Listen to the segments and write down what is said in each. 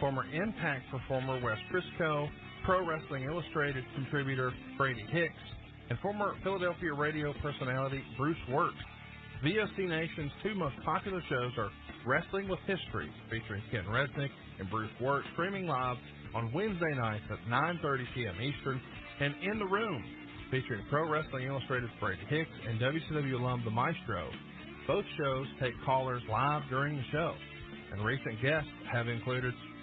former Impact performer Wes Briscoe, Pro Wrestling Illustrated contributor Brady Hicks, and former Philadelphia radio personality Bruce Wirt. VOC Nation's two most popular shows are Wrestling with History, featuring Ken Resnick and Bruce Wirt, streaming live on Wednesday nights at 9.30 p.m. Eastern, and In the Room, featuring Pro Wrestling Illustrated's Brady Hicks and WCW alum The Maestro. Both shows take callers live during the show, and recent guests have included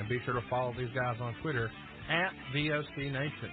And be sure to follow these guys on Twitter at VOC Nation.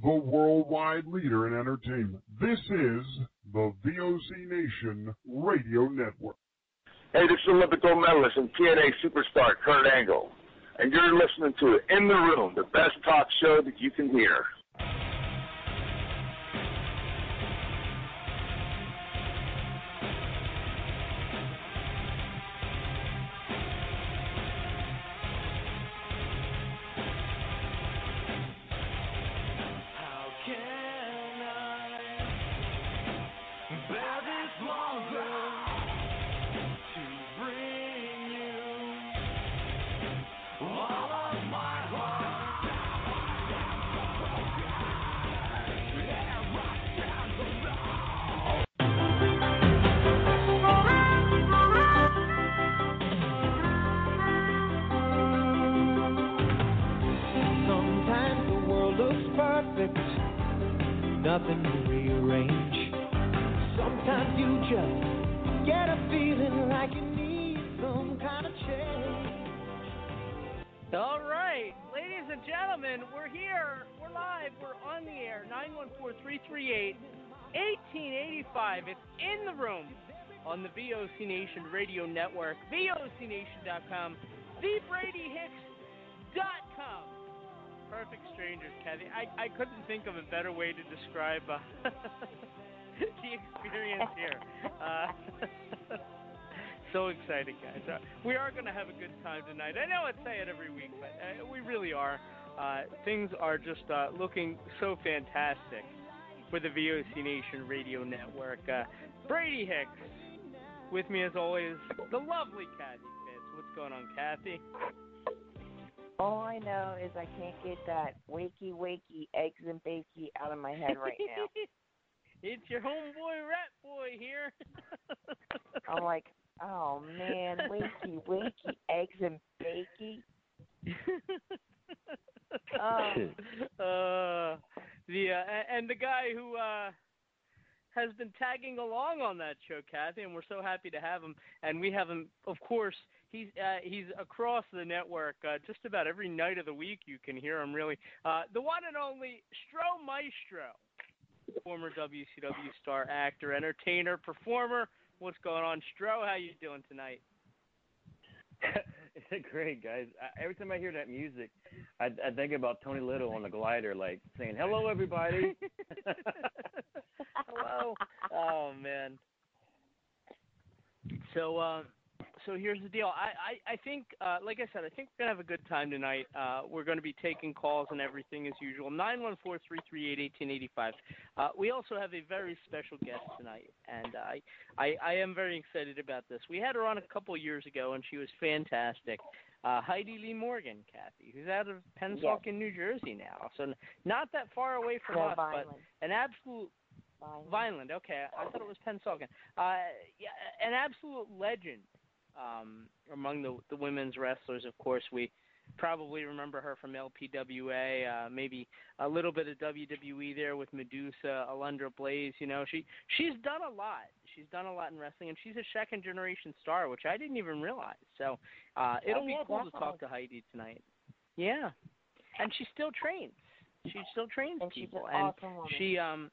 The worldwide leader in entertainment. This is the VOC Nation Radio Network. Hey, this is Olympic medalist and TNA superstar Kurt Angle. and you're listening to In the Room, the best talk show that you can hear. It's in the room on the VOC Nation Radio Network, VOCNation.com, TheBradyHicks.com. Perfect strangers, Kathy. I, I couldn't think of a better way to describe uh, the experience here. Uh, so excited, guys. Uh, we are going to have a good time tonight. I know I say it every week, but uh, we really are. Uh, things are just uh, looking so fantastic for the VOC Nation Radio Network. Uh, Brady Hicks, with me as always, the lovely Kathy Fitz. What's going on, Kathy? All I know is I can't get that wakey wakey eggs and bakey out of my head right now. it's your homeboy Rat Boy here. I'm like, oh man, wakey wakey eggs and bakey. uh, uh, the uh, and the guy who uh, has been tagging along on that show, Kathy, and we're so happy to have him. And we have him, of course. He's uh, he's across the network uh, just about every night of the week. You can hear him really. Uh, the one and only Stro Maestro, former WCW star, actor, entertainer, performer. What's going on, Stro? How you doing tonight? Great guys. I, every time I hear that music, I, I think about Tony Little on the glider, like saying "Hello, everybody." Hello. Oh man. So, uh, so here's the deal. I, I, I think, uh, like I said, I think we're gonna have a good time tonight. Uh, we're gonna be taking calls and everything as usual. Nine one four three three eight eighteen eighty five. Uh, we also have a very special guest tonight, and I, I, I am very excited about this. We had her on a couple years ago, and she was fantastic. Uh, Heidi Lee Morgan, Kathy, who's out of Pennsauken, Yes. New Jersey now, so not that far away from us, but an absolute Vineland. Okay, I thought it was Pennsauken. Uh, yeah, an absolute legend um, among the the women's wrestlers. Of course, we probably remember her from LPWA, uh, maybe a little bit of WWE there with Medusa, Alundra Blaze. You know, she she's done a lot. She's done a lot in wrestling, and she's a second generation star, which I didn't even realize. So uh, it'll be cool to talk to. Heidi tonight. Yeah, and she still trains. She still trains And she's people, an and awesome she um,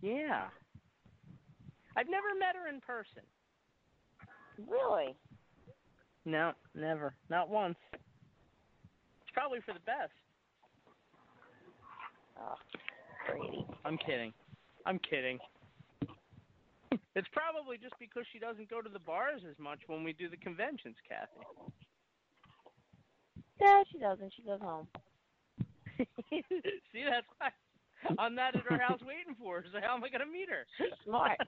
yeah. I've never met her in person. Really? No, never. Not once. It's probably for the best. Oh, Brady. I'm kidding. I'm kidding. It's probably just because she doesn't go to the bars as much when we do the conventions, Kathy. Yeah, she doesn't. She goes home. See, that's why I'm not at her house waiting for her. So how am I going to meet her? Smart.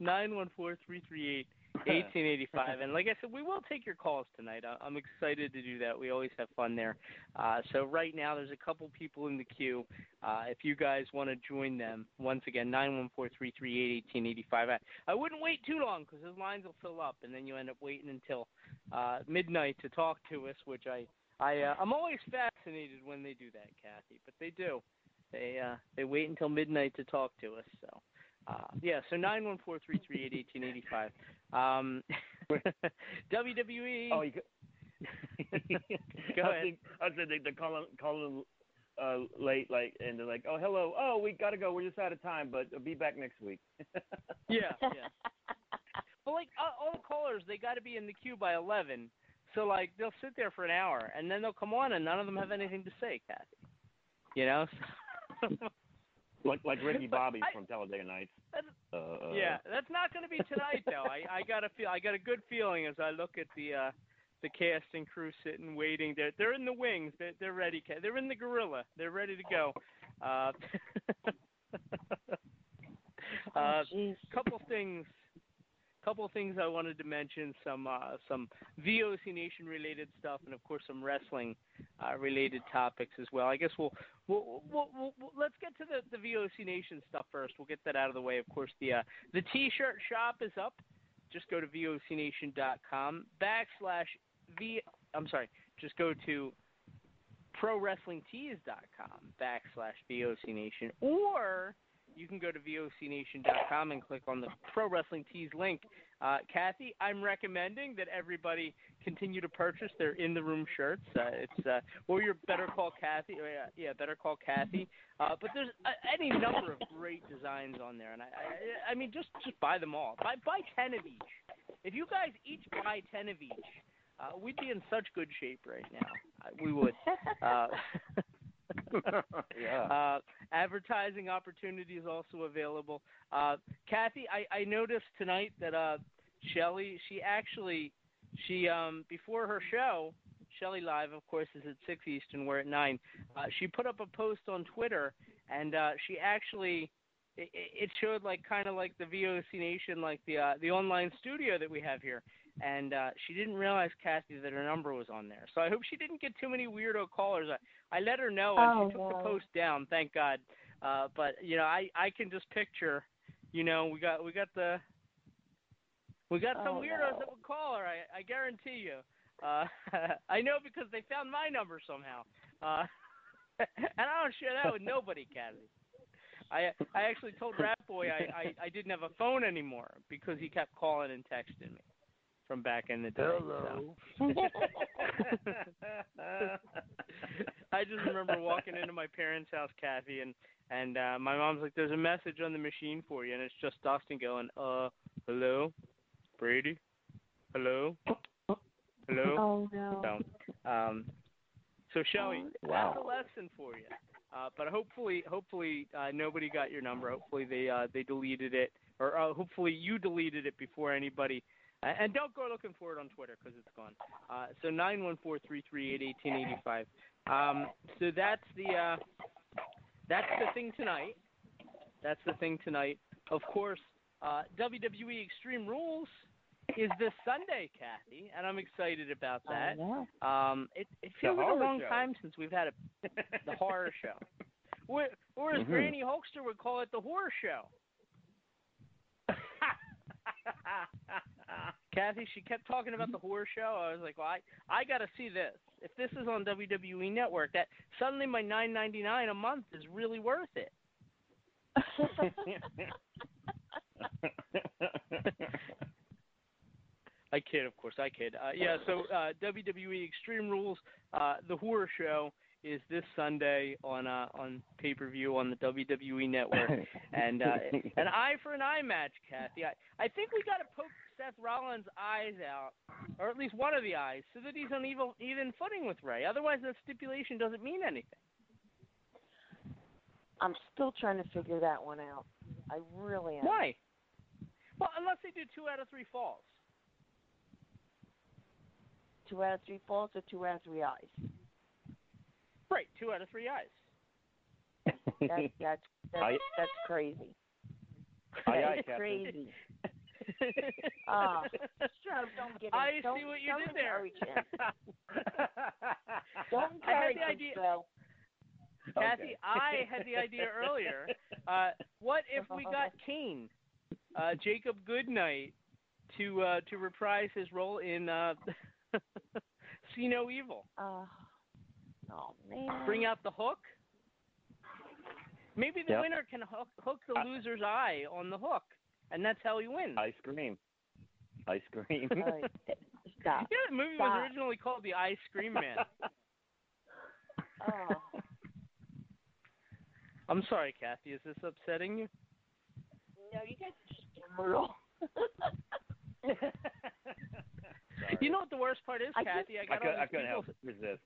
Nine one four three three eight eighteen eighty five. And like I said, we will take your calls tonight. I- I'm excited to do that. We always have fun there. Uh, so right now, there's a couple people in the queue. Uh, if you guys want to join them, once again, nine one four three three eight eighteen eighty five. I, I wouldn't wait too long because those lines will fill up, and then you end up waiting until uh, midnight to talk to us, which I I uh, I'm always fascinated when they do that, Kathy. But they do. They uh, they wait until midnight to talk to us. So. Uh, yeah, so nine one four three three eight eighteen eighty five. Um, WWE. Oh, you could. Go I ahead. Think, I said they, they're calling calling uh, late, like, and they're like, "Oh, hello. Oh, we gotta go. We're just out of time, but I'll be back next week." Yeah, yeah. but like uh, all the callers, they got to be in the queue by eleven. So like they'll sit there for an hour and then they'll come on and none of them have anything to say, Kathy. You know? Like like Ricky But Bobby I- from Talladega Nights. Uh, yeah, that's not going to be tonight though. I I got a feel I got a good feeling as I look at the uh the cast and crew sitting waiting. They're they're in the wings. They're they're ready. They're in the gorilla. They're ready to go. Uh, uh, couple things. Couple of things I wanted to mention. Some uh, some VOC Nation related stuff, and of course some wrestling uh, related topics as well. I guess we'll we'll, we'll, we'll, let's get to the, the VOC Nation stuff first. We'll get that out of the way. Of course, the uh, the T-shirt shop is up. Just go to vocnation.com backslash v. I'm sorry. Just go to prowrestlingtees.com backslash VOC Nation, or you can go to vocnation.com and click on the Pro Wrestling Tees link. Uh, Kathy, I'm recommending that everybody continue to purchase their in the room shirts. Uh, it's uh, or you better call Kathy. Or, yeah, yeah, better call Kathy. Uh, but there's uh, any number of great designs on there, and I, I, I mean, just just buy them all. Buy buy ten of each. If you guys each buy ten of each, uh, we'd be in such good shape right now. Uh, we would. Uh, Yeah. Uh, advertising opportunities also available. Uh, Kathy, I, I noticed tonight that uh, Shelly, she actually, she um, before her show, Shelly Live, of course, is at six Eastern. We're at nine. Uh, she put up a post on Twitter, and uh, she actually. It, it showed like kind of like the VOC Nation, like the uh, the online studio that we have here, and uh, she didn't realize Kathy that her number was on there. So I hope she didn't get too many weirdo callers. I, I let her know, and Oh, she took the post down. Thank God. Uh, but you know, I I can just picture, you know, we got we got the we got some Oh, weirdos no. that would call her. I I guarantee you. Uh, I know because they found my number somehow. Uh, and I don't share that with nobody, Kathy. I I actually told Rat Boy I, I I didn't have a phone anymore because he kept calling and texting me from back in the day. Hello. so. I just remember walking into my parents' house, Kathy, and and uh my mom's like, "There's a message on the machine for you," and it's just Dustin going, "Uh, hello, Brady, hello, hello." Oh no. So, um, so Shelly, Oh, that's a lesson for you. Uh, but hopefully, hopefully uh, nobody got your number. Hopefully they uh, they deleted it, or uh, hopefully you deleted it before anybody. And don't go looking for it on Twitter because it's gone. Uh, so nine one four three three eight eighteen eighty five. Um, so that's the uh, that's the thing tonight. That's the thing tonight. Of course, uh, WWE Extreme Rules is this Sunday, Kathy, and I'm excited about that. Um, it, it feels like a long show. time since we've had a the horror show. Or, or as Mhm. Granny Hulkster would call it, the horror show. Kathy, she kept talking about the horror show. I was like, well, I I got to see this. If this is on WWE Network, that suddenly my nine ninety nine a month is really worth it. I kid, of course, I kid. Uh, yeah, so uh, WWE Extreme Rules, uh, the horror show is this Sunday on uh, on pay per view on the WWE Network, and uh, an eye for an eye match, Kathy. I I think we got to poke Seth Rollins' eyes out, or at least one of the eyes, so that he's on even even footing with Rey. Otherwise, that stipulation doesn't mean anything. I'm still trying to figure that one out. I really am. Why? Well, unless they do two out of three falls. Two out of three falls or two out of three eyes? Right, two out of three eyes. That, that's that's, I- that's crazy. Aye, aye, That is Captain. crazy. Stro, don't get. I don't, see what you don't did there. encourage him. Don't I had the him, idea. Stro. Kathy, Okay. I had the idea earlier. Uh, what if we got Kane, uh, Jacob Goodnight, to uh, to reprise his role in uh, See No Evil? Uh, oh man. Bring out the hook. Maybe the Yep. winner can hook, hook the loser's eye on the hook, and that's how he wins. Ice cream. Ice cream. All right, stop. Yeah, the movie Stop. was originally called The Ice Cream Man. Oh, I'm sorry, Kathy. Is this upsetting you? no, you guys are just brutal. You know what the worst part is, I Kathy? I I, got could, all I these couldn't people. help resist.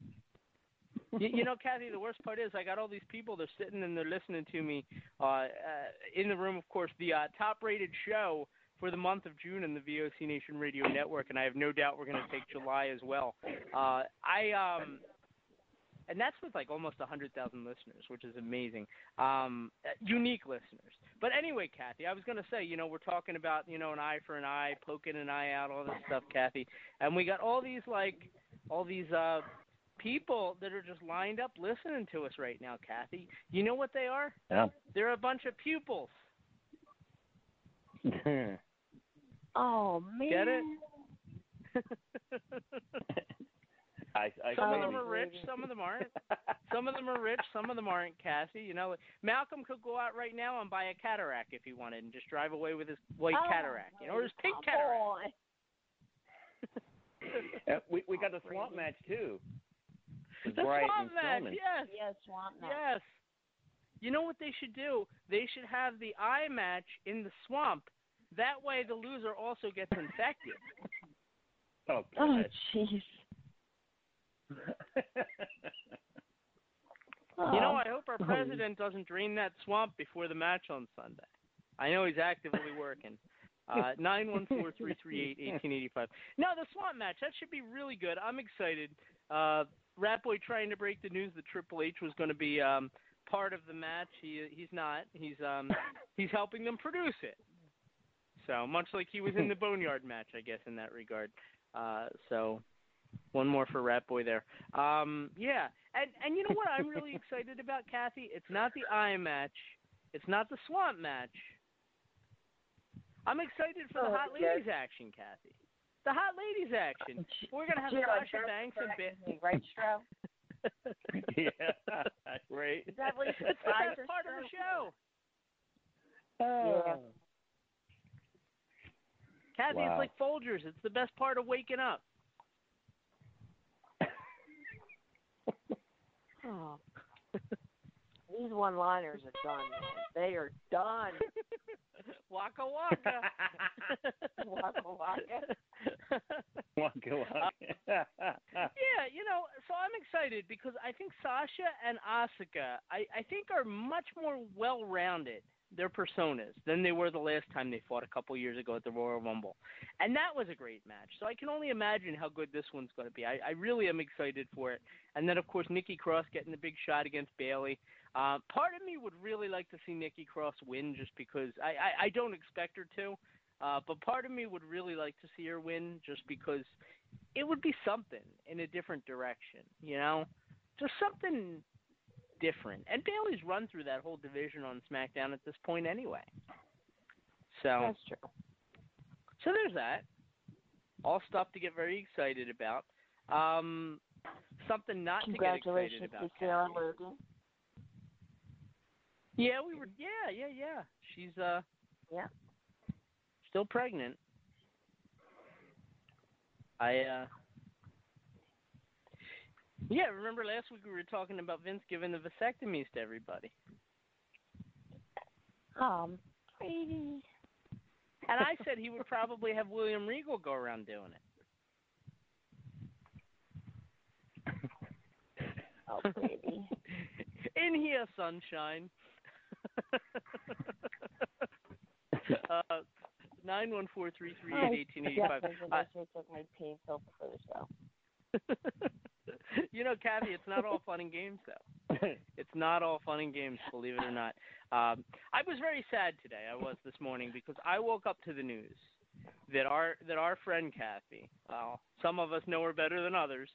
you, you know, Kathy, the worst part is I got all these people. They're sitting and they're listening to me uh, uh, in the room. Of course, the uh, top-rated show for the month of June in the VOC Nation Radio Network, and I have no doubt we're going to take July as well. Uh, I um, and that's with like almost hundred thousand listeners, which is amazing. Um, uh, unique listeners. But anyway, Kathy, I was going to say, you know, we're talking about you know an eye for an eye, poking an eye out, all this stuff, Kathy, and we got all these like all these uh people that are just lined up listening to us right now, Kathy. You know what they are? Yeah. They're a bunch of pupils. Oh man. Get it? I, I some of them are rich, some of them aren't. Some of them are rich, some of them aren't, Cassie. You know, Malcolm could go out right now and buy a cataract if he wanted and just drive away with his white Oh, cataract, you know, or his pink come cataract. on. Uh, we we got the swamp match too. The Bright swamp and match, yes. Yes, swamp match. Yes. You know what they should do? They should have the eye match in the swamp. That way the loser also gets infected. Oh, Oh God. jeez. You know, I hope our president doesn't drain that swamp before the match on Sunday. I know he's actively working. Uh, nine one four three three eight eighteen eighty five. No, the swamp match that should be really good. I'm excited. Uh, Rat Boy trying to break the news that Triple H was going to be um, part of the match. He he's not. He's um he's helping them produce it. So much like he was in the Boneyard match, I guess in that regard. Uh, so one more for Rat Boy there. Um, yeah, and and you know what I'm really excited about, Kathy? It's not the eye match. It's not the swamp match. I'm excited for the Oh, hot yes. ladies action, Kathy. The hot ladies action. We're gonna have Gee, Sasha that's Banks and correct, Ba- Right, Stro? yeah, right. Is that what you It's the best part of the Stro? show. Oh. Yeah. Kathy, Wow. it's like Folgers. It's the best part of waking up. Oh. These one-liners are done, man. They are done. Waka waka. Waka waka. Wonka wonka. yeah, you know, so I'm excited because I think Sasha and Asuka, I, I think are much more well rounded their personas than they were the last time they fought a couple years ago at the Royal Rumble. And that was a great match. So I can only imagine how good this one's going to be. I, I really am excited for it. And then, of course, Nikki Cross getting the big shot against Bayley. Uh, part of me would really like to see Nikki Cross win just because I, I, I don't expect her to. Uh, but part of me would really like to see her win just because it would be something in a different direction, you know? Just something different. And Bayley's run through that whole division on SmackDown at this point anyway. So That's true. so there's that. All stuff to get very excited about. Um something not to get excited about. Congratulations to Sarah Logan. Yeah, we were yeah, yeah, yeah. She's uh Yeah. still pregnant. I uh Yeah, remember last week we were talking about Vince giving the vasectomies to everybody. Um, pretty. And I said he would probably have William Regal go around doing it. Oh, baby. In here, sunshine. Uh, nine one four three three eight eighteen eighty five. Should took my pain pill before the show. you know, Kathy, it's not all fun and games, though. It's not all fun and games, believe it or not. Um, I was very sad today. I was this morning because I woke up to the news that our that our friend Kathy. Well, some of us know her better than others,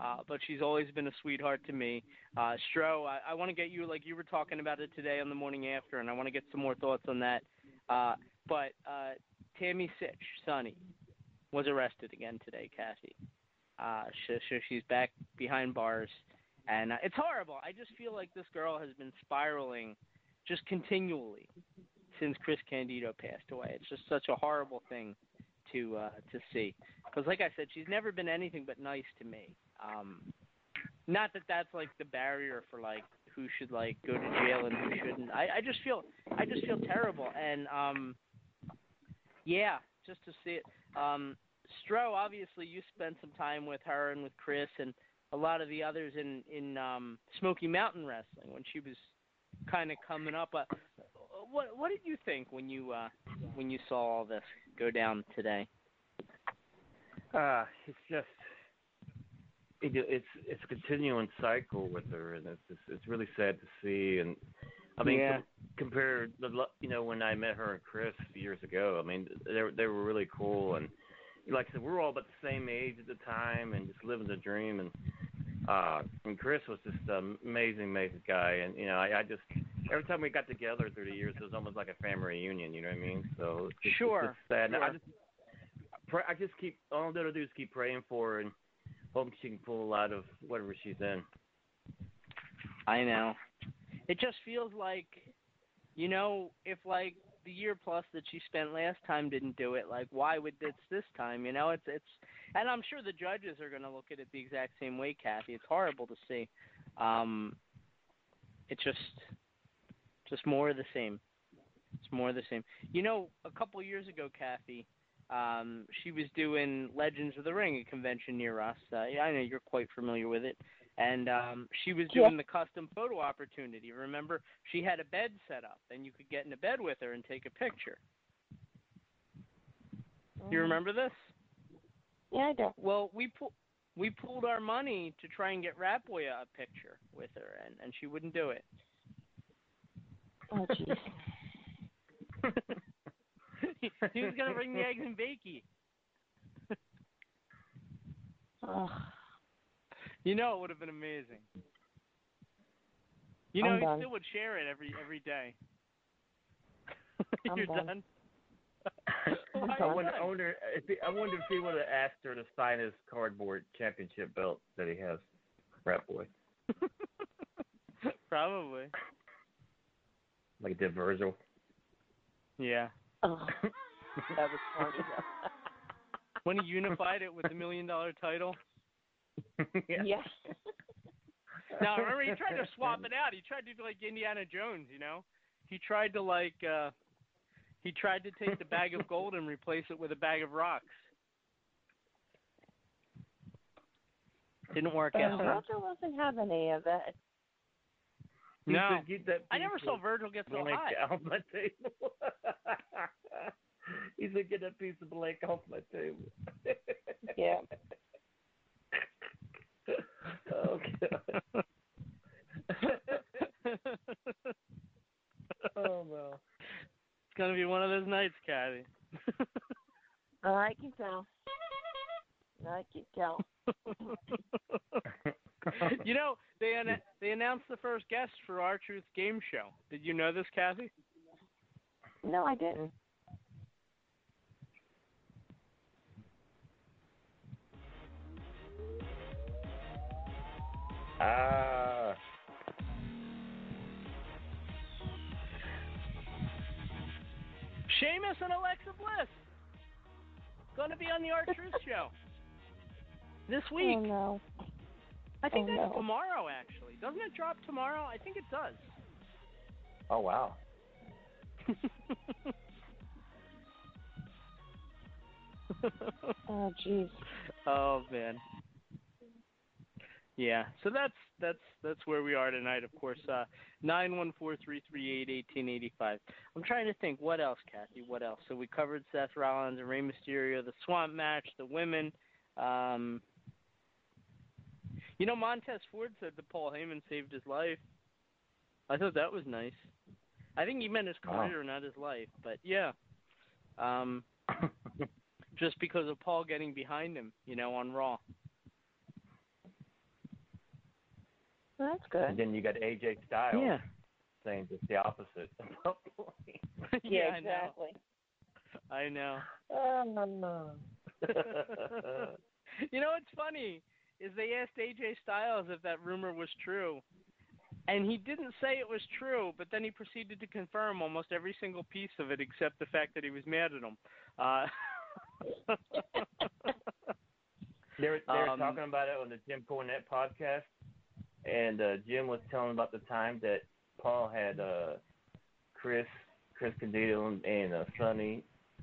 uh, but she's always been a sweetheart to me. Uh, Stro, I, I want to get you like you were talking about it today on the morning after, and I want to get some more thoughts on that. Uh, but uh, Tammy Sytch, Sunny, was arrested again today, Kathy. Uh, so, so she's back behind bars, and uh, it's horrible. I just feel like this girl has been spiraling just continually since Chris Candido passed away. It's just such a horrible thing to uh, to see. Because, like I said, she's never been anything but nice to me. Um, not that that's like the barrier for like who should like go to jail and who shouldn't. I, I just feel I just feel terrible, and um, yeah, just to see it. Um, Stro, obviously, you spent some time with her and with Chris and a lot of the others in in um, Smoky Mountain Wrestling when she was kind of coming up. Uh, what what did you think when you uh, when you saw all this go down today? Uh, it's just it, it's it's a continuing cycle with her, and it's it's, it's really sad to see. And I mean, Yeah. com- compared the you know when I met her and Chris years ago, I mean they they were really cool, and like I said, we were all about the same age at the time, and just living the dream. And uh, and Chris was just an amazing, amazing guy, and you know I, I just every time we got together through the years, it was almost like a family reunion. You know what I mean? So it's, it's- Sure, it's sad. And I just I just keep all I'm gonna do is keep praying for her and hope she can pull out of whatever she's in. I know. It just feels like, you know, if like the year plus that she spent last time didn't do it, like why would this this time? You know, it's it's, and I'm sure the judges are going to look at it the exact same way, Kathy. It's horrible to see. Um, it's just, just more of the same. It's more of the same. You know, a couple years ago, Kathy, um, she was doing Legends of the Ring, a convention near us. Uh, yeah, I know you're quite familiar with it. And um, she was Yeah. doing the custom photo opportunity. Remember, she had a bed set up, and you could get in a bed with her and take a picture. You remember this? Yeah, I do. Well, we pu- we pooled our money to try and get Ratboy a picture with her, and and she wouldn't do it. Oh, jeez. he was gonna bring the eggs and bakey. Ugh. You know, it would have been amazing. You know, I'm he done. still would share it every every day. I'm You're done. done. I wonder, I wonder if he, I wonder if he would have asked her to sign his cardboard championship belt that he has, Rat Boy, Probably. like he did Virgil. Yeah. Oh, that was funny. When he unified it with the million dollar title. yeah. Now remember he tried to swap it out. He tried to do like Indiana Jones, you know? He tried to like uh he tried to take the bag of gold and replace it with a bag of rocks. Didn't work Uh, out. Roger wasn't having any of that. He No. said, "Get that I never saw Virgil get so high. off my table. he said, "Get that piece of blank off my table." Yeah. oh God. oh no. It's gonna be one of those nights, Kathy. I can tell. I can tell. you know, they an- they announced the first guest for R-Truth Game Show. Did you know this, Kathy? No, I didn't. Ah. Sheamus and Alexa Bliss. Gonna be on the R-Truth Show this week. Oh no. I think Oh, that's no. tomorrow, actually. Doesn't it drop tomorrow? I think it does. Oh wow. Oh jeez. oh man. Yeah, so that's that's that's where we are tonight. Of course, uh, nine one four three three eight eighteen eighty five. I'm trying to think what else, Kathy. What else? So we covered Seth Rollins and Rey Mysterio, the Swamp match, the women. Um, you know, Montez Ford said that Paul Heyman saved his life. I thought that was nice. I think he meant his Wow. career, not his life. But yeah, um, just because of Paul getting behind him, you know, on Raw. Well, that's good. And then you got AJ Styles Yeah. saying just the opposite. yeah, I know. exactly. I know. Oh no. you know what's funny is they asked AJ Styles if that rumor was true, and he didn't say it was true. But then he proceeded to confirm almost every single piece of it, except the fact that he was mad at him. Uh, They were, they were Um, talking about it on the Jim Cornette podcast, and uh, Jim was telling about the time that Paul had uh, Chris, Chris Candido, and, and uh, Sunny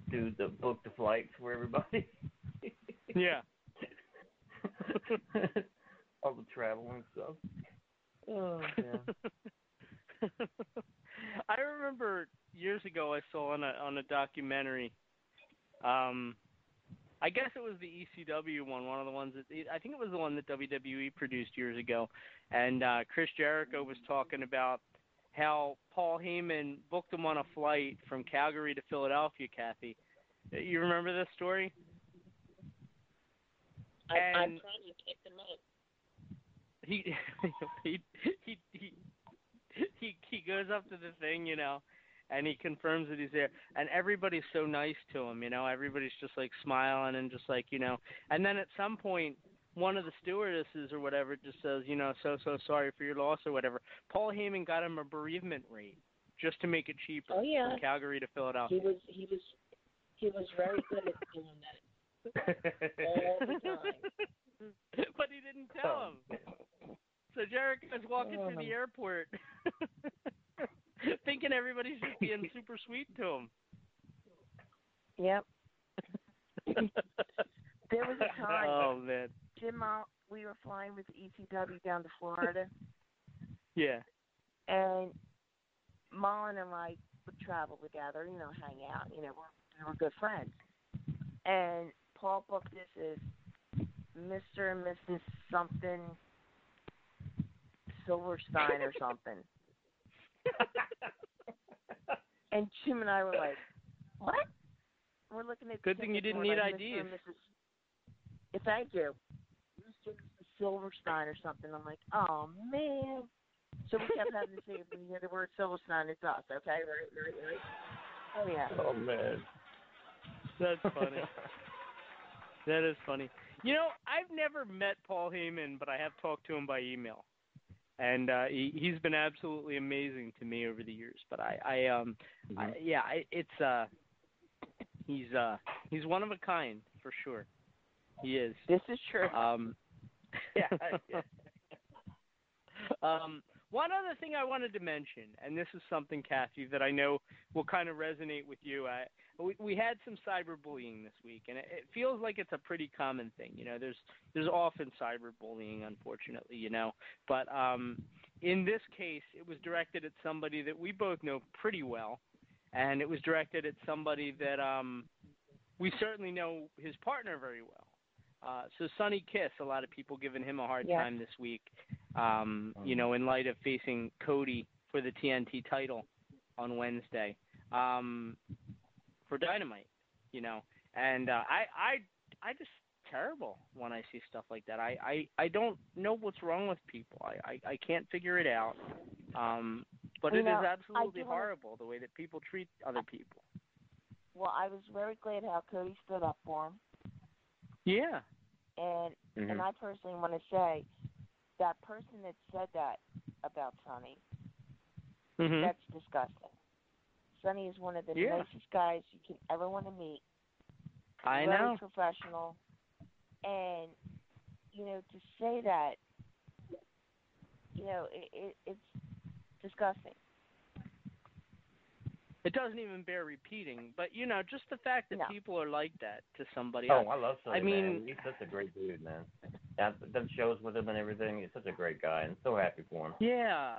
do the book the flights for everybody. Yeah. All the travel and stuff. Oh man. I remember years ago I saw on a on a documentary. Um, I guess it was the ECW one, one of the ones that I think it was the one that WWE produced years ago, and uh, Chris Jericho was talking about how Paul Heyman booked him on a flight from Calgary to Philadelphia. Kathy, you remember this story? I, I'm And- trying to pick them up. he he he he he he goes up to the thing, you know, and he confirms that he's there, and everybody's so nice to him, you know, everybody's just like smiling and just like you know, and then at some. One of the stewardesses or whatever just says, you know, so so sorry for your loss or whatever. Paul Heyman got him a bereavement rate just to make it cheaper Oh, yeah. from Calgary to Philadelphia. He was he was he was very good at doing that all the time. but he didn't tell oh. him. So Jericho's walking through the oh. airport, thinking everybody's just being super sweet to him. Yep. There was a time Oh man, Jim Mol- we were flying with ECW down to Florida yeah, and Mullen and I would travel together, you know, hang out, you know, we're we were good friends. And Paul booked this is Mr. and Mrs. something Silverstein or something. and Jim and I were like, What? We're looking at Good thing you didn't need like, IDs. Mr. and Mrs. Yeah, Thank you. Mr. Silverstein or something. I'm like, oh man. So we kept having to say if we hear the word Silverstein, it's us. Okay, right, right, right. Oh yeah. Oh man. that's funny. that is funny. You know, I've never met Paul Heyman, but I have talked to him by email, and uh, he, he's been absolutely amazing to me over the years. But I, I um, I, yeah, I, it's uh, he's uh, he's one of a kind for sure. He is. This is true. Um, yeah. um, one other thing I wanted to mention, and this is something, Kathy, that I know will kind of resonate with you. I, we, we had some cyberbullying this week, and it, it feels like it's a pretty common thing. You know, there's there's often cyberbullying, unfortunately. You know, but um, in this case, it was directed at somebody that we both know pretty well, and it was directed at somebody that um, we certainly know his partner very well. Uh, so Sonny Kiss, a lot of people giving him a hard Yeah. time this week. Um, you know, in light of facing Cody for the TNT title on Wednesday um, for Dynamite. You know, and uh, I I I just terrible when I see stuff like that. I I I don't know what's wrong with people. I I, I can't figure it out. Um, but You it is know, I absolutely horrible the way that people treat other people. Well, I was very glad how Cody stood up for him. Yeah. And Mhm. and I personally want to say that person that said that about Sonny, Mhm. that's disgusting. Sonny is one of the Yeah. nicest guys you can ever want to meet. I very know. professional, and you know to say that, you know, it, it it's disgusting. It doesn't even bear repeating, but you know, just the fact that people are like that to somebody. Oh, I love Sonny. I mean, man. he's such a great dude, man. That done shows with him and everything. He's such a great guy, and so happy for him. Yeah,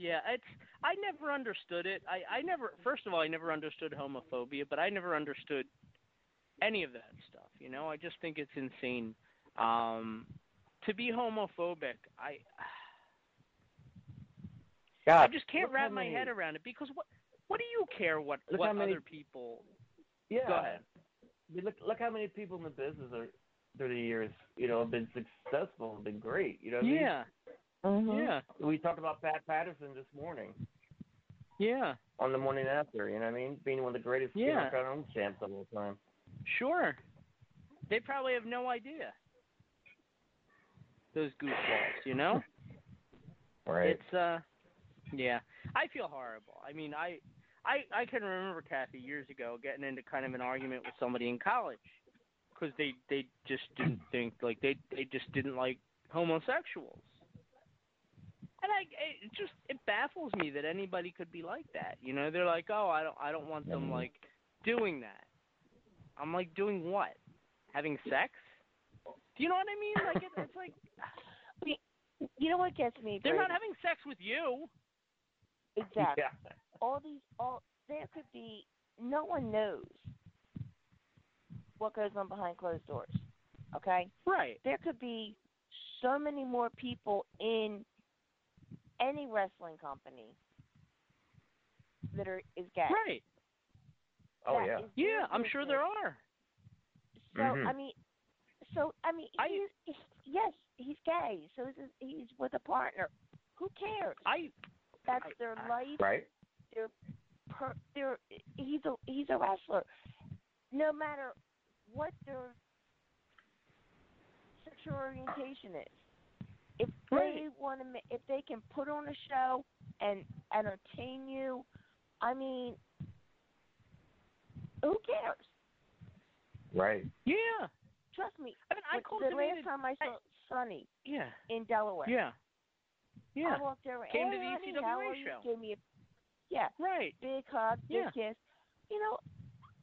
yeah. It's I never understood it. I I never. First of all, I never understood homophobia, but I never understood any of that stuff. You know, I just think it's insane. Um, to be homophobic, I God, I just can't wrap my many- head around it because what what do you care what what many- other people? Yeah. Go ahead. I mean, look, look how many people in the business are through the years, you know, have been successful, have been great. You know. What Yeah. I mean? Yeah. We talked about Pat Patterson this morning Yeah. on the morning after. You know what I mean? Being one of the greatest Yeah. yeah. home champs of all time. Sure. They probably have no idea. Those goofballs, you know? Right. It's uh yeah. I feel horrible. I mean, I I I can remember Kathy years ago getting into kind of an argument with somebody in college cuz they they just didn't think like they they just didn't like homosexuals. And I it just it baffles me that anybody could be like that. You know, they're like, "Oh, I don't I don't want them like doing that." I'm like, "Doing what? Having sex?" Do you know what I mean? Like it, it's like You know what gets me? they're not having sex with you. Exactly. Yeah. All these, all there could be. No one knows what goes on behind closed doors. Okay. Right. There could be so many more people in any wrestling company that are is gay. Right. Oh, That yeah. Yeah, their I'm sure there are. So Mhm. I mean, so I mean, he's, he's, yes, he's gay. So he's, he's with a partner. Who cares? I. That's their life. Right. They're, per, they're. He's a he's a wrestler. No matter what their sexual orientation is, if they want to, if they can put on a show and entertain you, I mean, who cares? Right. Yeah. Trust me. I mean, I when- the cultivated- last time I saw Sunny Yeah. in Delaware. Yeah. Yeah. I walked over. Came hey, to the honey, ECWA how are you?" show. Gave me a yeah, Right. big hug, big Yeah. kiss. You know,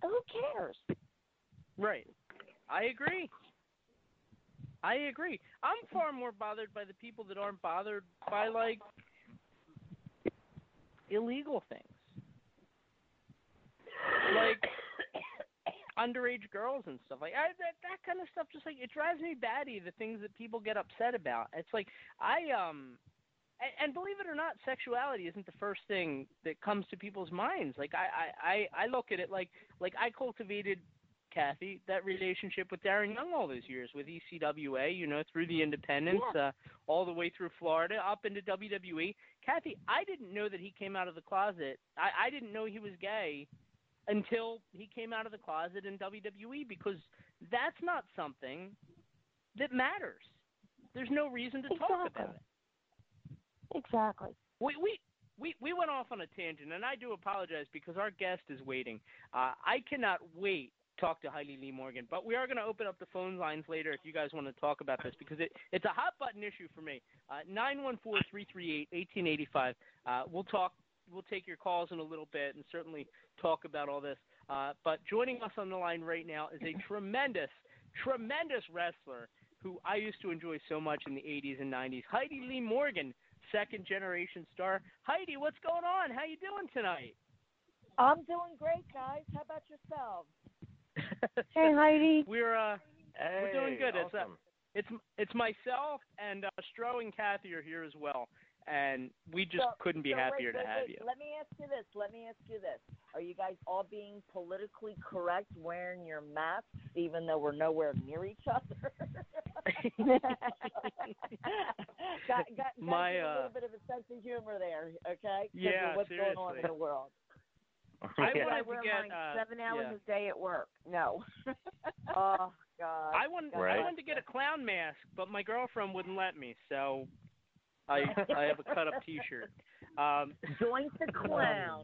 who cares? Right. I agree. I agree. I'm far more bothered by the people that aren't bothered by like illegal things. Like underage girls and stuff like I, that that kind of stuff just like it drives me batty the things that people get upset about. It's like I um and, and believe it or not, sexuality isn't the first thing that comes to people's minds. Like I, I, I I look at it like like I cultivated Kathy that relationship with Darren Young all those years with ECWA, you know, through the independents, uh, all the way through Florida, up into WWE. Kathy, I didn't know that he came out of the closet. I, I didn't know he was gay until he came out of the closet in WWE because that's not something that matters. There's no reason to talk about it. Exactly. We we we we went off on a tangent, and I do apologize because our guest is waiting. Uh, I cannot wait talk to Heidi Lee Morgan, but we are going to open up the phone lines later if you guys want to talk about this because it it's a hot button issue for me. Uh, nine one four three three eight eighteen eighty five. Uh, we'll talk. We'll take your calls in a little bit and certainly talk about all this. Uh, but joining us on the line right now is a tremendous, tremendous wrestler who I used to enjoy so much in the 80s and 90s. Heidi Lee Morgan, second generation star. Heidi, what's going on? How you doing tonight? I'm doing great, guys. How about yourselves? Hey, Heidi. We're uh, we're doing Hey, good. It's uh, awesome. it's it's myself and uh, Stro and Kathy are here as well, and we just So- couldn't be so happier wait, to wait, have wait. you. Let me ask you this. Let me ask you this. Are you guys all being politically correct wearing your masks even though we're nowhere near each other? got, got, got My, to get a uh, little bit of a sense of humor there, Okay. Yeah, of what's going on seriously. in the world. I I wanted to wear get mine uh, seven hours yeah. a day at work. No. oh God. I wanted I Right. wanted to get a clown mask, but my girlfriend wouldn't let me, so I I have a cut up T-shirt. Um, Doink the clown.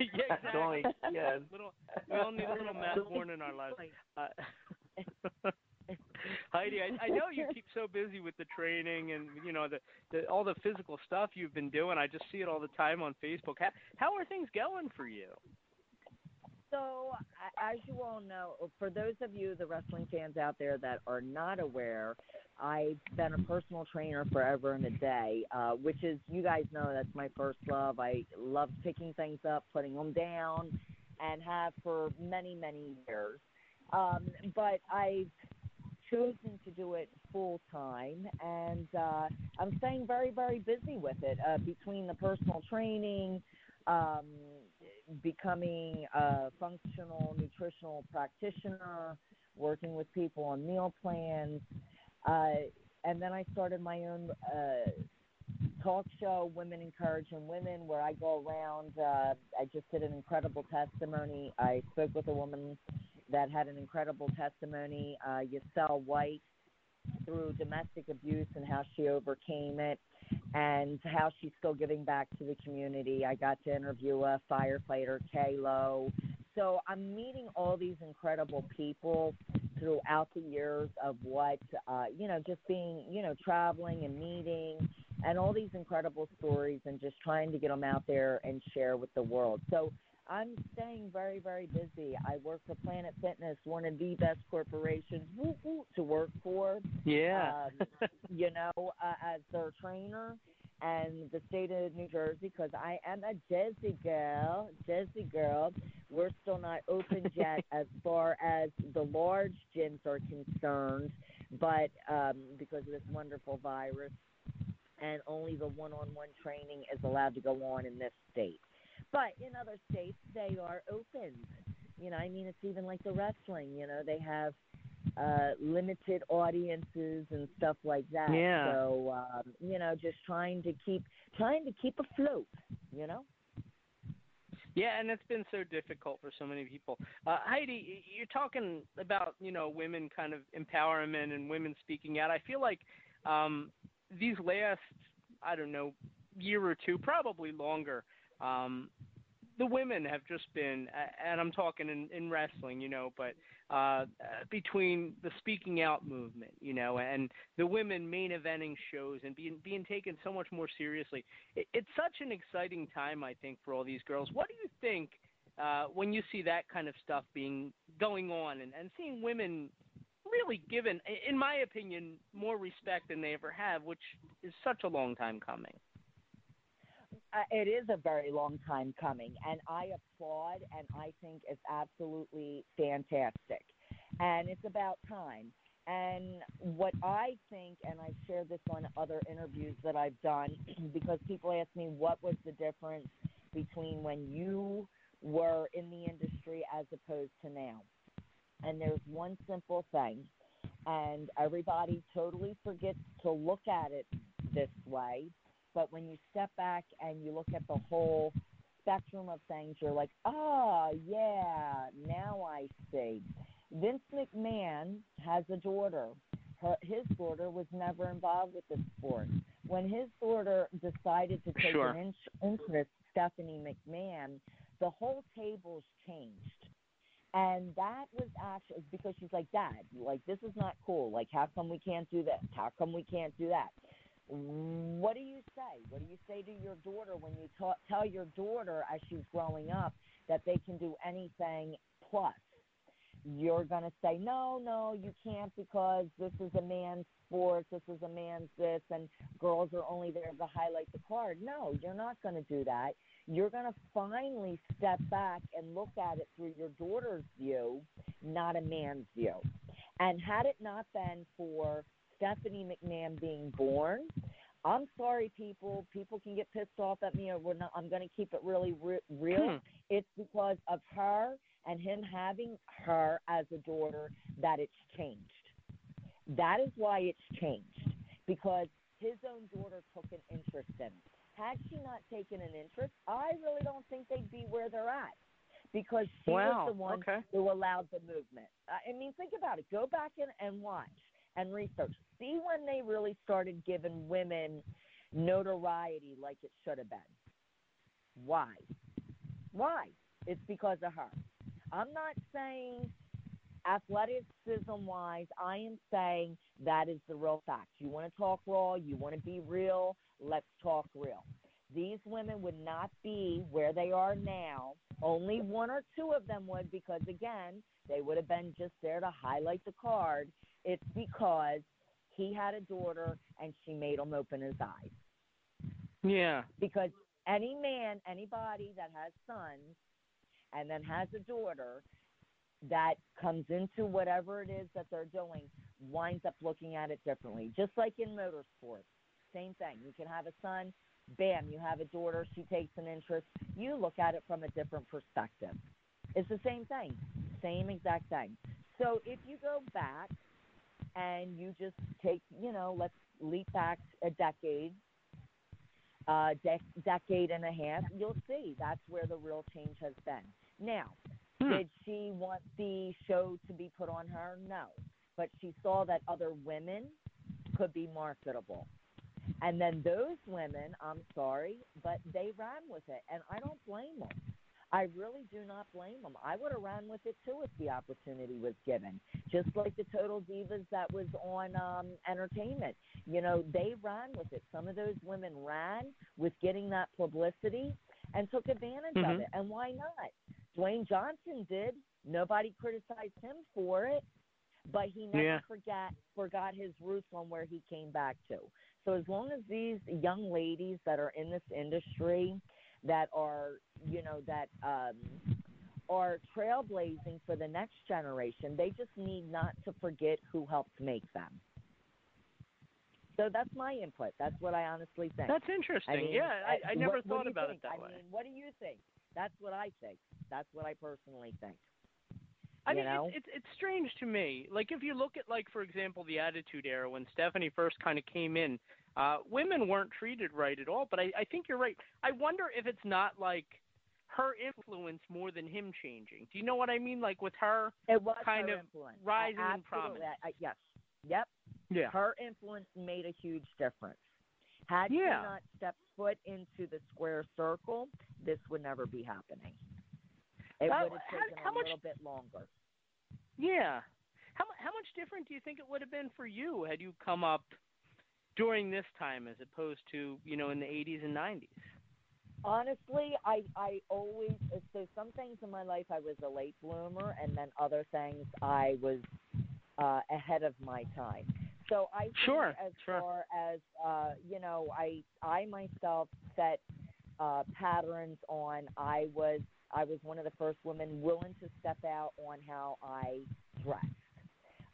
yeah, exactly. Doink, yes. Little, we all need a little Matt Horn in our lives. Uh, Heidi, I, I know you keep so busy with the training and you know the, the all the physical stuff you've been doing. I just see it all the time on Facebook. How, how are things going for you? So, as you all know, for those of you, the wrestling fans out there that are not aware, I've been a personal trainer forever and a day, uh, which is, you guys know, that's my first love. I love picking things up, putting them down, and have for many, many years. Um, but I've chosen to do it full time, and uh, I'm staying very, very busy with it uh, between the personal training, um, becoming a functional nutritional practitioner, working with people on meal plans, uh, and then I started my own uh, talk show, Women Encouraging Women, where I go around. Uh, I just did an incredible testimony. I spoke with a woman that had an incredible testimony, uh, Yasel White, through domestic abuse and how she overcame it and how she's still giving back to the community. I got to interview a firefighter, Kalo. So I'm meeting all these incredible people throughout the years of what, uh, you know, just being, you know, traveling and meeting and all these incredible stories and just trying to get them out there and share with the world. So I'm staying very, very busy. I work for Planet Fitness, one of the best corporations woo, woo, to work for. Yeah. Um, you know, uh, as their trainer and the state of New Jersey, because I am a Jersey girl, Jersey girl. We're still not open yet as far as the large gyms are concerned, but um, because of this wonderful virus, and only the one-on-one training is allowed to go on in this state. But in other states, they are open. You know, I mean, it's even like the wrestling. You know, they have uh limited audiences and stuff like that. Yeah. So um, you know, just trying to keep trying to keep afloat. You know. Yeah, and it's been so difficult for so many people. Uh, Heidi, you're talking about you know women kind of empowerment and women speaking out. I feel like um, these last I don't know year or two, probably longer. Um, the women have just been, and I'm talking in, in wrestling, you know, but uh, between the speaking out movement, you know, and the women main eventing shows and being being taken so much more seriously, it, it's such an exciting time, I think, for all these girls. What do you think uh, when you see that kind of stuff being going on and, and seeing women really given, in my opinion, more respect than they ever have, which is such a long time coming? Uh, it is a very long time coming, and I applaud and I think it's absolutely fantastic. And it's about time. And what I think, and I've shared this on other interviews that I've done, because people ask me what was the difference between when you were in the industry as opposed to now. And there's one simple thing, and everybody totally forgets to look at it this way but when you step back and you look at the whole spectrum of things, you're like, oh, yeah, now I see. Vince McMahon has a daughter. Her, his daughter was never involved with the sport. When his daughter decided to take Sure. an in- interest, Stephanie McMahon, the whole tables changed. And that was actually because she's like, Dad, like, this is not cool. Like, how come we can't do this? How come we can't do that? What do you say? What do you say to your daughter when you ta- tell your daughter as she's growing up that they can do anything plus? You're going to say, no, no, you can't because this is a man's sport, this is a man's this, and girls are only there to highlight the card. No, you're not going to do that. You're going to finally step back and look at it through your daughter's view, not a man's view. And had it not been for Stephanie McMahon being born, I'm sorry, people. People can get pissed off at me, or we're not. I'm going to keep it really re- real. Hmm. It's because of her and him having her as a daughter that it's changed. That is why it's changed because his own daughter took an interest in it. Had she not taken an interest, I really don't think they'd be where they're at because she Wow, was the one okay. who allowed the movement. I I mean, think about it. Go back and, and watch and research. See when they really started giving women notoriety like it should have been. Why? Why? It's because of her. I'm not saying athleticism wise, I am saying that is the real fact. You want to talk raw, you want to be real, let's talk real. These women would not be where they are now. Only one or two of them would because, again, they would have been just there to highlight the card. It's because he had a daughter and she made him open his eyes. Yeah. Because any man, anybody that has sons and then has a daughter that comes into whatever it is that they're doing winds up looking at it differently. Just like in motorsports. Same thing. You can have a son, bam, you have a daughter, she takes an interest. You look at it from a different perspective. It's the same thing. Same exact thing. So if you go back and you just take, you know, let's leap back a decade, uh, de- decade and a half, you'll see that's where the real change has been. Now, did she want the show to be put on her? No. But she saw that other women could be marketable. And then those women, I'm sorry, but they ran with it. And I don't blame them. I really do not blame them. I would have ran with it too if the opportunity was given. Just like the Total Divas that was on um, entertainment. You know, they ran with it. Some of those women ran with getting that publicity and took advantage Mhm. of it. And why not? Dwayne Johnson did. Nobody criticized him for it, but he never Yeah. forgot forgot his roots on where he came back to. So as long as these young ladies that are in this industry that are, you know, that um are trailblazing for the next generation, they just need not to forget who helped make them. So that's my input. That's what I honestly think. That's interesting. I mean, yeah, I, I never what- what thought you about think? it that I way. mean, what do you think? That's what I think. That's what I personally think. I mean, it's, it's it's strange to me. Like if you look at like for example the Attitude Era when Stephanie first kind of came in, uh, women weren't treated right at all. But I, I think you're right. I wonder if it's not like her influence more than him changing. Do you know what I mean? Like with her It was kind her of influence. rising in Absolutely. prominence. I, yes. Yep. Yeah. Her influence made a huge difference. Had she not stepped foot into the square circle, this would never be happening. It How- would have taken how a much- little bit longer. Yeah. How how much different do you think it would have been for you had you come up during this time as opposed to you know in the 80s and 90s? Honestly, I I always so some things in my life I was a late bloomer, and then other things I was uh, ahead of my time. So I Sure, as sure. far as uh, you know, I I myself set uh, patterns on. I was I was one of the first women willing to step out on how I dressed.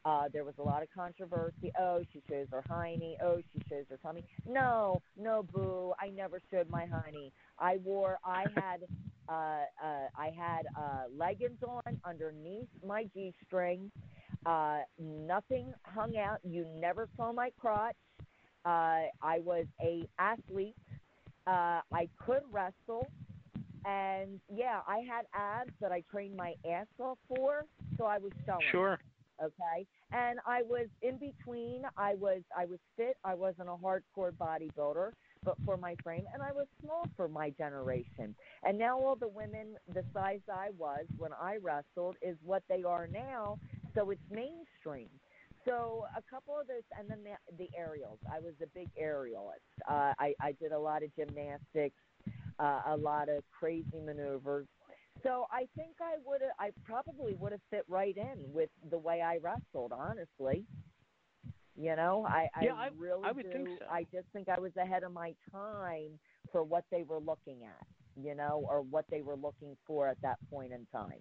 Uh, there was a lot of controversy. Oh, she shows her hiney. Oh, she shows her tummy. No, no, boo. I never showed my honey. I wore. I had. Uh, uh, I had uh, leggings on underneath my g-string. Uh, nothing hung out. You never saw my crotch. Uh, I was a athlete. Uh, I could wrestle, and yeah, I had abs that I trained my ass off for. So I was showing. Sure. okay? And i was in between i was i was fit. I wasn't a hardcore bodybuilder but for my frame and i was small for my generation. And now all the women the size i was when i wrestled is what they are now so it's mainstream. So a couple of those and then the the aerials. I was a big aerialist. Uh i i did a lot of gymnastics uh, a lot of crazy maneuvers so I think I would I probably would have fit right in with the way I wrestled, honestly. You know, I, Yeah, I I- really I would do. think so. I just think I was ahead of my time for what they were looking at, you know, or what they were looking for at that point in time.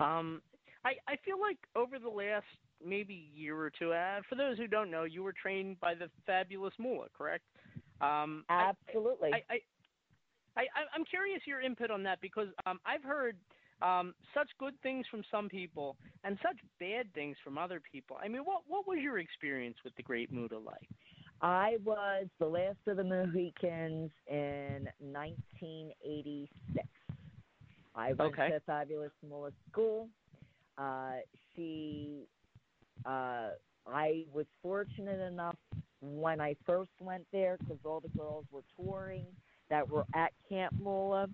Um, I I feel like over the last maybe year or two, uh, for those who don't know, you were trained by the fabulous Moolah, correct? Um, Absolutely. I, I, I, I'm curious your input on that because um, I've heard um, such good things from some people and such bad things from other people. I mean, what what was your experience with the Great Moolah like? I was the last of the Mohicans in 1986. I went Okay. to Fabulous Moolah School. Uh, she, uh, I was fortunate enough when I first went there because all the girls were touring that were at Camp Moolah.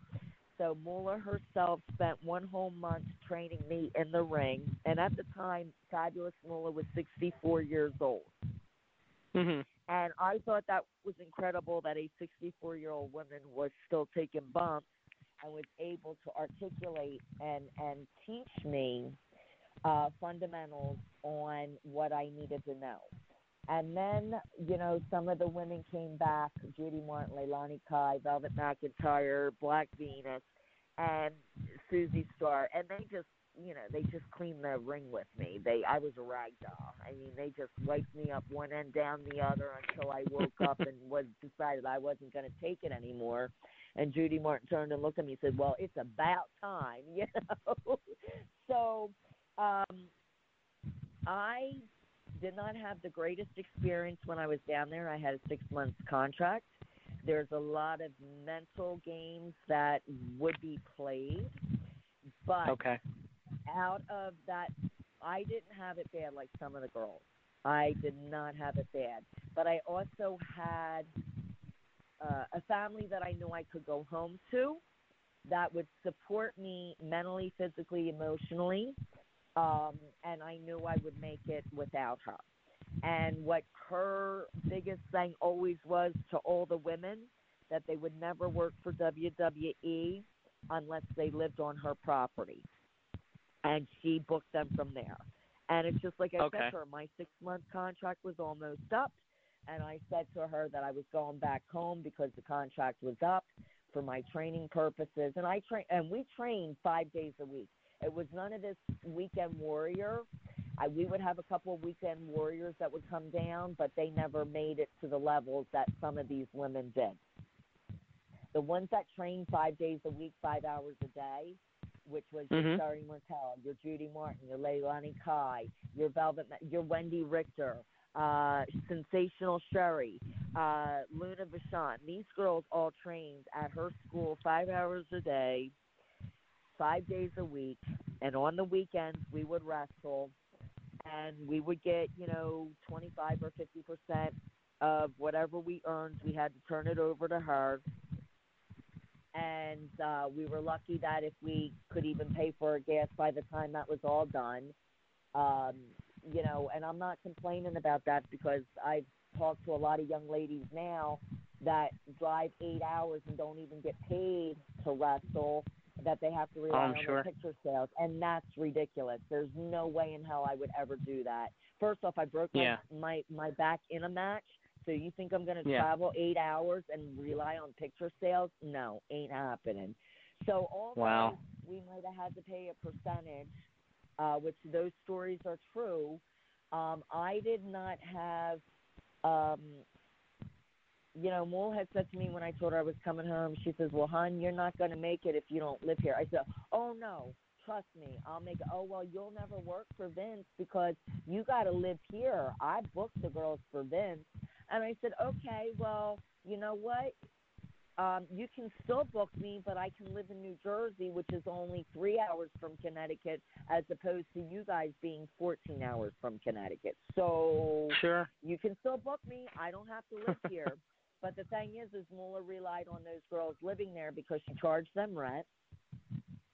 So Moolah herself spent one whole month training me in the ring, and at the time, Fabulous Moolah was 64 years old. Mm-hmm. And I thought that was incredible that a 64 year old woman was still taking bumps and was able to articulate and, and teach me uh, fundamentals on what I needed to know. And then, you know, some of the women came back Judy Martin, Leilani Kai, Velvet McIntyre, Black Venus, and Susie Starr. And they just, you know, they just cleaned the ring with me. They, I was a rag doll. I mean, they just wiped me up one end down the other until I woke up and was decided I wasn't going to take it anymore. And Judy Martin turned and looked at me and said, "Well, it's about time," you know. so, um, I did not have the greatest experience when I was down there. I had a six month contract. There's a lot of mental games that would be played, but Okay. out of that, I didn't have it bad like some of the girls. I did not have it bad, but I also had uh, a family that I knew I could go home to that would support me mentally, physically, emotionally, um, and I knew I would make it without her. And what her biggest thing always was to all the women that they would never work for WWE unless they lived on her property. And she booked them from there. And it's just like I Okay. said to her, my six month contract was almost up. And I said to her that I was going back home because the contract was up for my training purposes. And I train, and we trained five days a week. It was none of this weekend warrior. I, we would have a couple of weekend warriors that would come down, but they never made it to the levels that some of these women did. The ones that trained five days a week, five hours a day, which was your Mhm. Sherri Martel, your Judy Martin, your Leilani Kai, your Velvet, your Wendi Richter, uh, Sensational Sherri, uh, Luna Vachon. These girls all trained at her school five hours a day, five days a week, and on the weekends we would wrestle, and we would get you know twenty five or fifty percent of whatever we earned. We had to turn it over to her and uh, we were lucky that if we could even pay for our gas by the time that was all done, um, you know, and I'm not complaining about that because I've talked to a lot of young ladies now that drive eight hours and don't even get paid to wrestle, that they have to rely I'm on sure. picture sales, and that's ridiculous. There's no way in hell I would ever do that. First off, I broke my Yeah. my, my back in a match. So you think I'm going to Yeah. travel eight hours and rely on picture sales? No, ain't happening. So although Wow. we might have had to pay a percentage, uh, which those stories are true, um, I did not have. Um, you know, Mool had said to me when I told her I was coming home, she says, Well, hon, you're not going to make it if you don't live here. I said, Oh, no, trust me, I'll make it. Oh, well, you'll never work for Vince because you got to live here. I booked the girls for Vince. And I said, Okay, well, you know what? Um, you can still book me, but I can live in New Jersey, which is only three hours from Connecticut, as opposed to you guys being 14 hours from Connecticut. So Sure. you can still book me. I don't have to live here. But the thing is, is Moolah relied on those girls living there because she charged them rent,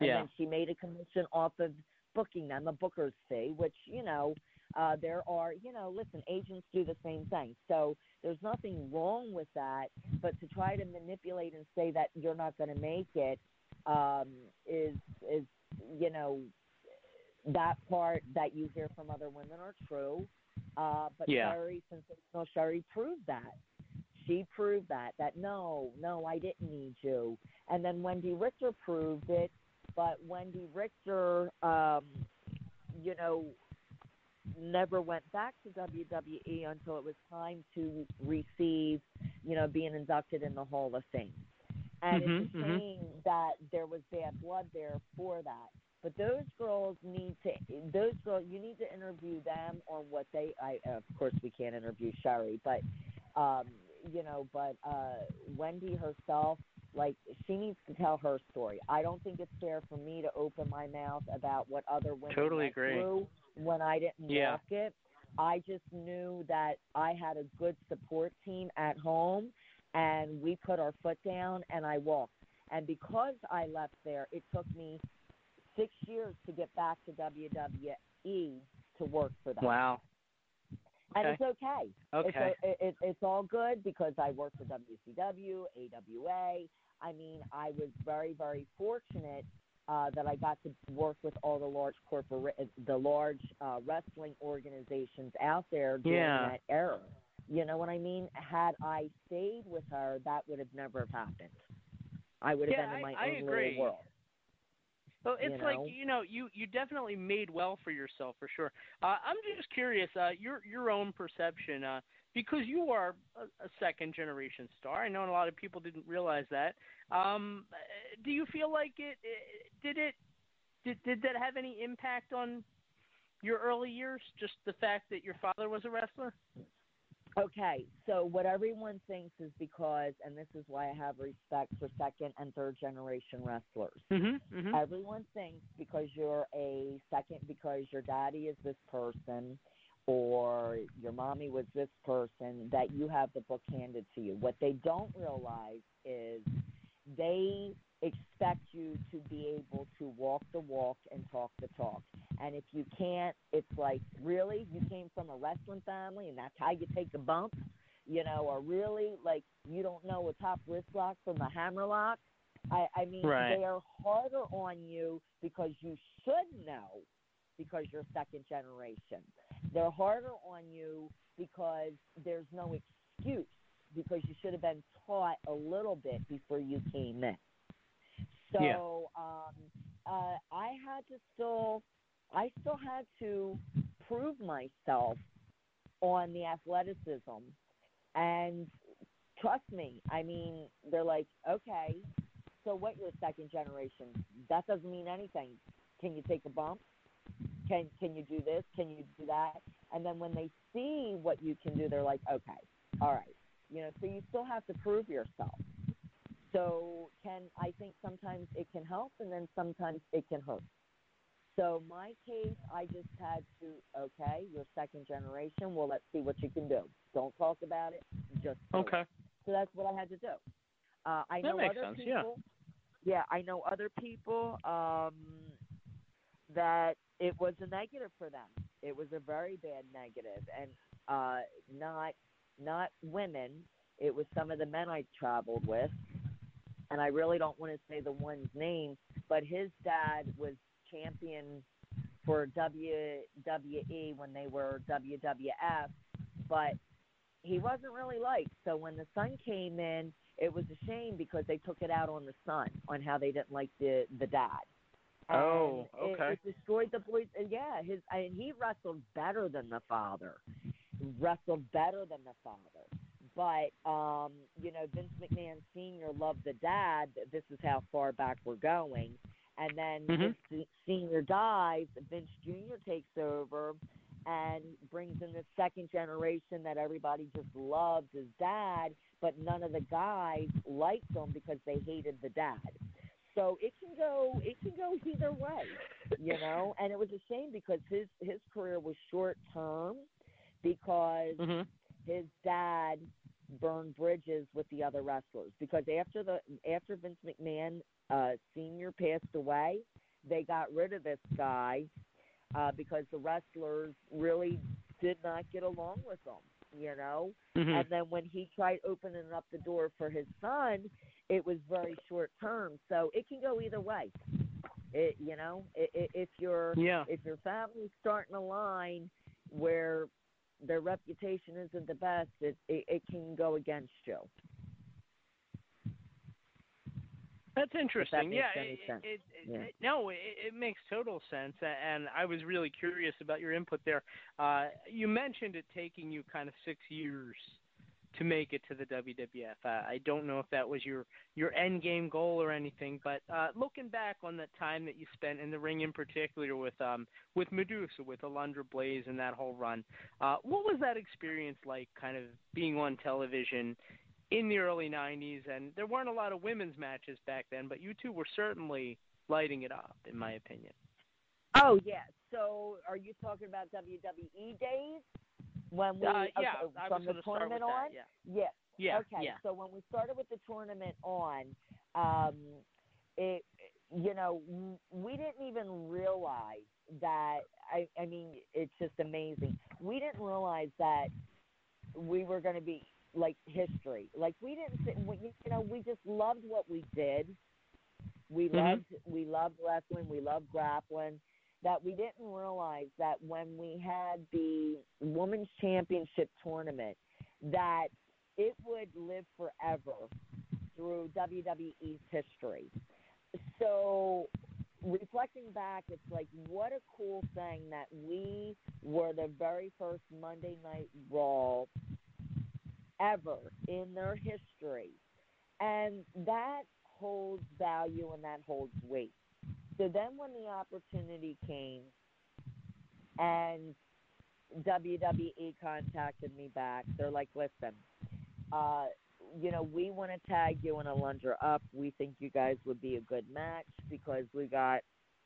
and Yeah. then she made a commission off of booking them, a booker's fee, which you know uh, there are. You know, listen, agents do the same thing, so there's nothing wrong with that. But to try to manipulate and say that you're not going to make it um, is is you know that part that you hear from other women are true. Uh, but Yeah. Sherri, sensational Sherri, proved that. She proved that that no, no, I didn't need you. And then Wendi Richter proved it. But Wendi Richter, um, you know, never went back to WWE until it was time to receive, you know, being inducted in the Hall of Fame. And it's Mhm, a mhm. shame that there was bad blood there for that. But those girls need to, those girls, you need to interview them on what they, I, of course we can't interview Sherri, but, um, you know, but, uh, Wendi herself, like, she needs to tell her story. I don't think it's fair for me to open my mouth about what other women Totally agree. through when I didn't Yeah. walk it. I just knew that I had a good support team at home and we put our foot down and I walked. And because I left there, it took me six years to get back to WWE to work for them. Wow. And it's okay. Okay. It's, it, it's all good because I work for WCW, AWA. I mean, I was very, very fortunate uh, that I got to work with all the large corporate, the large uh, wrestling organizations out there during Yeah. that era. You know what I mean? Had I stayed with her, that would have never have happened. I would have Yeah, been in my I- I own agree. little world. Well, it's you know? like you know, you you definitely made well for yourself for sure. Uh, I'm just curious, uh, your your own perception, uh, because you are a, a second generation star. I know a lot of people didn't realize that. Um, uh, do you feel like it, it did it did did that have any impact on your early years? Just the fact that your father was a wrestler. Okay, so what everyone thinks is because, and this is why I have respect for second and third generation wrestlers. Mm-hmm. mm-hmm. Everyone thinks because you're a second, because your daddy is this person or your mommy was this person, that you have the book handed to you. What they don't realize is they expect you to be able to walk the walk and talk the talk. And if you can't, it's like, really? You came from a wrestling family and that's how you take a bump? You know, or really, like, you don't know a top wrist lock from a hammer lock. I, I mean, Right. they are harder on you because you should know because you're second generation. They're harder on you because there's no excuse because you should have been taught a little bit before you came in. So um, uh, I had to still, I still had to prove myself on the athleticism, and trust me, I mean, they're like, okay, so what? You're second generation. That doesn't mean anything. Can you take a bump? Can can you do this? Can you do that? And then when they see what you can do, they're like, okay, all right, you know. So you still have to prove yourself. So can I think sometimes it can help, and then sometimes it can hurt. So my case, I just had to okay, you're second generation. Well, let's see what you can do. Don't talk about it. Just Okay. It. So that's what I had to do. Uh, I That know makes other sense, yeah. Yeah, I know other people um, that it was a negative for them. It was a very bad negative, and uh, not not women. It was some of the men I traveled with, and I really don't want to say the one's name, but his dad was champion for WWE when they were WWF, but he wasn't really liked. So when the son came in, it was a shame because they took it out on the son on how they didn't like the the dad. Oh, and Oh, okay. It, destroyed the boys. and Yeah, his and he wrestled better than the father. Wrestled better than the father. But um, you know, Vince McMahon Senior loved the dad. This is how far back we're going. And then Mhm. Vince Senior dies. Vince Junior takes over and brings in the second generation that everybody just loves his dad, but none of the guys liked him because they hated the dad. So it can go it can go either way, you know. And it was a shame because his his career was short term because Mhm. his dad burned bridges with the other wrestlers because after the after Vince McMahon uh senior passed away, they got rid of this guy uh because the wrestlers really did not get along with him, you know. Mhm. And then when he tried opening up the door for his son, it was very short term. So it can go either way. It you know, i- i- if your Yeah. if your family's starting a line where their reputation isn't the best, it it, it can go against you. That's interesting. makes yeah, it. It, Yeah. it- no, it, it makes total sense, and I was really curious about your input there. Uh, you mentioned it taking you kind of six years to make it to the WWF. I don't know if that was your your end game goal or anything, but uh, looking back on the time that you spent in the ring, in particular with um with Medusa, with Alundra Blaze, and that whole run, uh, what was that experience like? Kind of being on television in the early 90s, and there weren't a lot of women's matches back then, but you two were certainly lighting it up, in my opinion. Oh yeah. So are you talking about WWE days when we Uh, yeah, okay, from the gonna start with tournament that, on? yeah. Yeah. Yeah, Okay. yeah. So when we started with the tournament on, um, it you know we didn't even realize that. I I mean it's just amazing. We didn't realize that we were going to be like history. Like we didn't sit, we, you know we just loved what we did. We Mhm. loved we loved wrestling. We loved grappling. That we didn't realize that when we had the women's championship tournament, that it would live forever through WWE's history. So reflecting back, it's like what a cool thing that we were the very first Monday Night Raw ever in their history. And that holds value and that holds weight. So then when the opportunity came and WWE contacted me back, they're like, listen, uh, you know, we want to tag you and Alundra up. We think you guys would be a good match because we got,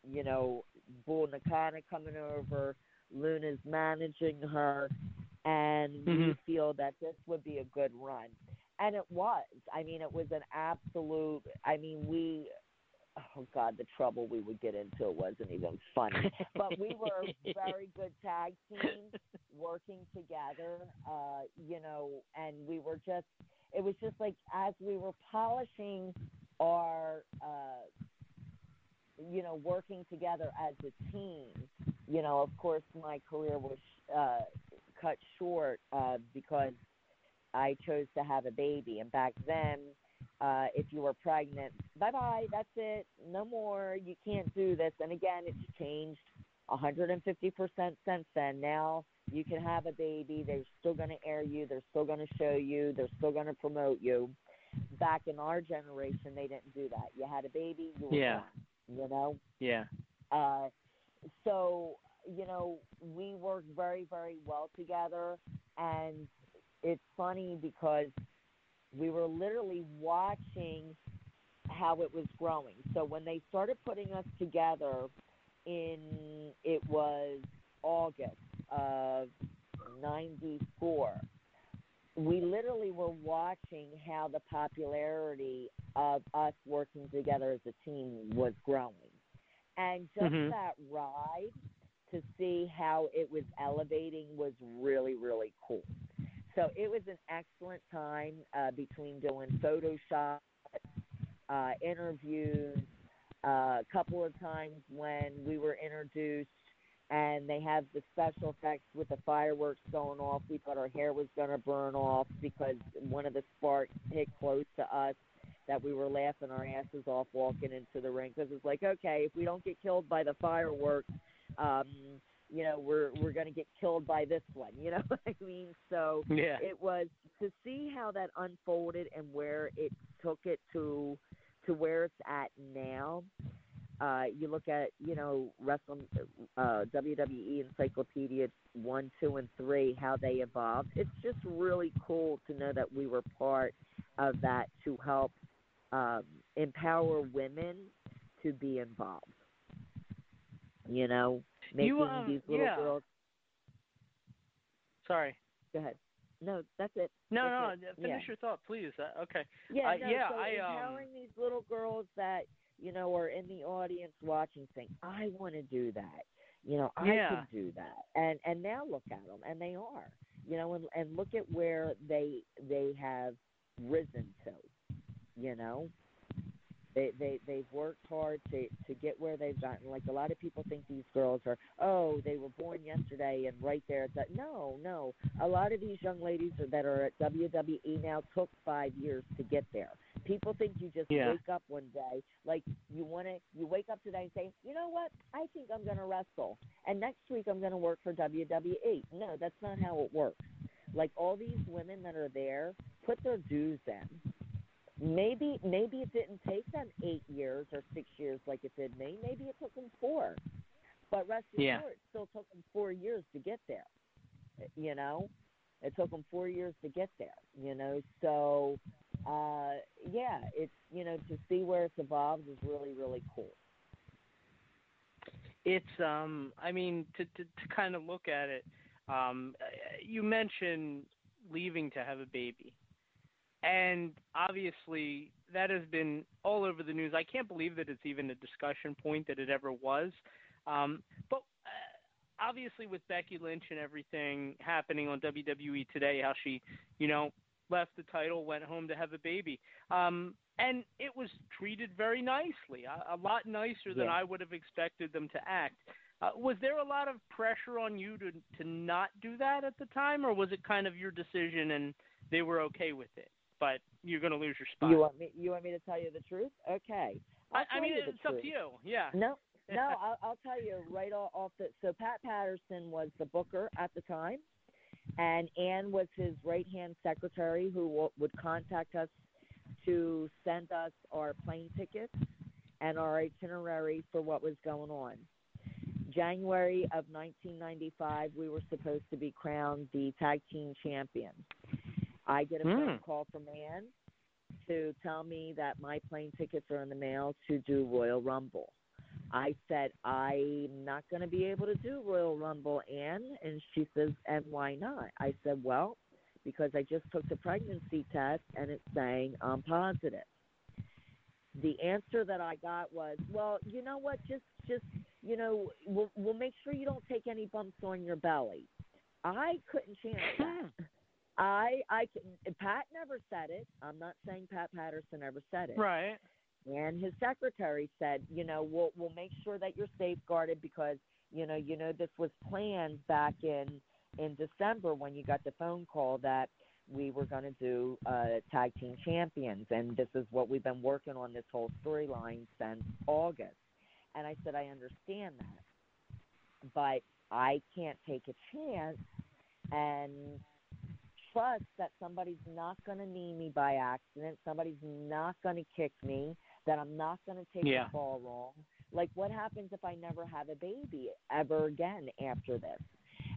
you know, Bull Nakano coming over. Luna's managing her, and we Mhm. feel that this would be a good run. And it was. I mean, it was an absolute. I mean, we. Oh God, the trouble we would get into wasn't even funny. but we were a very good tag team, working together. Uh, you know, and we were just. it was just like as we were polishing our, uh, you know, working together as a team. You know, of course, my career was uh, cut short uh, because I chose to have a baby, and back then uh, if you were pregnant, bye bye, that's it, no more, you can't do this. And again, it's changed 150% since then. Now you can have a baby, they're still going to air you, they're still going to show you, they're still going to promote you. Back in our generation, they didn't do that. You had a baby, you were Yeah. done, you know? Yeah. Uh, so you know we work very very well together, and it's funny because we were literally watching how it was growing. So when they started putting us together in it was August of 94 we literally were watching how the popularity of us working together as a team was growing. And just Mhm. that ride to see how it was elevating was really, really cool. So it was an excellent time uh, between doing Photoshop, uh, interviews, uh, a couple of times when we were introduced and they have the special effects with the fireworks going off. We thought our hair was going to burn off because one of the sparks hit close to us that we were laughing our asses off walking into the ring because it's like, okay, if we don't get killed by the fireworks, um, you know, we're we're going to get killed by this one. You know what I mean? So Yeah. it was to see how that unfolded and where it took it to to where it's at now. Uh, you look at you know wrestling uh, WWE Encyclopedia one, two, and three, how they evolved. It's just really cool to know that we were part of that to help um, empower women to be involved. You know, making You, um, these little yeah. girls. Sorry. Go ahead. No, that's it. No, That's no, it. finish yeah. your thought, please. Uh, okay. Yeah, Uh, no, yeah, so I um these little girls that you know are in the audience watching, saying, "I want to do that." You know, I Yeah. can do that, and and now look at them, and they are. You know, and and look at where they they have risen to. You know, they they they've worked hard to to get where they've gotten. Like a lot of people think these girls are, oh, they were born yesterday and right there. At that. No, no. A lot of these young ladies are, that are at WWE now took five years to get there. People think you just Yeah. wake up one day, like you want to. You wake up today and say, you know what? I think I'm going to wrestle, and next week I'm going to work for WWE. No, that's not how it works. Like all these women that are there, put their dues in maybe maybe it didn't take them eight years or six years like it did me. Maybe it took them four. But rest Yeah. assured, it still took them four years to get there. You know, it took them four years to get there. You know, so uh, yeah, it's you know to see where it's evolved is really really cool. It's um I mean to to, to kind of look at it um you mentioned leaving to have a baby. And obviously that has been all over the news. I can't believe that it's even a discussion point that it ever was. Um but uh, obviously with Becky Lynch and everything happening on WWE today how she, you know, left the title, went home to have a baby. Um and it was treated very nicely, a, a lot nicer than Yeah. I would have expected them to act. Uh, was there a lot of pressure on you to to not do that at the time, or was it kind of your decision and they were okay with it? But you're going to lose your spot. You want me? You want me to tell you the truth? Okay. I'll I, mean, it's up to you. Yeah. No, no, I'll, I'll tell you right off off the. So Pat Patterson was the booker at the time, and Ann was his right hand secretary who w- would contact us to send us our plane tickets and our itinerary for what was going on. January of 1995, we were supposed to be crowned the tag team champions. I get a phone Hmm. call from Ann to tell me that my plane tickets are in the mail to do Royal Rumble. I said, I'm not going to be able to do Royal Rumble, Ann. And she says, and why not? I said, well, because I just took the pregnancy test and it's saying I'm positive. The answer that I got was, well, you know what? Just, just, you know, we'll, we'll make sure you don't take any bumps on your belly. I couldn't chance that. I I can, Pat never said it. I'm not saying Pat Patterson ever said it. Right. And his secretary said, you know, we'll we'll make sure that you're safeguarded because you know you know this was planned back in in December when you got the phone call that we were going to do uh, tag team champions, and this is what we've been working on this whole storyline since August. And I said, I understand that, but I can't take a chance and trust that somebody's not going to knee me by accident, somebody's not going to kick me, that I'm not going to take Yeah. the ball wrong. Like, what happens if I never have a baby ever again after this?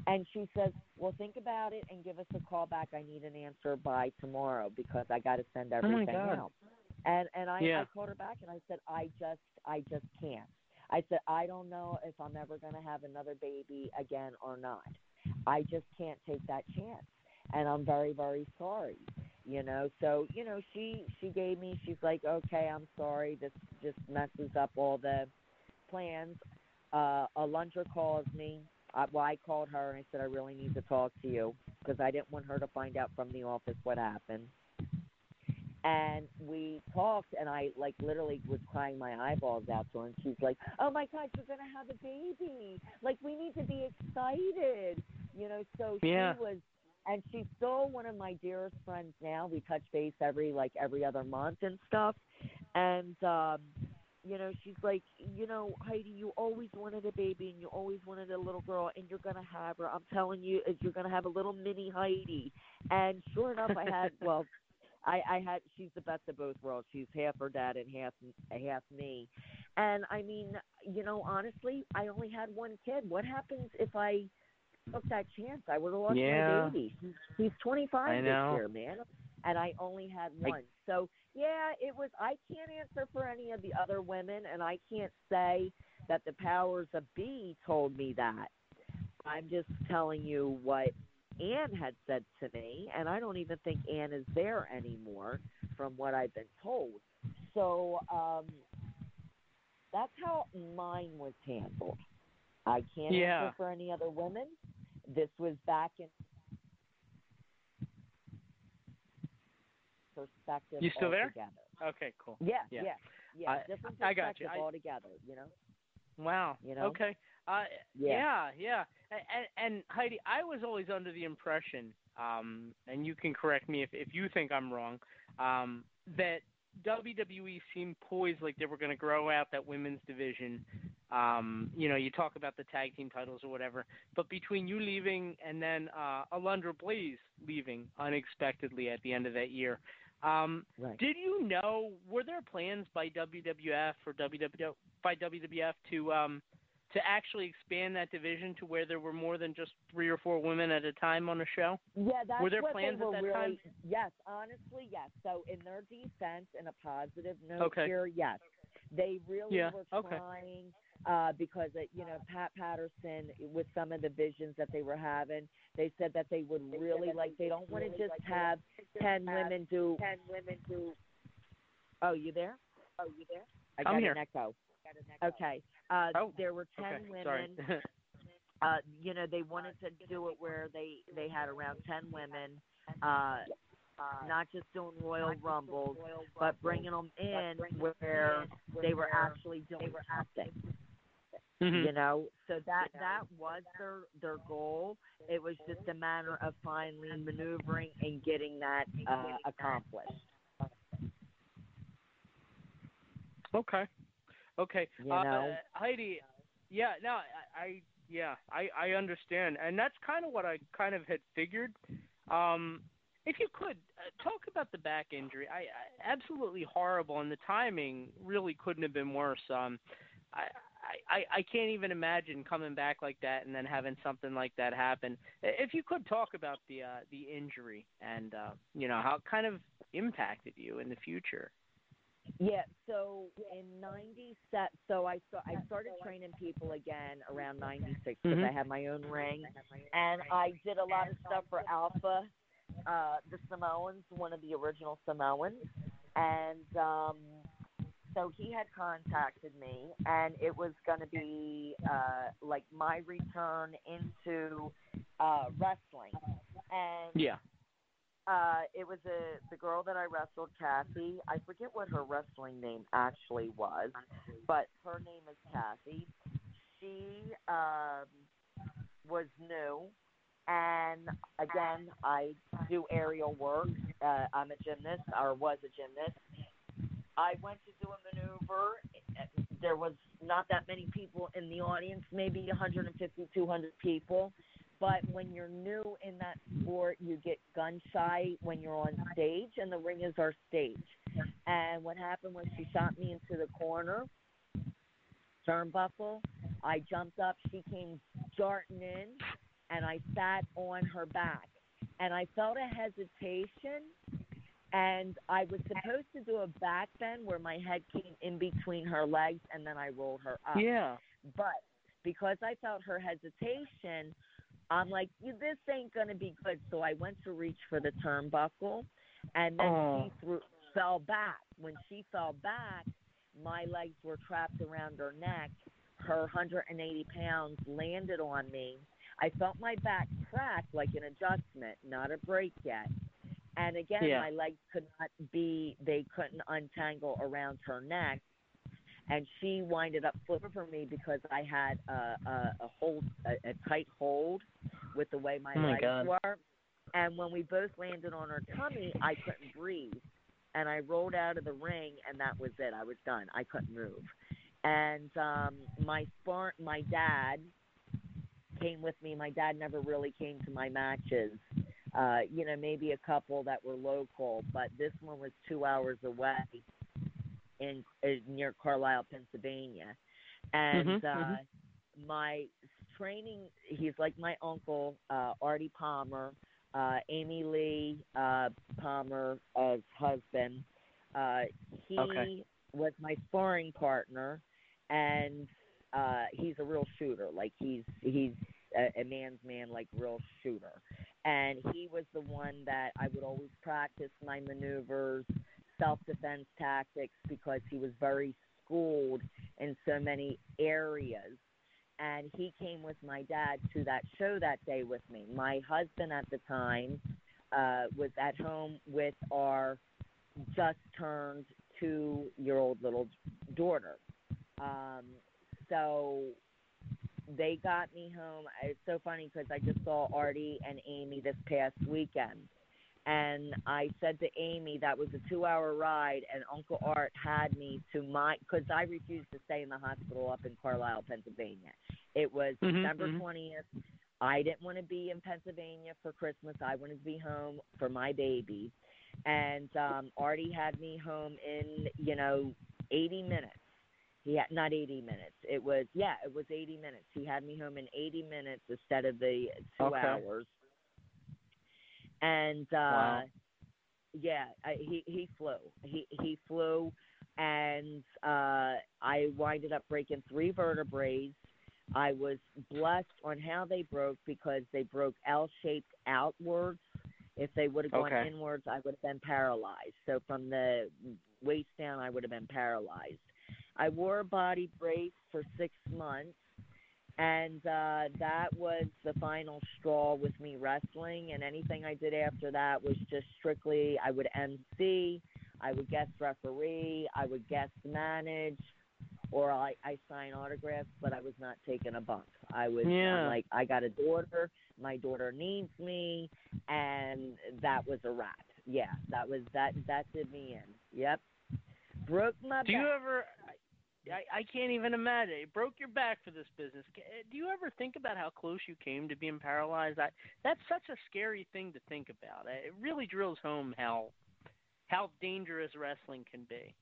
And she says, Well, think about it and give us a call back. I need an answer by tomorrow because I got to send Oh, my everything God. out. And and I, Yeah. I called her back and I said, I just I just can't. I said, I don't know if I'm ever going to have another baby again or not. I just can't take that chance. And I'm very, very sorry. You know, so, you know, she she gave me she's like, Okay, I'm sorry, this just messes up all the plans. Uh a luncher calls me. Uh, well, I called her and I said I really need to talk to you because I didn't want her to find out from the office what happened. And we talked, and I like literally was crying my eyeballs out to her. And she's like, "Oh my God, you're gonna have a baby! Like we need to be excited, you know." So Yeah. she was, and she's still one of my dearest friends now. We touch base every like every other month and stuff. And um, you know, she's like, you know, Heidi, you always wanted a baby and you always wanted a little girl, and you're gonna have her. I'm telling you, is you're gonna have a little mini Heidi. And sure enough, I had well. I, I had she's the best of both worlds. She's half her dad and half half me. And I mean, you know, honestly, I only had one kid. What happens if I took that chance? I would have lost Yeah. my baby. He's, he's 25 I know. this year, man, and I only had I- one. So yeah, it was. I can't answer for any of the other women, and I can't say that the powers of be told me that. I'm just telling you what Anne had said to me, and I don't even think Anne is there anymore, from what I've been told. So um, that's how mine was handled. I can't Yeah. answer for any other women. This was back in perspective You still there? Okay, cool. Yeah, Yeah. yeah, yeah. I- different I got you. I- altogether. You know. Wow. You know? Okay. Uh, Yeah. yeah, yeah. And, and Heidi, I was always under the impression, um, and you can correct me if, if you think I'm wrong, um, that WWE seemed poised like they were going to grow out that women's division. Um, you know, you talk about the tag team titles or whatever, but between you leaving and then uh, Alundra Blaze leaving unexpectedly at the end of that year, um, Right. did you know? Were there plans by WWF or WWF by WWF to um, to actually expand that division to where there were more than just three or four women at a time on a show? Yeah, that's Were there what plans they at were that really, time? Yes, honestly, yes. So in their defense, in a positive note Okay. here, yes, they really Yeah, were okay. Trying uh, because it, you know Pat Patterson with some of the visions that they were having, they said that they would really like they don't want to just have ten women do ten women do. Oh, you there? Oh, you there? I I'm got here. an echo. Okay. Uh, Oh, there were ten okay, women sorry. uh you know they wanted to do it where they they had around 10 women uh not just doing royal rumbles but bringing them in where they were actually doing something Mhm. you know so that that was their their goal it was just a matter of finally maneuvering and getting that uh accomplished Okay. Okay. You uh, know? Heidi. Yeah. No. I, I. Yeah. I. I understand, and that's kind of what I kind of had figured. Um, if you could uh, talk about the back injury, I, I absolutely horrible, and the timing really couldn't have been worse. Um, I, I I can't even imagine coming back like that and then having something like that happen. If you could talk about the uh, the injury and uh, you know how it kind of impacted you in the future. Yeah, so in ninety '97, so I sta- I started training people again around '96 because Mhm. I had my own ring, and I did a lot of stuff for Afa, uh, the Samoans, one of the original Samoans, and um, so he had contacted me, and it was going to be uh, like my return into uh, wrestling, and Yeah. uh, it was a the girl that I wrestled, Kathy. I forget what her wrestling name actually was, but her name is Kathy. She um, was new, and again, I do aerial work. Uh, I'm a gymnast, or was a gymnast. I went to do a maneuver. There was not that many people in the audience, maybe 150, 200 people. But when you're new in that sport, you get gun shy when you're on stage, and the ring is our stage. And what happened was she shot me into the corner, turnbuckle. I jumped up. She came darting in, and I sat on her back. And I felt a hesitation, and I was supposed to do a back bend where my head came in between her legs, and then I rolled her up. Yeah. But because I felt her hesitation, I'm like, this ain't gonna be good. So I went to reach for the turnbuckle, and then Oh. she threw, fell back. When she fell back, my legs were trapped around her neck. Her 180 pounds landed on me. I felt my back crack like an adjustment, not a break yet. And again, Yeah. my legs could not be, they couldn't untangle around her neck. And she winded up flipping for me because I had a, a, a hold, a, a tight hold with the way my Oh my legs God. were. And when we both landed on her tummy, I couldn't breathe. And I rolled out of the ring, and that was it. I was done. I couldn't move. And um, my spar- my dad came with me. My dad never really came to my matches. Uh, you know, maybe a couple that were local, but this one was two hours away in, in near Carlisle, Pennsylvania. And Mhm, uh, mhm. my training, he's like my uncle, uh, Artie Palmer, uh, Amy Lee uh, Palmer's husband. Uh, he Okay. was my sparring partner, and uh, he's a real shooter. Like he's he's a, a man's man, like real shooter. And he was the one that I would always practice my maneuvers, self defense tactics, because he was very schooled in so many areas. And he came with my dad to that show that day with me. My husband at the time uh, was at home with our just turned two year old little daughter. Um, so they got me home. It's so funny because I just saw Artie and Amy this past weekend. And I said to Amy, that was a two hour ride, and Uncle Art had me to my, because I refused to stay in the hospital up in Carlisle, Pennsylvania. It was Mhm, December mhm. 20th. I didn't want to be in Pennsylvania for Christmas. I wanted to be home for my baby. And um Artie had me home in, you know, 80 minutes. He had not 80 minutes. It was yeah, it was 80 minutes. He had me home in 80 minutes instead of the 2 Okay. hours. And uh Wow. yeah, I, he he flew. He he flew and uh I winded up breaking three vertebrae. I was blessed on how they broke because they broke L-shaped outwards. If they would have gone Okay. inwards, I would have been paralyzed. So from the waist down, I would have been paralyzed. I wore a body brace for six months, and uh, that was the final straw with me wrestling. And anything I did after that was just strictly I would MC, I would guest referee, I would guest manage, or I, I sign autographs, but I was not taking a bump. I was I'm like, I got a daughter, my daughter needs me, and that was a wrap. Yeah, that was that. That did me in. Yep, broke my Do back. you ever? I, I can't even imagine. It broke your back for this business. Ca- eh, Do you ever think about how close you came to being paralyzed? I, that's such a scary thing to think about. Eh, it really drills home how how dangerous wrestling can be.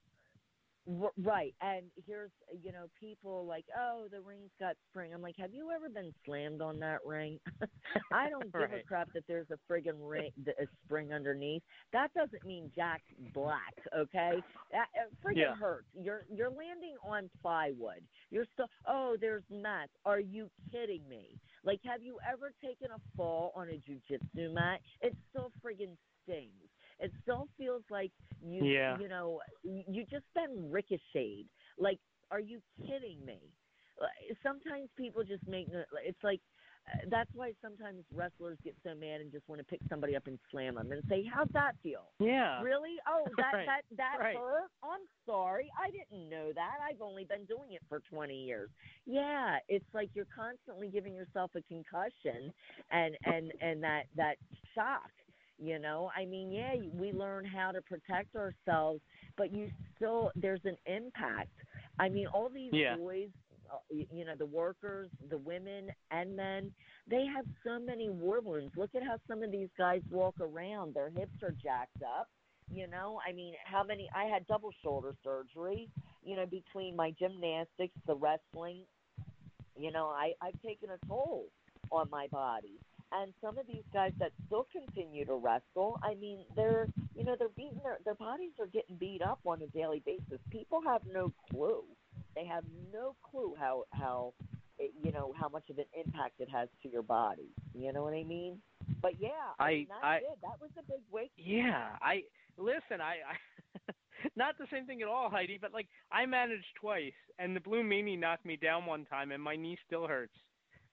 R- Right, and here's you know people like, oh, the ring's got spring. I'm like, have you ever been slammed on that ring? I don't give a crap that there's a friggin' ring, a spring underneath. That doesn't mean Jack Black, okay? That it friggin' Yeah. hurts. You're you're landing on plywood. You're still. Oh, there's mats. Are you kidding me? Like, have you ever taken a fall on a jujitsu mat? It still friggin' stings. It still feels like you Yeah. you know you just been ricocheted. Like, are you kidding me? Sometimes people just make. It's like uh, that's why sometimes wrestlers get so mad and just want to pick somebody up and slam them and say, "How's that feel?" Yeah. Really? Oh, that Right. that that Right. hurt. I'm sorry. I didn't know that. I've only been doing it for 20 years. Yeah, it's like you're constantly giving yourself a concussion and and and that that shock. You know, I mean, yeah, we learn how to protect ourselves, but you still there's an impact. I mean, all these Yeah. boys, uh, you know, the workers, the women and men, they have so many war wounds. Look at how some of these guys walk around; their hips are jacked up. You know, I mean, how many? I had double shoulder surgery. You know, between my gymnastics, the wrestling. You know, I I've taken a toll on my body. And some of these guys that still continue to wrestle, I mean, they're you know they're beating their their bodies are getting beat up on a daily basis. People have no clue. They have no clue how how it, you know how much of an impact it has to your body. You know what I mean? But yeah, I, I- mean, that's I-. That was a big wake. Yeah, I listen. I, I not the same thing at all, Heidi. But like, I managed twice, and the Blue Meanie knocked me down one time, and my knee still hurts.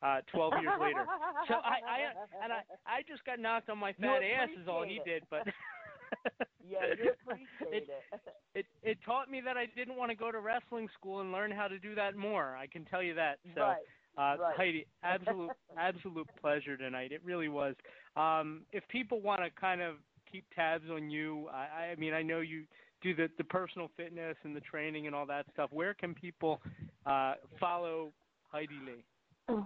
Uh, twelve years later. So I, I and I, I just got knocked on my fat ass is all he appreciate did. But Yeah, you appreciate it. it it taught me that I didn't want to go to wrestling school and learn how to do that more. I can tell you that. So. Right. Uh, Right. Heidi, absolute absolute pleasure tonight. It really was. Um, if people want to kind of keep tabs on you, I, I mean, I know you do the the personal fitness and the training and all that stuff. Where can people uh, follow Heidi Lee?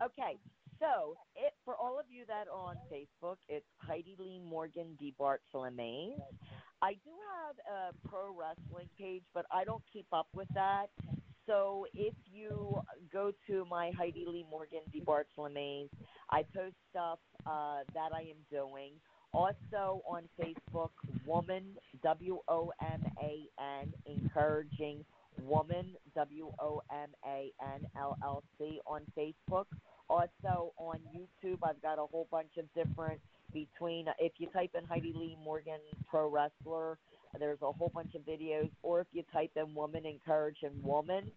Okay, so it for all of you that are on Facebook, it's Heidi Lee Morgan D. Bartolome. I do have a pro wrestling page, but I don't keep up with that. So if you go to my Heidi Lee Morgan D. Bartolome, I post stuff uh, that I am doing. Also on Facebook, Woman W O M A N, encouraging Woman W O M A N L L C on Facebook. Also on YouTube, I've got a whole bunch of different between. If you type in Heidi Lee Morgan Pro Wrestler, there's a whole bunch of videos. Or if you type in Woman Encouraging Woman,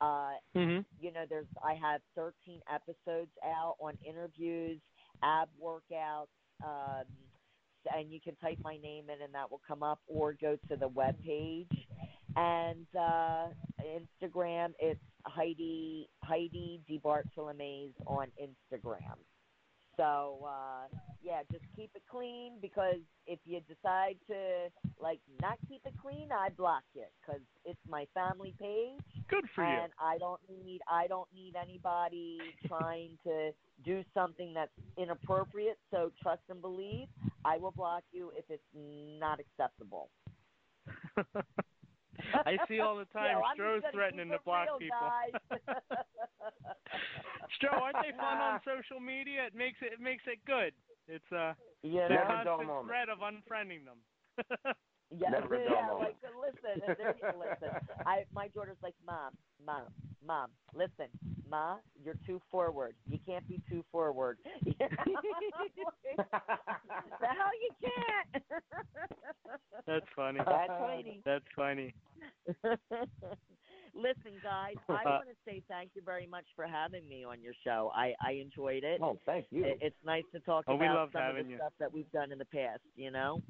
uh, Mm-hmm. you know, there's I have 13 episodes out on interviews, ab workouts, um, and you can type my name in and that will come up, or go to the web page. And uh, Instagram, it's Heidi Heidi DeBartolome's on Instagram. So uh, yeah, just keep it clean because if you decide to like not keep it clean, I block you because it's my family page. Good for you. and I don't need I don't need anybody trying to do something that's inappropriate. So trust and believe. I will block you if it's not acceptable. I see all the time Stro's threatening to block real, people. Stroh, aren't they fun on social media? It makes it it makes it good. It's uh, Yeah, the constant threat of unfriending them. Yeah, Never a dull yeah. moment. Like, listen, and there listen. I, my daughter's like, mom, mom, mom. Listen, ma, you're too forward. You can't be too forward. the hell you can't. That's funny. That's funny. That's funny. Listen, guys, I uh, want to say thank you very much for having me on your show. I, I enjoyed it. Oh, thank you. It- It's nice to talk Oh, about loved some of the you. stuff that we've done in the past. You know.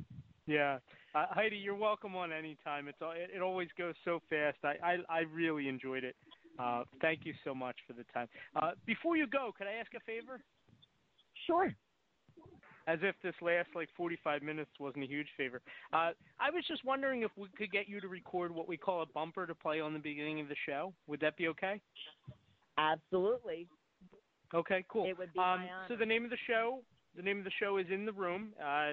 Yeah, uh, Heidi, you're welcome on any time. It's it, it always goes so fast. I I, I really enjoyed it. Uh, thank you so much for the time. Uh, before you go, could I ask a favor? Sure. As if this last like 45 minutes wasn't a huge favor. Uh, I was just wondering if we could get you to record what we call a bumper to play on the beginning of the show. Would that be okay? Absolutely. Okay, cool. It would be um. So the name of the show, the name of the show is in the room. Uh,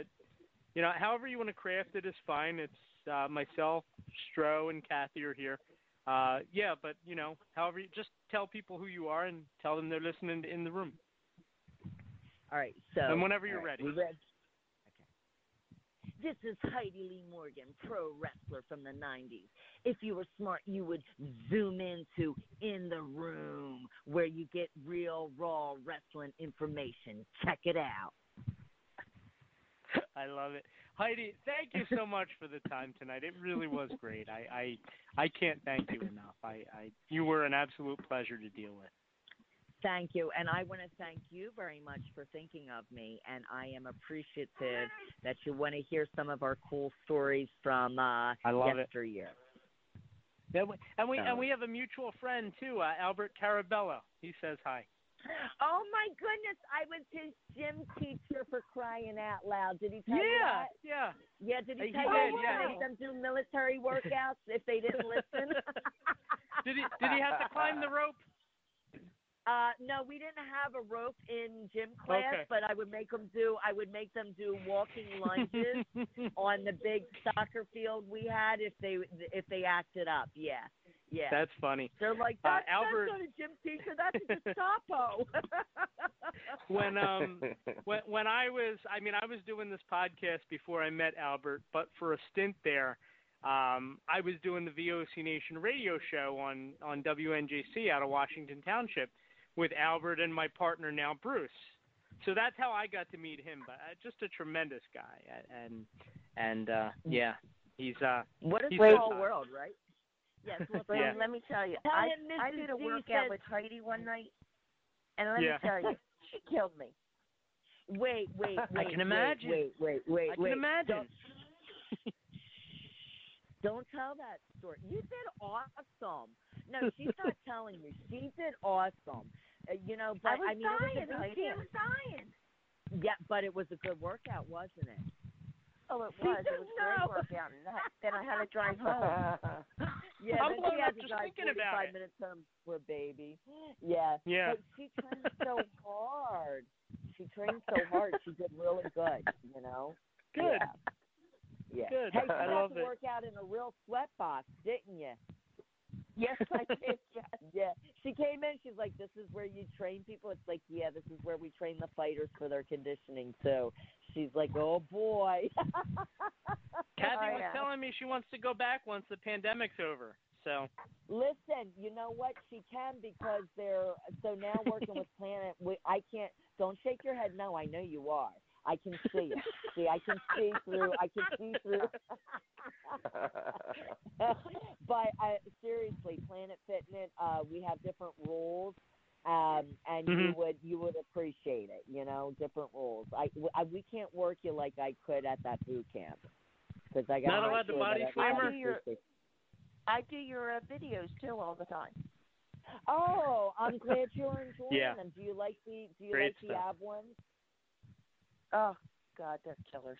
you know, however you want to craft it is fine. It's uh, myself, Stro, and Kathy are here. Uh, yeah, but you know, however, you, just tell people who you are and tell them they're listening in the room. All right. So. and whenever you're right, ready. we read- This is Heidi Lee Morgan, pro wrestler from the 90s. If you were smart, you would zoom into In the Room, where you get real, raw wrestling information. Check it out. I love it, Heidi. Thank you so much for the time tonight. It really was great. I I, I can't thank you enough. I, I you were an absolute pleasure to deal with. Thank you. And I want to thank you very much for thinking of me. And I am appreciative that you want to hear some of our cool stories from uh, I love it. And we and we, So- and we have a mutual friend too, uh, Albert Carabello. He says hi. Oh my goodness! I was his gym teacher for crying out loud. Did he tell you that? yeah. Yeah, did he He tell did, you yeah. to make them do military workouts if they didn't listen? Did he did he have to climb the rope? Uh, no, we didn't have a rope in gym class, Okay. but I would make them do. I would make them do walking lunges on the big soccer field we had if they if they acted up. Yeah, yeah. That's funny. They're like Uh, that's, Albert- that's not a gym teacher. That's a Gestapo. when um when when I was I mean I was doing this podcast before I met Albert, but for a stint there, um I was doing the VOC Nation radio show on on WNJC out of Washington Township with Albert and my partner now Bruce. So that's how I got to meet him, but uh, just a tremendous guy and and uh yeah, he's uh what a he's small so- world, right? Yes, well, Yeah. let me tell you, Tell I, I did a workout said- with Heidi one night, and let Yeah. me tell you, she killed me. Wait, wait, I can wait, imagine. Wait, wait, wait, wait. I can wait. imagine. Don't, don't tell that story. You did awesome. No, she's not telling you. She did awesome. Uh, you know, but I was mean, dying, it was a boot Heidi, was dying. Yeah, but it was a good workout, wasn't it? Oh, it was. It was a great workout, and that, then I had to drive home. Yeah, I'm then she had to drive thinking about 45 it. minutes home for baby. Yeah. Yeah. But she trained so hard. She trained so hard. She did really good, you know? Good. Yeah. Yeah. Good. Hey, you I love to it. work out in a real sweat box, didn't you? Yes, I did. Yes. Yeah. She came in. She's like, "This is where you train people." It's like, "Yeah, this is where we train the fighters for their conditioning." So she's like, "Oh boy." Kathy Oh, was yeah. telling me she wants to go back once the pandemic's over. So Listen, you know what? She can because they're so now working with Planet. We, I can't. Don't shake your head. No, I know you are. I can see it. See, I can see through. I can see through. but I, seriously, Planet Fitness, uh, we have different rules, um, and you Mhm. would you would appreciate it. You know, different rules. I, I we can't work you like I could at that boot camp because I got Not allowed to body slam her? I do your, I do your uh, videos too all the time. Oh, I'm glad you're enjoying Yeah. them. Do you like the Do you Great like the ab ones? Oh God, they're killers.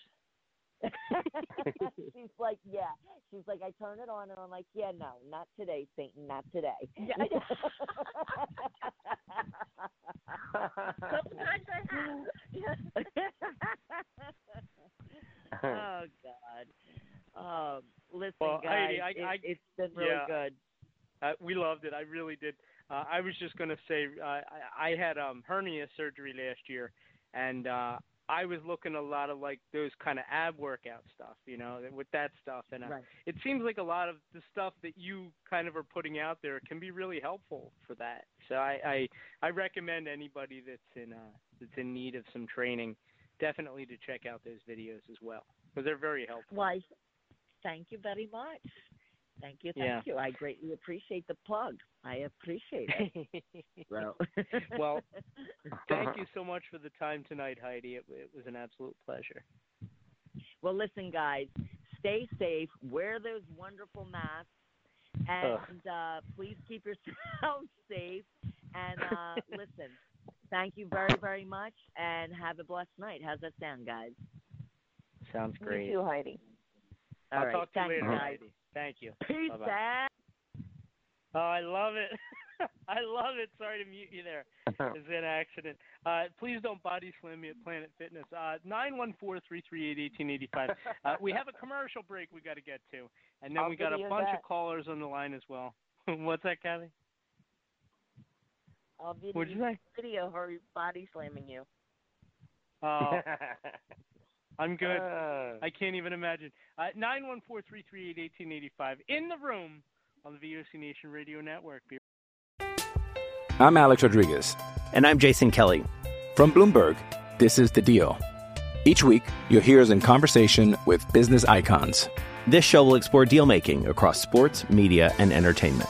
She's like, yeah. She's like, I turn it on, and I'm like, yeah, no, not today, Satan, not today. Yeah, Sometimes I have. oh God. Um, listen, Well, guys, Heidi, I- it, I- it's been really yeah. good. uh, we loved it. I really did. Uh, I was just going to say uh, I, I had um, hernia surgery last year, and uh, I was looking a lot of like those kind of ab workout stuff, you know, with that stuff. And uh, Right. it seems like a lot of the stuff that you kind of are putting out there can be really helpful for that. So I I, I recommend anybody that's in uh, that's in need of some training definitely to check out those videos as well because they're very helpful. Why? Thank you very much. Thank you, thank Yeah. you. I greatly appreciate the plug. I appreciate it. bro. well, thank you so much for the time tonight, Heidi. It, it was an absolute pleasure. Well, listen, guys, stay safe. Wear those wonderful masks, and uh, please keep yourselves safe. And uh, listen, thank you very, very much, and have a blessed night. How's that sound, guys? Sounds great. You too, Heidi. All I'll right, talk to you later, guys. Heidi. Thank you. Peace Bye-bye. out. Oh, I love it. I love it. Sorry to mute you there. It's an accident. Uh, please don't body slam me at Planet Fitness. Uh, Nine one four three three eight eighteen eighty five. Uh, we have a commercial break we got to get to, and then I'll we got a bunch that. of callers on the line as well. What's that, Kathy? I'll video, What'd you say? video her body slamming you. Oh, I'm good. Uh, I can't even imagine. Uh, Nine one four three three eight eighteen eighty five in the room on the VOC Nation Radio Network. Be I'm Alex Rodriguez. And I'm Jason Kelly. From Bloomberg, this is The Deal. Each week, you'll hear us in conversation with business icons. This show will explore deal making across sports, media, and entertainment.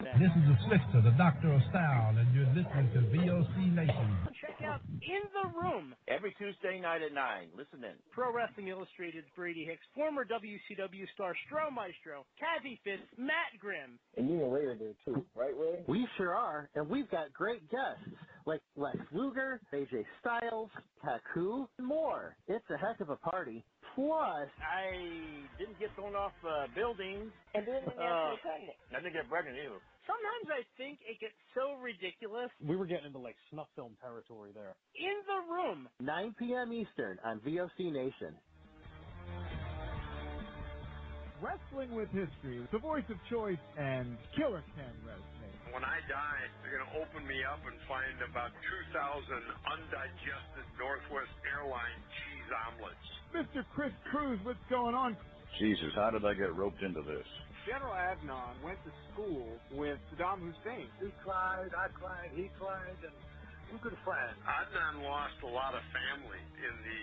This is the Slickster, the Doctor of Style, and you're listening to VOC Nation. Check out In the Room. Every Tuesday night at 9. Listen in. Pro Wrestling Illustrated's Brady Hicks, former WCW star Stro Maestro, Kathy Fitz, Matt Grimm. And you and Rey are there too, right, Rey? We sure are, and we've got great guests like Lex Luger, AJ Styles, Taku, and more. It's a heck of a party. Plus, I didn't get thrown off uh, buildings. And then the Uh, national pregnant. I didn't get pregnant either. Sometimes I think it gets so ridiculous. we were getting into like snuff film territory there. In the Room. 9 p.m. Eastern on VOC Nation. Wrestling with History, the voice of choice, and Killer Ken Resnick. When I die, they're going to open me up and find about 2,000 undigested Northwest Airline cheese omelets. Mr. Chris Cruz, what's going on? Jesus, how did I get roped into this? General Adnan went to school with Saddam Hussein. He cried, I cried, he cried, and we're good friends. Adnan lost a lot of family in the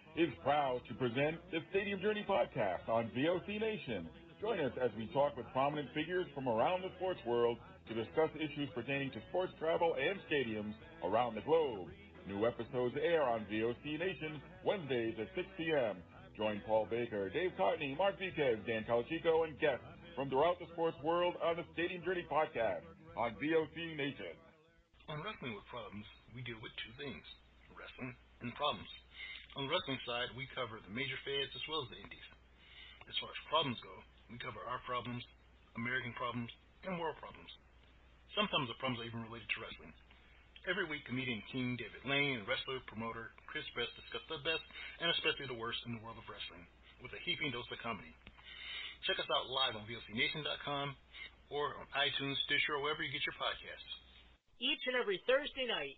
is proud to present the Stadium Journey podcast on VOC Nation. Join us as we talk with prominent figures from around the sports world to discuss issues pertaining to sports travel and stadiums around the globe. New episodes air on VOC Nation Wednesdays at 6 p.m. Join Paul Baker, Dave Cotney, Mark Viquez, Dan Calachico, and guests from throughout the sports world on the Stadium Journey podcast on VOC Nation. On Wrestling with Problems, we deal with two things wrestling and problems. On the wrestling side, we cover the major feds as well as the indies. As far as problems go, we cover our problems, American problems, and world problems. Sometimes the problems are even related to wrestling. Every week, comedian King David Lane and wrestler promoter Chris Best discuss the best and especially the worst in the world of wrestling with a heaping dose of comedy. Check us out live on VOCNation.com or on iTunes, Stitcher, or wherever you get your podcasts. Each and every Thursday night,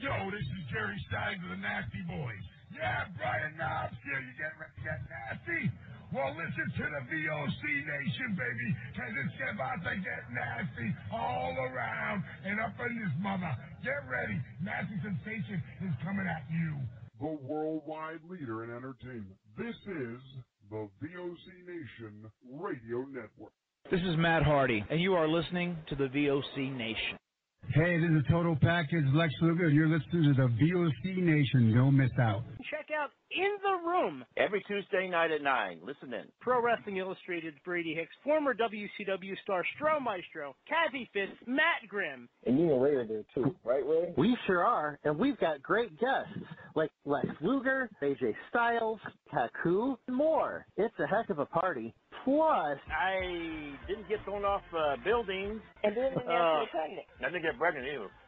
Yo, this is Jerry Stein of the Nasty Boys. Yeah, Brian Knobbs here. You get, get nasty? Well, listen to the VOC Nation, baby, because it's about to get nasty all around and up in this mother. Get ready. Nasty Sensation is coming at you. The worldwide leader in entertainment. This is the VOC Nation Radio Network. This is Matt Hardy, and you are listening to the VOC Nation. Hey, this is Total Package Lex Luger. You're listening to the VOC Nation. Don't miss out. Check out In the Room. Every Tuesday night at 9. Listen in. Pro Wrestling Illustrated's Brady Hicks, former WCW star Stro Maestro, Kathy Fitz, Matt Grimm. And you and Rey are there too, right, Rey? We sure are, and we've got great guests like Lex Luger, AJ Styles, Taku, and more. It's a heck of a party. Plus, I didn't get thrown off uh, buildings. And then the Uh, national. I didn't get pregnant either.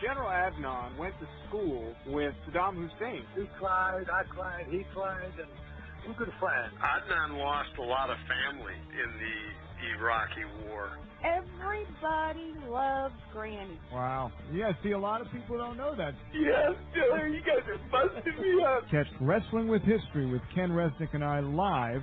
General Adnan went to school with Saddam Hussein. He cried, I cried, he cried, and we could good friends. Adnan lost a lot of family in the Iraqi war. Everybody loves Granny. Wow. Yeah, see, a lot of people don't know that. Yes, Killer, you guys are busting me up. Catch Wrestling with History with Ken Resnick and I live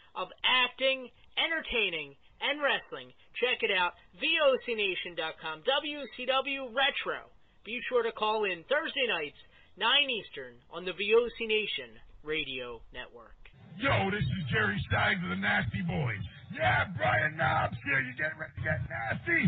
of acting, entertaining, and wrestling. Check it out, VOCNation.com, WCW Retro. Be sure to call in Thursday nights, 9 Eastern, on the VOC Nation Radio Network. Yo, this is Jerry Stein of the Nasty Boys. Yeah, Brian Knobbs here. You getting ready to get nasty?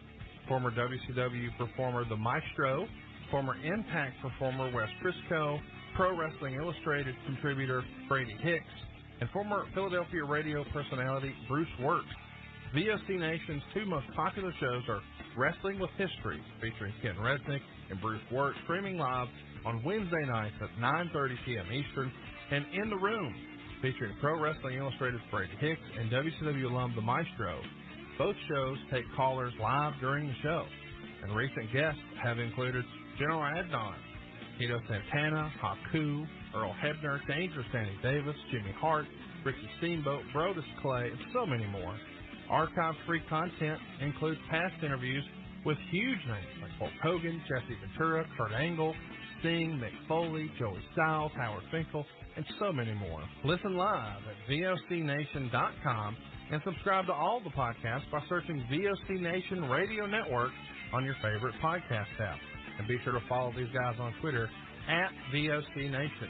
former WCW performer The Maestro, former Impact performer Wes Briscoe, Pro Wrestling Illustrated contributor Brady Hicks, and former Philadelphia radio personality Bruce Wirt. VOC Nation's two most popular shows are Wrestling with History, featuring Ken Resnick and Bruce Wirt, streaming live on Wednesday nights at 9.30 p.m. Eastern, and In the Room, featuring Pro Wrestling Illustrated Brady Hicks and WCW alum The Maestro. Both shows take callers live during the show, and recent guests have included General Adnan, Tito Santana, Haku, Earl Hebner, Dangerous Danny Davis, Jimmy Hart, Ricky Steamboat, Brodus Clay, and so many more. Archive-free content includes past interviews with huge names like Hulk Hogan, Jesse Ventura, Kurt Angle, Sting, Mick Foley, Joey Styles, Howard Finkel, and so many more. Listen live at VOCNation.com and subscribe to all the podcasts by searching VOC Nation Radio Network on your favorite podcast app. And be sure to follow these guys on Twitter at VOC Nation.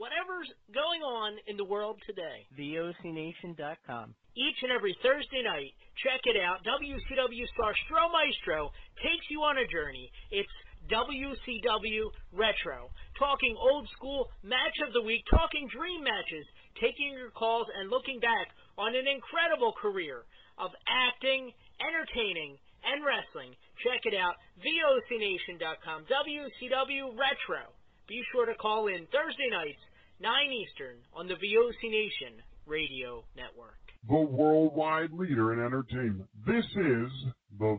whatever's going on in the world today. VOCNation.com. Each and every Thursday night, check it out. WCW star Stro Maestro takes you on a journey. It's WCW Retro. Talking old school match of the week, talking dream matches, taking your calls and looking back on an incredible career of acting, entertaining, and wrestling. Check it out, VOCNation.com, WCW Retro. Be sure to call in Thursday nights, 9 Eastern, on the VOC Nation Radio Network. The worldwide leader in entertainment. This is the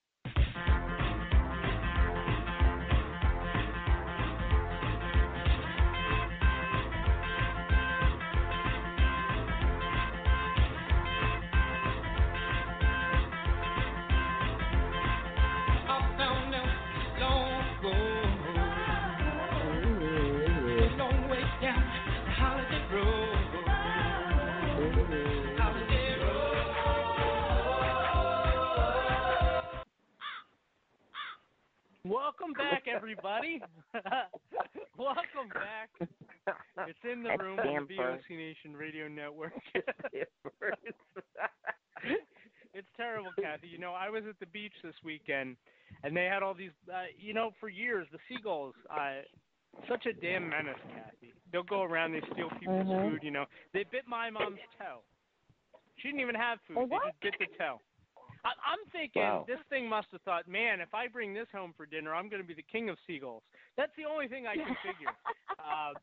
Welcome back, everybody. Welcome back. It's in the room on the. VOC Nation Radio Network. it's terrible, Kathy. You know, I was at the beach this weekend, and they had all these. Uh, you know, for years the seagulls. Uh, such a damn menace, Kathy. They'll go around, they steal people's Mhm. food. You know, they bit my mom's toe. She didn't even have food. They They just bit the toe. I, I'm thinking Wow. this thing must have thought, man, if I bring this home for dinner, I'm going to be the king of seagulls. That's the only thing I can figure. uh,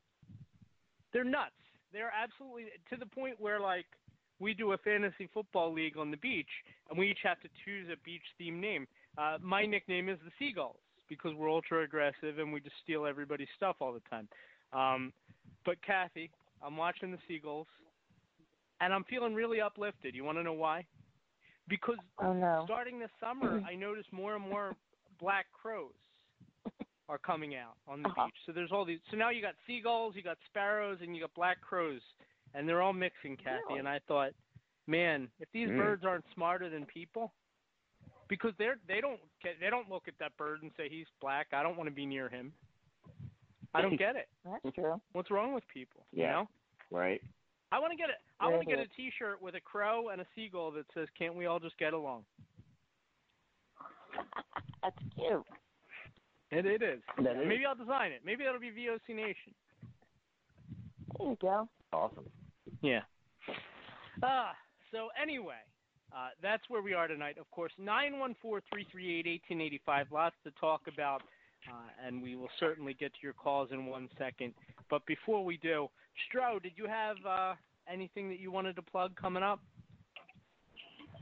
they're nuts. They're absolutely to the point where like we do a fantasy football league on the beach, and we each have to choose a beach themed name. Uh, my nickname is the Seagulls because we're ultra aggressive and we just steal everybody's stuff all the time. Um, but Kathy, I'm watching the Seagulls, and I'm feeling really uplifted. You want to know why? Because Oh no. starting this summer, I noticed more and more black crows are coming out on the Uh-huh. beach. So there's all these. So now you got seagulls, you got sparrows, and you got black crows, and they're all mixing, Kathy. Really? And I thought, man, if these Mm. birds aren't smarter than people, because they're they don't get, they don't look at that bird and say he's black. I don't want to be near him. I don't get it. That's true. What's wrong with people? You Yeah. know? Right. I want to get it. I want to get a Really? T-shirt with a crow and a seagull that says, "Can't we all just get along?" That's cute. It it is. That is. Maybe I'll design it. Maybe that'll be VOC Nation. There you go. Awesome. Yeah. Ah, so anyway, uh, that's where we are tonight. Of course, nine one four three three eight eighteen eighty five. Lots to talk about, uh, and we will certainly get to your calls in one second. But before we do, Stro, did you have uh, anything that you wanted to plug coming up?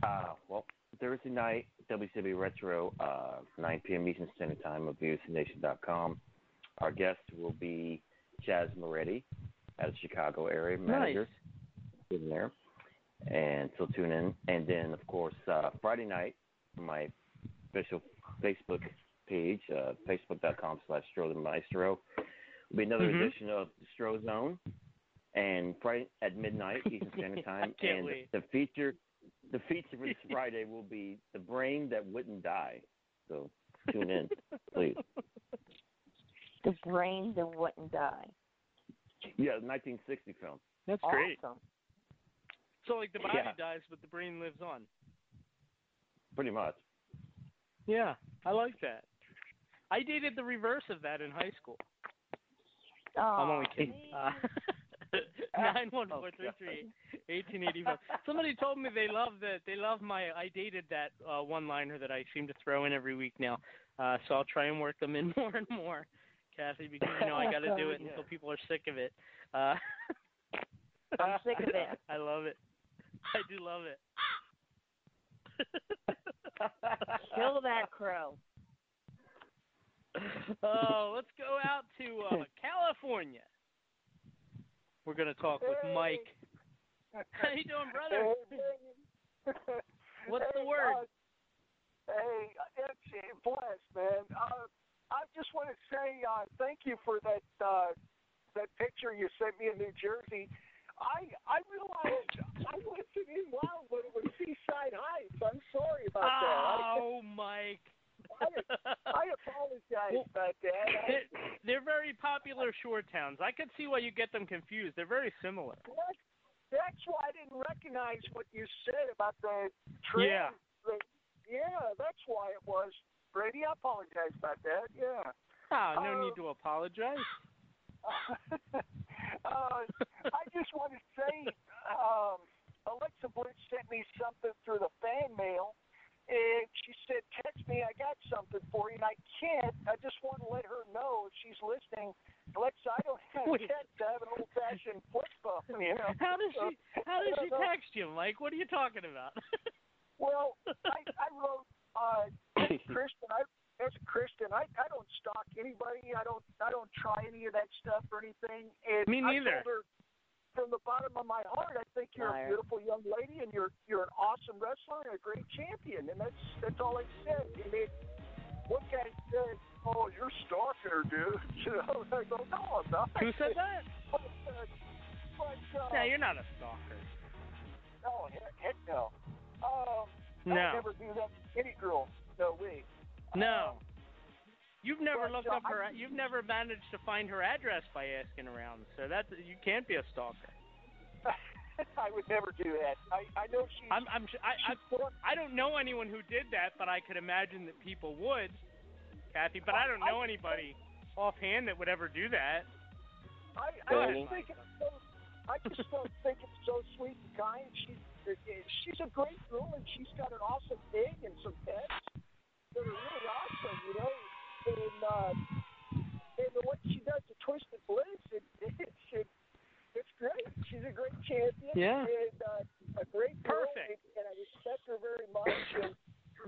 Uh, well, Thursday night, WCW Retro, uh, 9 p.m. Eastern Standard Time of VOCNation.com. Our guest will be Chaz Moretti out of the Chicago area manager. In there. And so tune in. And then, of course, uh, Friday night, my official Facebook page, uh, facebook.com slash Stro the Maestro, will be another Mhm. edition of the Stro Zone. And Friday at midnight Eastern Standard Time. I can't and wait. the feature the feature for this Friday will be the brain that wouldn't die. So tune in, please. The brain that wouldn't die. Yeah, 1960 film. That's great. Awesome. So like the body Yeah. dies, but the brain lives on. Pretty much. Yeah, I like that. I dated the reverse of that in high school. Oh, I'm only kidding. Uh, Nine one four three three eighteen eighty five. Somebody told me they love that. They love my. I dated that uh, one liner that I seem to throw in every week now. Uh, so I'll try and work them in more and more, Kathy, because you know I got to do it until people are sick of it. Uh, I'm sick of it. I love it. I do love it. Kill that crow. oh, let's go out to uh, California. We're gonna talk with Mike. How you doing, brother? What's the word? Uh, hey, it's blessed, man. Uh, I just want to say uh, thank you for that uh, that picture you sent me in New Jersey. I I realized I wasn't in Wildwood. It was Seaside Heights. I'm sorry about that. Oh, Mike. I, I apologize about that. They're, they're very popular shore towns. I could see why you get them confused. They're very similar. That's, that's why I didn't recognize what you said about the train. Yeah. The, yeah, that's why it was. Brady, I apologize about that. Yeah. Oh, no Uh, need to apologize. uh, I just want to say, um, Alexa Bliss sent me something through the fan mail, and she said, "Text me, I got something for you." And I can't. I just want to let her know if she's listening. Alexa, I don't have Wait. text. I have an old-fashioned flip phone. You know. How does she how does she text you, Mike? What are you talking about? Well, I, I wrote uh, Christian. I, as a Christian, I, I don't stalk anybody. I don't I don't try any of that stuff or anything. And Me neither. I told her from the bottom of my heart, I think you're Liar. a beautiful young lady, and you're you're an awesome wrestler and a great champion. And that's that's all I said. I mean, one guy said, "Oh, you're stalking her, dude." You know, I go, "No, I'm not." Who said that? But, uh, but, uh, no, you're not a stalker. no, heck, heck no. Um, No. I would never do that to any girl. No way. No. You've never but, looked uh, up her. I- You've never managed to find her address by asking around. So that you can't be a stalker. I would never do that. I I know she's. I'm. I'm. I. I, I don't know anyone who did that, but I could imagine that people would, Kathy. But I don't know anybody offhand that would ever do that. I, I just think it's so. I just don't think it's so sweet and kind. She's she's a great girl and she's got an awesome pig and some pets that are really awesome, you know. And uh, and the way she does the twisted bliss, it, it's it, it's great. She's a great champion. Yeah. And uh, a great girl. Perfect. And, and I respect her very much. And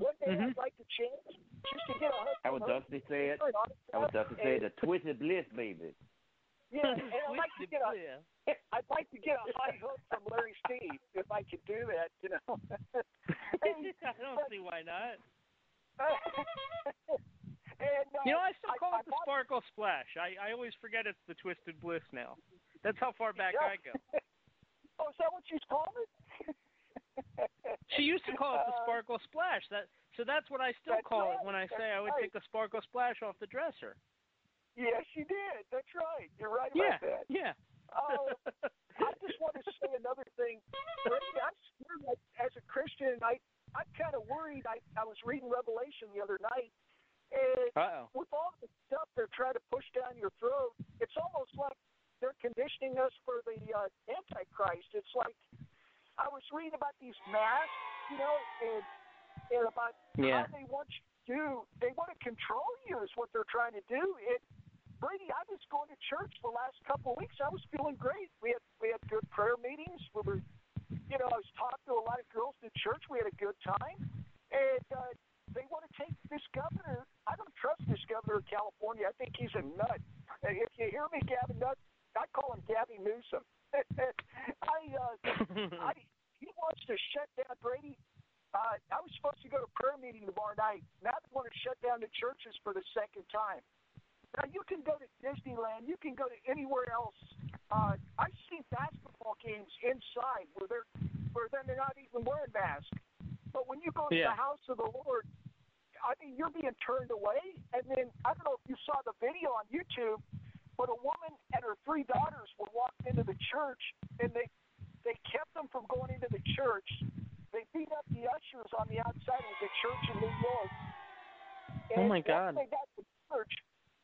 one day Mhm. I'd like to chance just to get a hug How would her. Dusty say it? Her and autograph. How would Dusty say it? And- The twisted bliss, baby. Yeah, and I'd like to get a I'd like to get a high hook from Larry Steve if I could do that, you know. and, I don't see why not. And uh, You know, I still call I, it the Sparkle Splash. I, I always forget it's the Twisted Bliss now. That's how far back Yeah. I go. Oh, is that what she's called it? She used to call it the Uh, Sparkle Splash. That so that's what I still That's call right, it when I say that's I would right. take the Sparkle Splash off the dresser. Yes, she did. That's right. You're right Yeah, about that. yeah. Oh, I just want to say another thing. I'm as a Christian, I I'm kind of worried. I I was reading Revelation the other night, and Uh-oh. with all the stuff they're trying to push down your throat, it's almost like they're conditioning us for the uh, Antichrist. It's like I was reading about these masks, you know, and and about Yeah. how they want you to do. They want to control you is what they're trying to do. It Brady, I was going to church the last couple of weeks. I was feeling great. We had we had good prayer meetings. We were, you know, I was talking to a lot of girls in church. We had a good time, and uh, they want to take this governor. I don't trust this governor of California. I think he's a nut. If you hear me, Gavin Nut, I call him Gabby Newsom. I, uh, I, he wants to shut down Brady. Uh, I was supposed to go to prayer meeting tomorrow night. Now they want to shut down the churches for the second time. Now you can go to Disneyland, you can go to anywhere else. Uh, I've seen basketball games inside where they're where then they're not even wearing masks. But when you go to Yeah. the house of the Lord, I mean you're being turned away. And then I don't know if you saw the video on YouTube, but a woman and her three daughters were walked into the church, and they they kept them from going into the church. They beat up the ushers on the outside of the church in New York. Oh, my God. Once they got the church,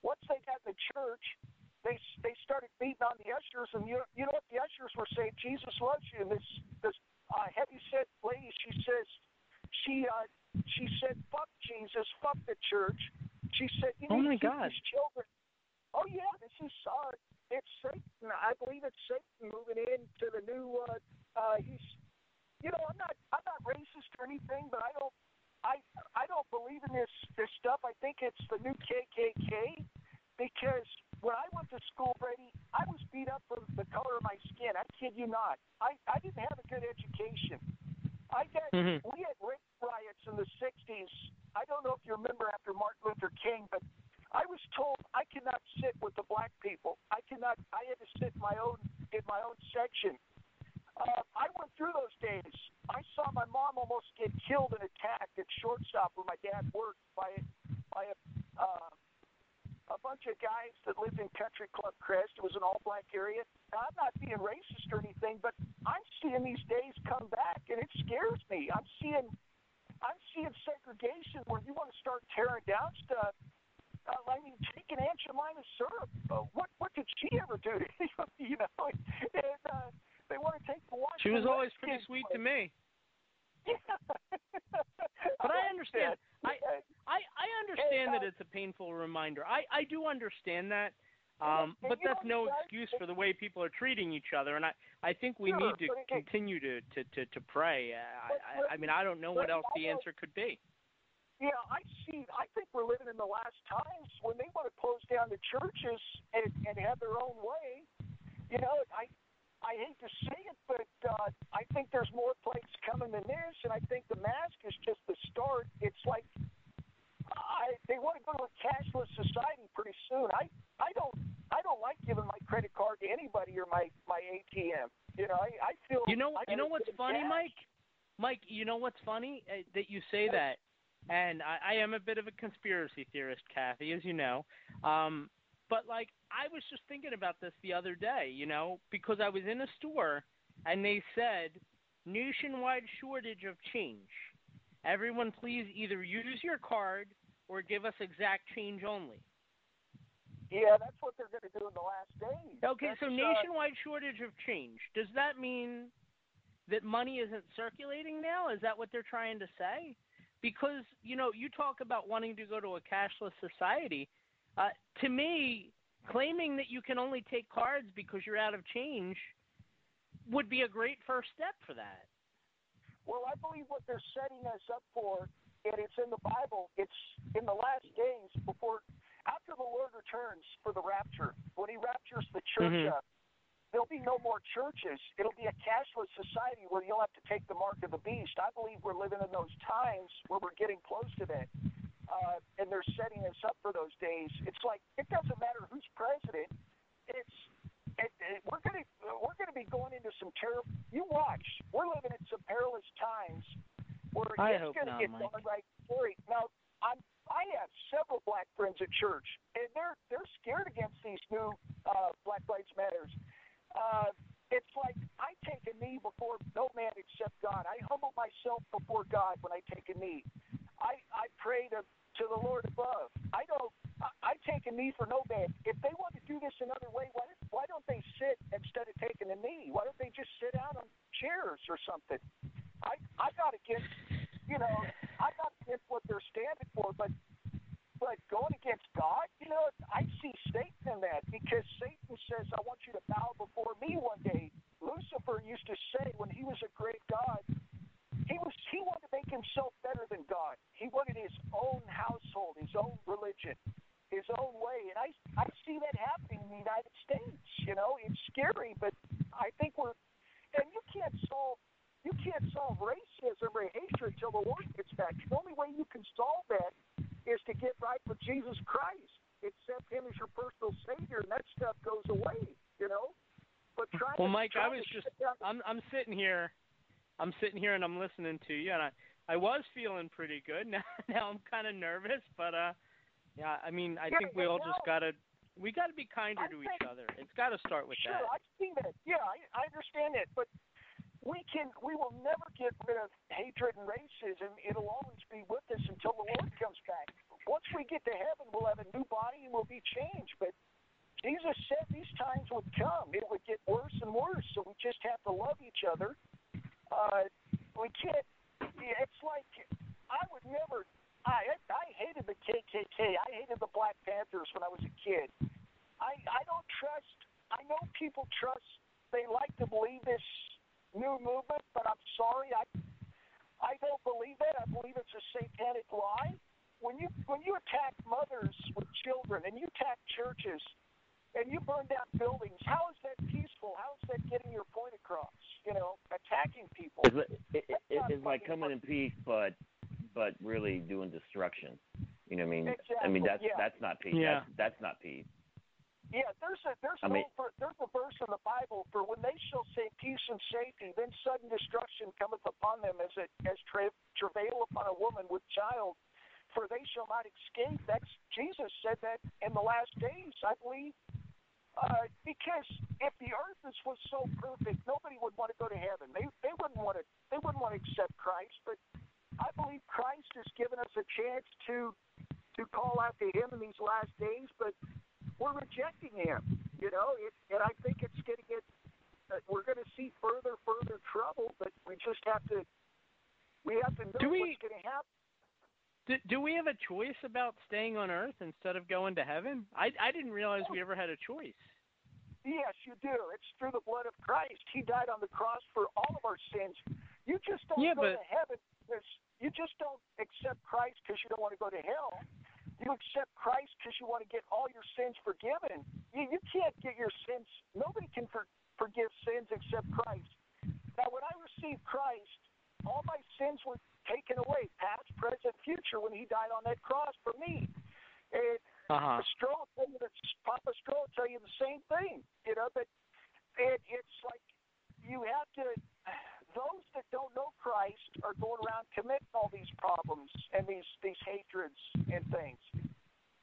once they got the church, they they started beating on the ushers, and you you know what the ushers were saying? Jesus loves you. And this this uh, heavy set lady, she says, she uh she said, fuck Jesus, fuck the church. She said, you Oh, need my to God. these children. Oh yeah, this is uh, it's Satan. I believe it's Satan moving into the new. uh uh He's, you know, I'm not I'm not racist or anything, but I don't I I don't believe in this this stuff. I think it's the new KKK because when I went to school, Brady, I was beat up for the color of my skin. I kid you not. I I didn't have a good education. I got Mhm. we had race riots in the '60s. I don't know if you remember after Martin Luther King, but I was told I cannot sit with the black people. I cannot. I had to sit my own in my own section. Uh, I went through those days. I saw my mom almost get killed and attacked at shortstop where my dad worked by by a uh, a bunch of guys that lived in Country Club Crest. It was an all black area. Now, I'm not being racist or anything, but I'm seeing these days come back, and it scares me. I'm seeing I'm seeing segregation where you want to start tearing down stuff. Uh, I mean, take an Aunt Jemima syrup. Uh, what what did she ever do to you? you know, and uh, they want to take the Washington She was always pretty sweet away. to me. but I understand. I I I understand that it's a painful reminder. I I do understand that. Um, but that's no excuse for the way people are treating each other, and I I think we need to continue to to to, to pray. I, I I mean I don't know what else the answer could be. Yeah, I see. I think we're living in the last times when they want to close down the churches and, and have their own way. You know, I I hate to say it, but uh, I think there's more plagues coming than this, and I think the mask is just the start. It's like I they want to go to a cashless society pretty soon. I I don't I don't like giving my credit card to anybody or my my ATM. You know, I, I feel You know, I you know what's funny, cash. Mike? Mike, you know what's funny uh, that you say that, and I, I am a bit of a conspiracy theorist, Kathy, as you know. Um, but like, I was just thinking about this the other day, you know, because I was in a store and they said nationwide shortage of change. Everyone, please either use your card or give us exact change only. Yeah, that's what they're going to do in the last days. Okay, That's, so uh, nationwide shortage of change. Does that mean that money isn't circulating now? Is that what they're trying to say? Because, you know, you talk about wanting to go to a cashless society. Uh, to me, claiming that you can only take cards because you're out of change would be a great first step for that. Well, I believe what they're setting us up for, and it's in the Bible, it's in the last days before, after the Lord returns for the rapture, when he raptures the church Mhm. up, there'll be no more churches. It'll be a cashless society where you'll have to take the mark of the beast. I believe we're living in those times where we're getting close to that. Uh, and they're setting us up for those days. It's like it doesn't matter who's president. It's it, it, we're gonna we're gonna be going into some terrible. You watch. We're living in some perilous times where I it's gonna not, get Mike. going right. Now, I'm I have several black friends at church, and they're they're scared against these new uh, Black Lives Matters. Uh, it's like I take a knee before no man except God. I humble myself before God when I take a knee. I I pray to to the Lord above. I don't. I, I take a knee for no man. If they want to do this another way, why why don't they sit instead of taking a knee? Why don't they just sit down on chairs or something? I I got against you know I got against what they're standing for, but but going against God, you know, I see Satan in that because Satan says, I want you to bow before me one day. Lucifer used to say when he was a great God, he was he wanted to make himself better than God. He wanted his own household, his own religion, his own way. And I I see that happening in the United States. You know, it's scary, but I think we're and you can't solve you can't solve racism or hatred till the Lord gets back. The only way you can solve that is to get right with Jesus Christ. Accept Him as your personal Savior, and that stuff goes away. You know. But trying Well, to, Mike, I was just I'm I'm sitting here, I'm sitting here and I'm listening to you, and I I was feeling pretty good. Now now I'm kind of nervous, but uh, yeah, I mean I Yeah, think we all just gotta we gotta be kinder to each other. It's got to start with Sure, that. I see that. Yeah, I, I understand that, but we can we will never get rid of hatred and racism. It'll always be with us until the Lord comes back. Once we get to heaven, we'll have a new body and we'll be changed. But Jesus said these times would come. It would get worse and worse. So we just have to love each other. Uh, we can't. It's like I would never. I I hated the KKK. I hated the Black Panthers when I was a kid. I I don't trust. I know people trust. They like to believe this new movement, but I'm sorry. I I don't believe that. I believe it's a satanic lie. When you when you attack mothers with children and you attack churches and you burn down buildings, how is that peaceful? How is that getting your point across? You know, attacking people. It's, li- it, it, it, it's like coming in peace, but but really doing destruction. You know what I mean? I mean that's yeah. that's not peace. Yeah. That's, that's not peace. Yeah, there's a there's I mean- ver- there's a verse in the Bible for when they shall say peace and safety, then sudden destruction cometh upon them as it as tra- travail upon a woman with child, for they shall not escape. That's Jesus said that in the last days, I believe. Uh, because if the earth is, was so perfect, nobody would want to go to heaven. They they wouldn't want to they wouldn't want to accept Christ. But I believe Christ has given us a chance to to call out to Him in these last days. But we're rejecting him. You know, it, and I think it's going to get. Uh, we're going to see further, further trouble. But we just have to. We have to know Do we- what's going to happen. Do, do we have a choice about staying on Earth instead of going to heaven? I I didn't realize we ever had a choice. Yes, you do. It's through the blood of Christ. He died on the cross for all of our sins. You just don't Yeah, go but- to heaven. There's, you just don't accept Christ because you don't want to go to hell. You accept Christ because you want to get all your sins forgiven. You, you can't get your sins. Nobody can for, forgive sins except Christ. Now, when I received Christ, all my sins were taken away, past, present, future, when He died on that cross for me. And Uh-huh. Stro will tell you that Papa Stro will tell you the same thing. You know, but it, it's like you have to. Those that don't know Christ are going around committing all these problems and these these hatreds and things.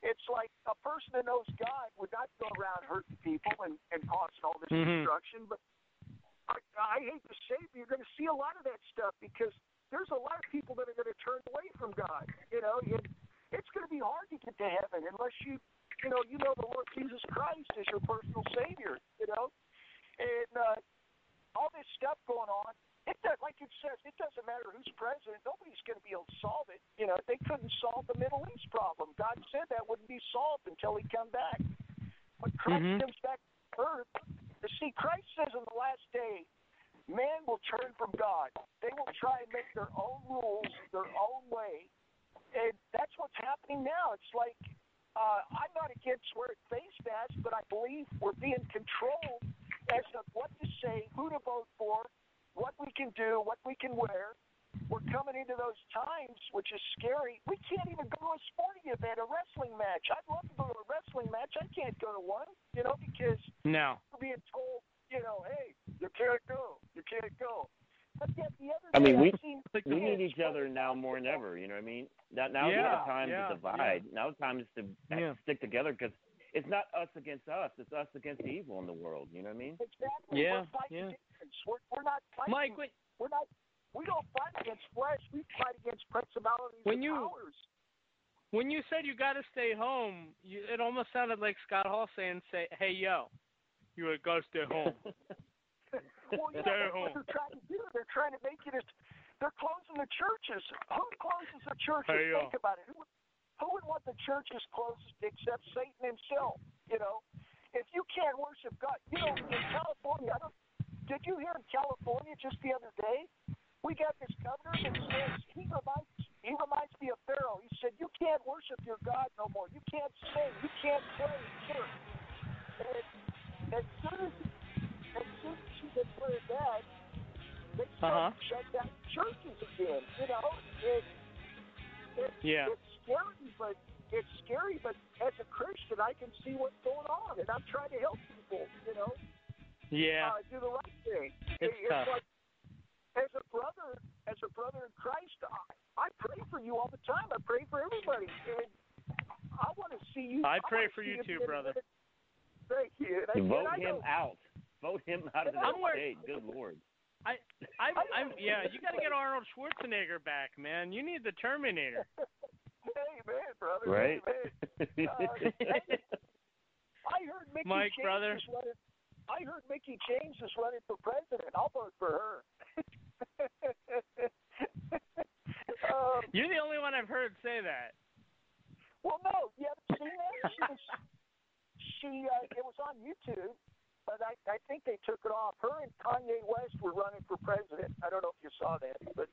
It's like a person that knows God would not go around hurting people and, and causing all this Mhm. destruction. But I, I hate to say, it, but you're going to see a lot of that stuff because there's a lot of people that are going to turn away from God. You know, it, it's going to be hard to get to heaven unless you, you know, you know the Lord Jesus Christ is your personal Savior. You know, and uh, all this stuff going on. It does, like it says, it doesn't matter who's president. Nobody's going to be able to solve it. You know, they couldn't solve the Middle East problem. God said that wouldn't be solved until He come back. When Christ Mhm. comes back to earth, you see, Christ says in the last day, man will turn from God. They will try and make their own rules, their own way, and that's what's happening now. It's like uh, I'm not against wearing face masks, but I believe we're being controlled as to what to say, who to vote for, what we can do, what we can wear. We're coming into those times, which is scary. We can't even go to a sporting event, a wrestling match. I'd love to go to a wrestling match. I can't go to one, you know, because No. we're being told, you know, hey, you can't go, you can't go. But yet the other I mean, day we I've seen we need kids each other now more than ever. You know what I mean? Now, now is Yeah, the time yeah, to divide. Now the time is to Yeah. stick together because it's not us against us. It's us against the evil in the world. You know what I mean? Exactly. Yeah, We're fighting yeah. demons. We're, we're not fighting. Mike, when- we're not. We don't fight against flesh. We fight against principalities When and you- powers. When you said you got to stay home, you, it almost sounded like Scott Hall saying, "Say, hey, yo, you got to stay home." Well, yeah, Stay home. what they're trying to do. They're trying to make you just. They're closing the churches. Who closes the churches? Hey, yo. Think about it. Who, would- who would want the churches closed except Satan himself? You know, if you can't worship God, you know, in California. I don't, did you hear in California just the other day? We got this governor that says he reminds he reminds me of Pharaoh. He said, "You can't worship your God no more. You can't sing. You can't play church." And as soon as as soon as she declared that, they Uh-huh. to shut down churches again. You know, it, it Yeah. it's scary, but it's scary. But as a Christian, I can see what's going on, and I'm trying to help people. You know, Yeah. uh, do the right thing. It's It- tough. like as a brother, as a brother in Christ, I, I pray for you all the time. I pray for everybody, and I want to see you. I pray wanna for you too, brother. rid Thank you. And I, Vote and him know- out. Vote him out of I'm the wor- state. Good lord. I, I, I'm, yeah. You got to get Arnold Schwarzenegger back, man. You need the Terminator. Hey man, brother. Right? Hey, man. Uh, I heard Mickie Mike, James brother. is running. I heard Mickie James is running for president. I'll vote for her. um, You're the only one I've heard say that. well, no, you haven't seen that. She was. She. Uh, it was on YouTube, but I, I think they took it off. Her and Kanye West were running for president. I don't know if you saw that, but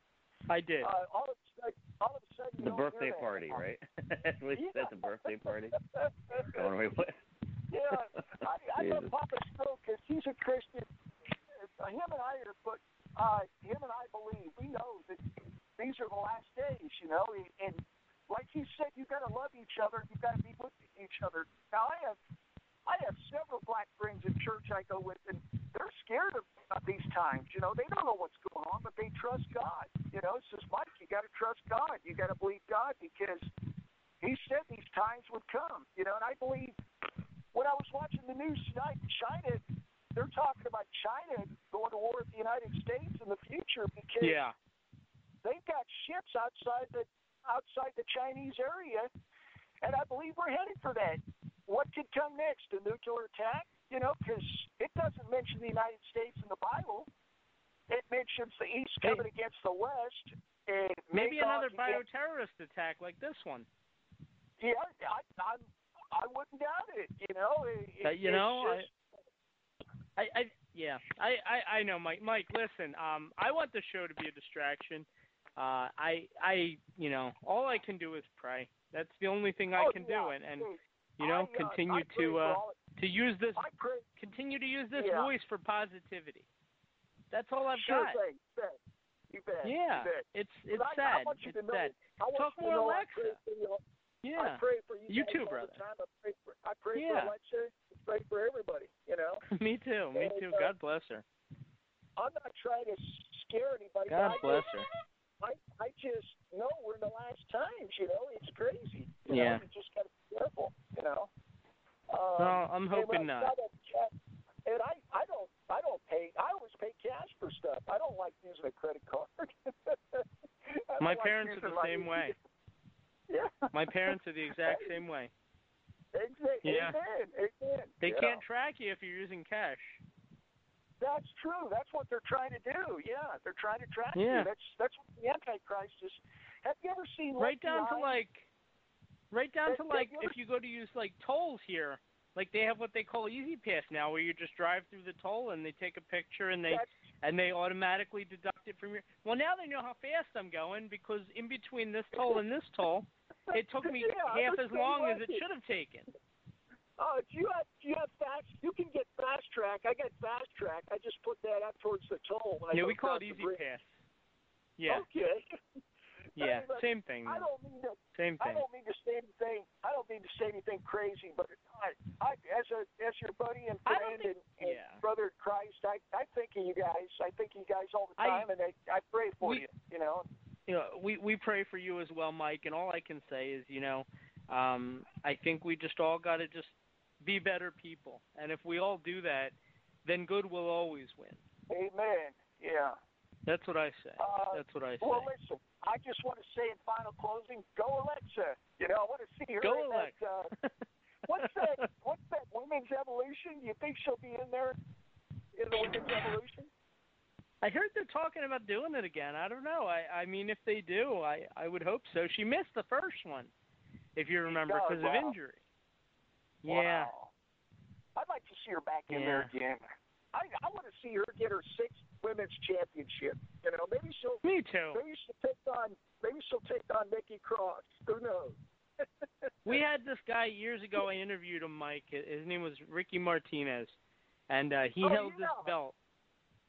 I did. Uh, all of a sudden, all of a sudden, The birthday hear that. party, right? That's what he said, the birthday party. yeah, Going away with. I, I love Papa Stroke because he's a Christian. Him and I are, but uh, him and I believe we know that these are the last days, you know. And like he said, you got to love each other. You got to be with each other. Now I have, I have several black friends in church I go with, and they're scared of, of these times. You know, they don't know what's going on, but they trust God. You know, it's just Mike. You got to trust God. You got to believe God because He said these times would come. You know, and I believe when I was watching the news tonight, China, they're talking about China going to war with the United States in the future because Yeah. they've got ships outside the outside the Chinese area, and I believe we're headed for that. What could come next? A nuclear attack? You know, because it doesn't mention the United States in the Bible. It mentions the East coming against the West. And Maybe another against- bioterrorist attack like this one. Yeah, I, I, I wouldn't doubt it. You know, it, Uh, you it's know, just, I, I yeah, I, I I know, Mike. Mike, listen, um, I want the show to be a distraction. Uh, I I you know, all I can do is pray. That's the only thing I Oh, can yeah, do, and and you know, I, uh, continue I to uh to use this, continue to use this Yeah. voice for positivity. That's all I've sure got. thing, you bet. Yeah, you bet. it's it's I, I sad. want you It's to know, sad. Talk more Alexa. I pray for you. Yeah. I pray for you. You too, brother. I pray for I pray Yeah. for Alexa. I pray for everybody. You know, Me too. Me And, too. uh, God bless her. I'm not trying to scare anybody. God but I bless her. I I just know we're in the last times. You know, it's crazy. You Yeah. Know? You just gotta be careful. You know. Um, Well, I'm hoping not. And I I don't I don't pay. I always pay cash for stuff. I don't like using a credit card. My like parents are the same way. Yeah. My parents are the exact same way. Exactly. Yeah. Amen. Amen. They Yeah. can't track you if you're using cash. That's true. That's what they're trying to do. Yeah, they're trying to track Yeah. you. That's that's what the Antichrist is. Have you ever seen Right down to like, right down to like, if you go to use like tolls here, like they have what they call E-ZPass now, where you just drive through the toll and they take a picture and they That's- and they automatically deduct it from your. Well, now they know how fast I'm going because in between this toll and this toll, it took me Yeah, half as long as it should have taken. Oh, do you have do you have fast? You can get fast track. I got fast track. I just put that up towards the toll. I Yeah, we call it Easy. Pass. Yeah, Okay. yeah, Hey, look, same thing. I don't mean to. Same thing. I thing. don't mean to say anything. I don't mean to say anything crazy, but I, I as a as your buddy and I don't friend and, and yeah. brother in Christ, I I think of you guys. I think of you guys all the I- time, and I I pray for we- you. You know. You know, we we pray for you as well, Mike. And all I can say is, you know, um, I think we just all got to just be better people. And if we all do that, then good will always win. Amen. Yeah. That's what I say. Uh, That's what I say. Well, listen. I just want to say in final closing, go Alexa. You know, I want to see her Go in that. Uh, what's that? What's that women's evolution? You think she'll be in there in the women's evolution? I heard they're talking about doing it again. I don't know. I I mean, if they do, I I would hope so. She missed the first one, if you remember, Oh, because of wow. injury. Yeah. Wow. I'd like to see her back in there again. I I want to see her get her sixth women's championship. You know, maybe she'll. Me too. Maybe she'll take on. Maybe she'll take on Nikki Cross. Who knows? We had this guy years ago. I interviewed him, Mike. His name was Ricky Martinez, and uh, he Oh, held yeah. this belt.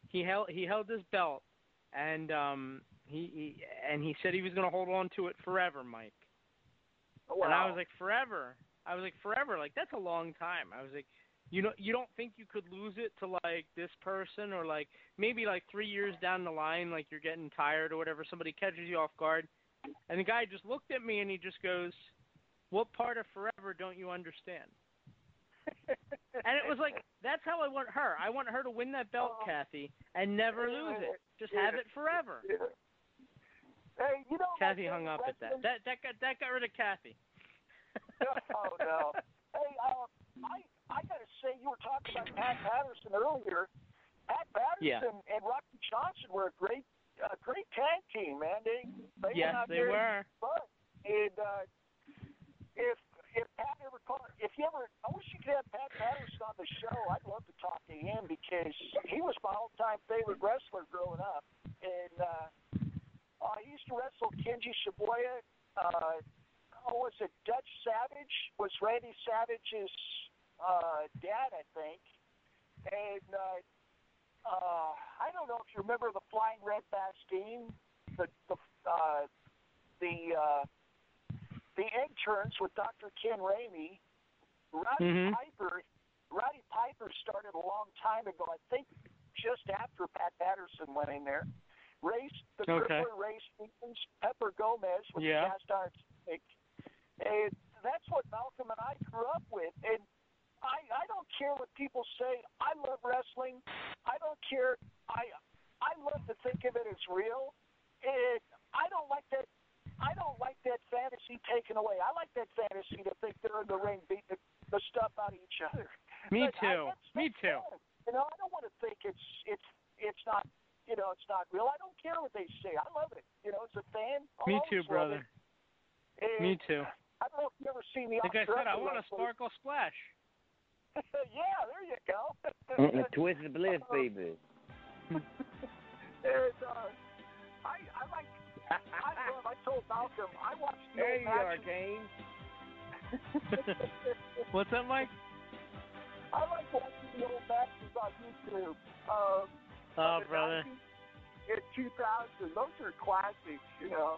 He held he held this belt, and um, he, he and he said he was going to hold on to it forever, Mike. And I was like, forever. I was like, forever. Like that's a long time. I was like, you know, you don't think you could lose it to like this person, or like maybe like three years down the line, like you're getting tired or whatever. Somebody catches you off guard, and the guy just looked at me and he just goes, "What part of forever don't you understand?" And it was like that's how I want her. I want her to win that belt, Kathy, and never lose it. Just have it forever. Hey, you know. Kathy hung up at that. That that got that got rid of Kathy. oh no. Hey, uh, I I gotta say, you were talking about Pat Patterson earlier. Pat Patterson Yeah. and Rocky Johnson were a great, uh, great tag team, man. They they Yes, went out they there were. and fun. And uh, if if Pat ever called, if you ever, I wish you could have Pat Patterson on the show. I'd love to talk to him because he was my all-time favorite wrestler growing up, and uh, uh, he's Kinji Shibuya. Uh, oh, was it Dutch Savage? Was Randy Savage's uh, dad, I think. And uh, uh, I don't know if you remember the Flying Red Bastien, the the uh, the uh, the egg turns with Dr. Ken Ramey. Roddy Mhm. Piper, Roddy Piper started a long time ago. I think just after Pat Patterson went in there. Race the Okay. crippler Ray Stevens, Pepper Gomez with Yeah. the cast iron stick. And that's what Malcolm and I grew up with. And I I don't care what people say. I love wrestling. I don't care. I I love to think of it as real. And I don't like that. I don't like that fantasy taken away. I like that fantasy to think they're in the ring beating the, the stuff out of each other. Me But too. that's- Me too. fun. You know, I don't want to think it's it's it's not. You know, it's not real. I don't care what they say. I love it. You know, as a fan. I'll Me too, brother. And Me too. I don't know if you've ever seen the Like I said, I want a wrestler. sparkle splash. yeah, there you go. Mm-mm, Twisted bliss, baby. and, uh, Malcolm I watched the There you are. Kane. What's that, Mike? I like watching the old matches on YouTube. Uh, Oh, brother. 90s In 2000, those are classics, you know.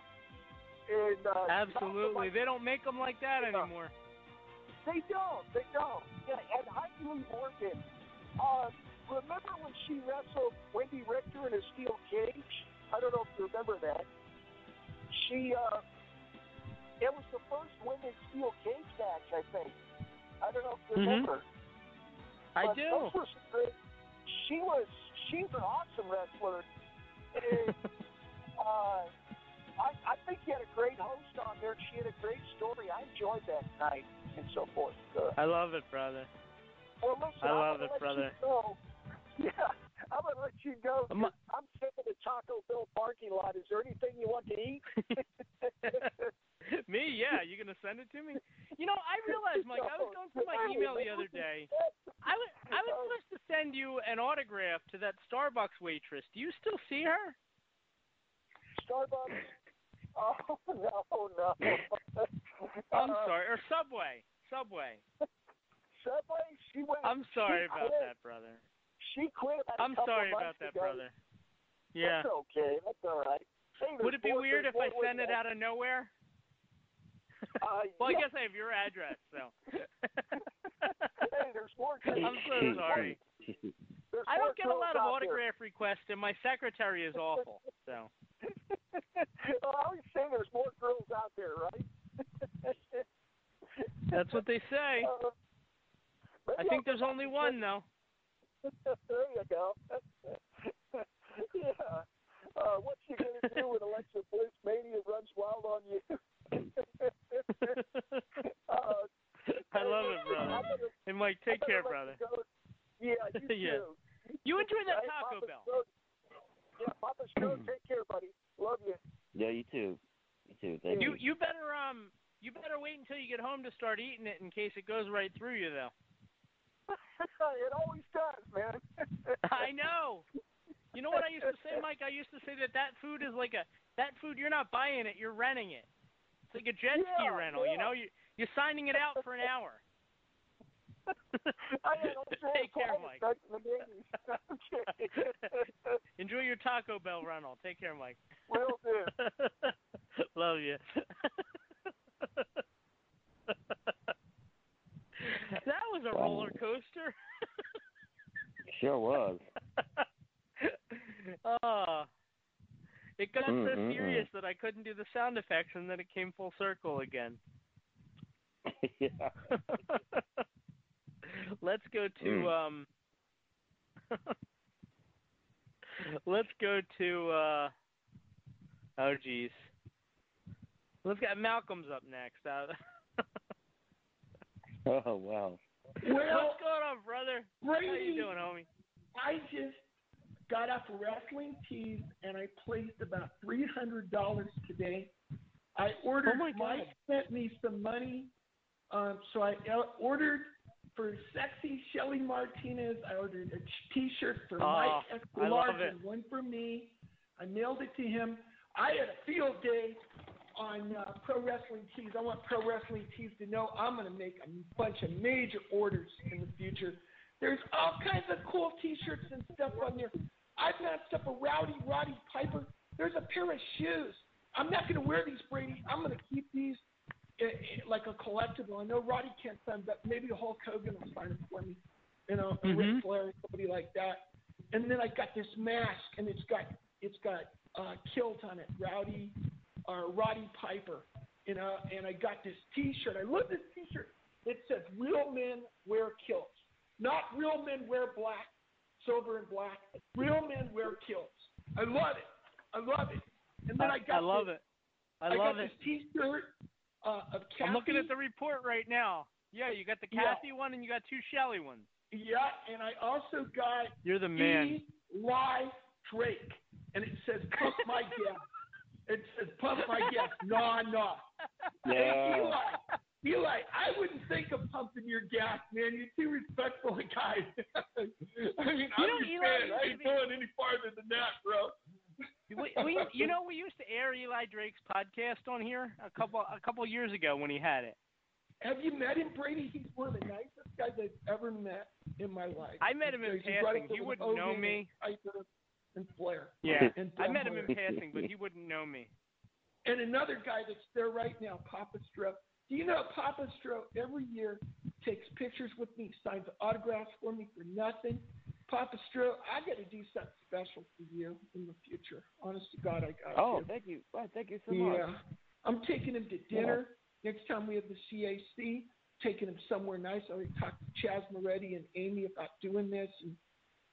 And uh, Absolutely. Malcolm, They don't make them like that anymore. They don't. They don't. Yeah, and Heidi Lee Morgan. Uh, remember when she wrestled Wendi Richter in a steel cage? I don't know if you remember that. She, uh, it was the first women's steel cage match, I think. I don't know if you Mhm. remember. I But do. Those were some great. She was. She's an awesome wrestler. And, uh, I, I think you had a great host on there. She had a great story. I enjoyed that night and so forth. Uh, I love it, brother. well, listen, I love it, brother. You go. Yeah, I'm gonna let you go. 'cause I'm- I'm sitting in the Taco Bell parking lot. Is there anything you want to eat? me, yeah. You gonna send it to me? You know, I realized, Mike. I was going through my email the other day. I was I was supposed to send you an autograph to that Starbucks waitress. Do you still see her? Starbucks. Oh no, no. I'm Uh, sorry. Or Subway. Subway. Subway. She went. I'm sorry about quit. that, brother. She quit. I'm sorry about that, ago. brother. Yeah. That's okay. That's all right. Hey, Would it be weird if I send it out of nowhere? Uh, well, I guess I have your address, so. hey, there's more. I'm so sorry. I don't get a lot of there. autograph requests, and my secretary is awful. So. well, I always say there's more girls out there, right? That's what they say. Uh, I think there's only one, though. There you go. yeah. Uh, what you gonna do when Alexa Bliss mania runs wild on you? uh, I love it, brother. Gonna- And Mike, take care, brother. you go. Yeah, you Yeah. too. You enjoy that Hey, Taco Papa Bell. Stone. Yeah, Papa Stone, take care, buddy. Love you. Yeah, you too. You too. Thank you. You you better um you better wait until you get home to start eating it in case it goes right through you, though. it always does, man. I know. You know what I used to say, Mike? I used to say that that food is like a that food you're not buying it, you're renting it. It's like a jet ski Yeah, rental. You know, you you're signing it out for an hour. I had Take care, Mike. back in the 80s. okay. Enjoy your Taco Bell rental. Take care, Mike. Will do. Love you. that was a roller coaster. Sure was. oh. It got Mm, so mm, serious that I couldn't do the sound effects and then it came full circle again. yeah. Let's go to Mm. um Let's go to uh Oh geez. Let's get Malcolm's up next. Uh, Oh wow. Well, What's going on, brother? How Brady, you doing, homie? I just got off of wrestling tees and I placed about three hundred dollars today. I ordered. Oh, my God. Mike sent me some money, um, so I uh, ordered for sexy Shelly Martinez. I ordered a T-shirt for Oh, Mike I love Escobar it. and one for me. I mailed it to him. I had a field day on uh, Pro Wrestling Tees. I want Pro Wrestling Tees to know I'm going to make a bunch of major orders in the future. There's all kinds of cool T-shirts and stuff on there. I've matched up a Rowdy Roddy Piper. There's a pair of shoes. I'm not going to wear these, Brady. I'm going to keep these eh, eh, like a collectible. I know Roddy can't sign, but maybe Hulk Hogan will sign it for me. You know, mm-hmm. Ric Flair, somebody like that. And then I got this mask, and it's got it's got uh, kilt on it, Rowdy uh, Roddy Piper. You know, and I got this T-shirt. I love this T-shirt. It says "Real men wear kilts." Not real men wear black, silver and black. Real men wear kilts. I love it. I love it. And then I, I got I love this, it. I, I love got it. this T-shirt uh, of Kathy. I'm looking at the report right now. Yeah, you got the Yeah. Kathy one and you got two Shelly ones. Yeah, and I also got You're the man. E. Y. Drake, and it says "Pump my gas." It says "Pump my gas." Nah, nah. Yeah. Hey, Eli, Eli, I wouldn't think of pumping your gas, man. You're too respectful a guy. I mean, You I'm know, your Eli, fan. I ain't going any farther than that, bro. We, we, you know, we used to air Eli Drake's podcast on here a couple a couple years ago when he had it. Have you met him, Brady? He's one of the nicest guys I've ever met in my life. I met him in He's right passing. up there He wouldn't know Hogan me. And Piper and Flair. Yeah, And I met him in passing, but he wouldn't know me. And another guy that's there right now, Papa Stro. Do you know Papa Stro every year takes pictures with me, signs autographs for me for nothing? Papa Stro, I got to do something special for you in the future. Honest to God, I got Oh, to. thank you. Well, thank you so much. Yeah. I'm taking him to dinner next time we have the CAC. Taking him somewhere nice. I already talked to Chaz Moretti and Amy about doing this, and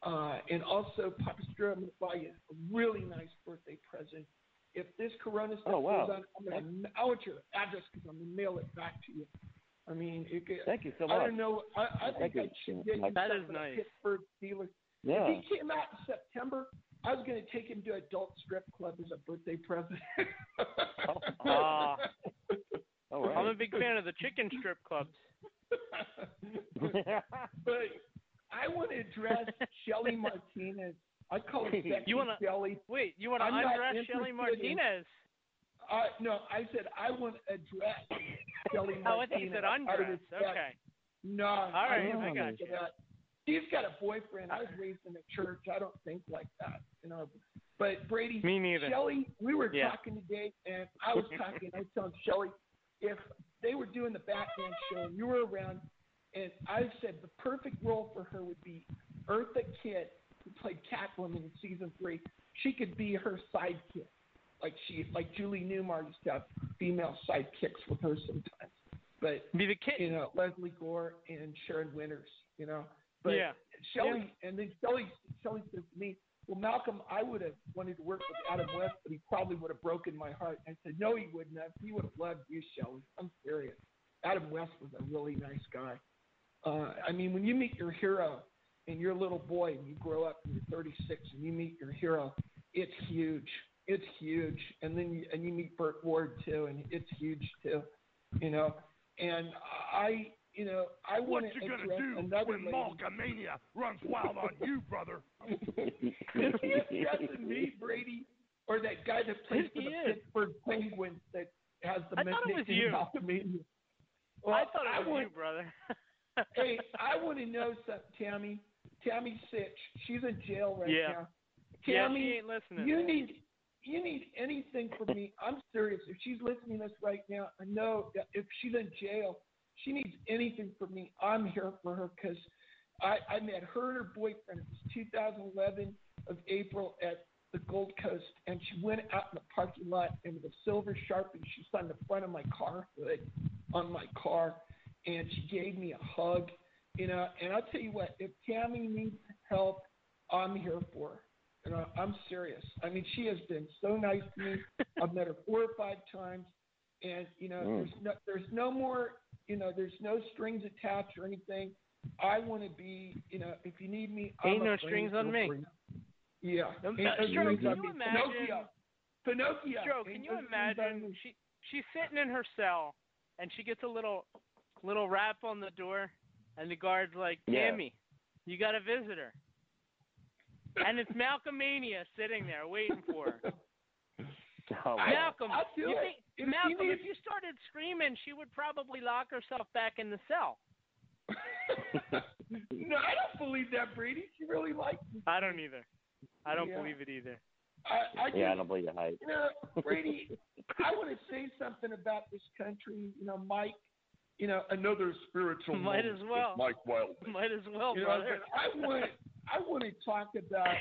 uh, and also Papa Stro, I'm going to buy you a really nice birthday present. If this Corona stuff Oh, wow. goes on, I'm going to. I want your address because I'm going to mail it back to you. I mean, it, could- Thank you so much. I don't know. I, I Thank think you. I should get him That is something nice. at Pittsburgh Steelers. Yeah. If he came out in September, I was going to take him to adult strip club as a birthday present. All right. I'm a big fan of the chicken strip clubs. but I want to address Shelly Martinez. I call her sexy You wanna- Shelly. Wait, you want to undress Shelly interested in- Martinez? Uh, no, I said I want to address Shelly Martinez. Oh, I think you said undress. Okay. No, All right, don't I got you. that. She's got a boyfriend. I was raised in a church. I don't think like that, you know. But Brady, Me neither. Shelly, we were Yeah. talking today, and I was talking. I was telling Shelly if they were doing the Batman show and you were around, and I said the perfect role for her would be Eartha Kitt, who played Catwoman in season three. She could be her sidekick, like she, like Julie Newmar used to have female sidekicks with her sometimes. But Be the kid. you know, Lesley Gore and Sharon Winters, you know. But Yeah. Shelley, and then Shelley, Shelley says to me, "Well, Malcolm, I would have wanted to work with Adam West, but he probably would have broken my heart." I said, "No, he wouldn't have. He would have loved you, Shelley. I'm serious. Adam West was a really nice guy. Uh, I mean, when you meet your hero and you're a little boy and you grow up and you're 36 and you meet your hero, it's huge. It's huge. And then you, and you meet Burt Ward too, and it's huge too. You know, and I, you know, I want to you gonna address do another when lady. Malcolmania runs wild on you, brother? Is he addressing me, Brady, or that guy that plays for the is. Pittsburgh Penguins that has the I thought it was nickname you. Malcolmania? Well, I thought it was want, you, brother. hey, I want to know something, Tammy. Tammy Sytch, she's in jail right Yeah. now. Yeah, Tammy, she ain't listening. you need you need anything from me. I'm serious. If she's listening to this right now, I know that if she's in jail, she needs anything from me. I'm here for her because I, I met her and her boyfriend. It was 2011 of April at the Gold Coast, and she went out in the parking lot and with a silver sharpie, she signed the front of my car hood on my car, and she gave me a hug. You know, and I'll tell you what, if Tammy needs help, I'm here for her. You know, I'm serious. I mean, she has been so nice to me. I've met her four or five times, and you know, Mm. there's no, there's no more, you know, there's no strings attached or anything. I want to be, you know, if you need me, I'm Ain't a no strings on me. Yeah. No, Ain't no strings can on you me. imagine- Pinocchio. Pinocchio. Joe, Ain't can you no imagine? She she's sitting in her cell, and she gets a little little rap on the door, and the guard's like, Yeah. "Tammy, you got a visitor." And it's Malcolmania sitting there waiting for her. Oh. Malcolm, I'll do you it. think, If Malcolm, you if you started screaming, she would probably lock herself back in the cell. no, I don't believe that, Brady. She really likes me. I don't either. I don't Yeah. believe it either. I, I yeah, I don't believe the hype. You know, Brady, I want to say something about this country. You know, Mike. You know, another spiritual. Might moment as well. with Mike Wild. Might as well, you know, brother. but I want I want to talk about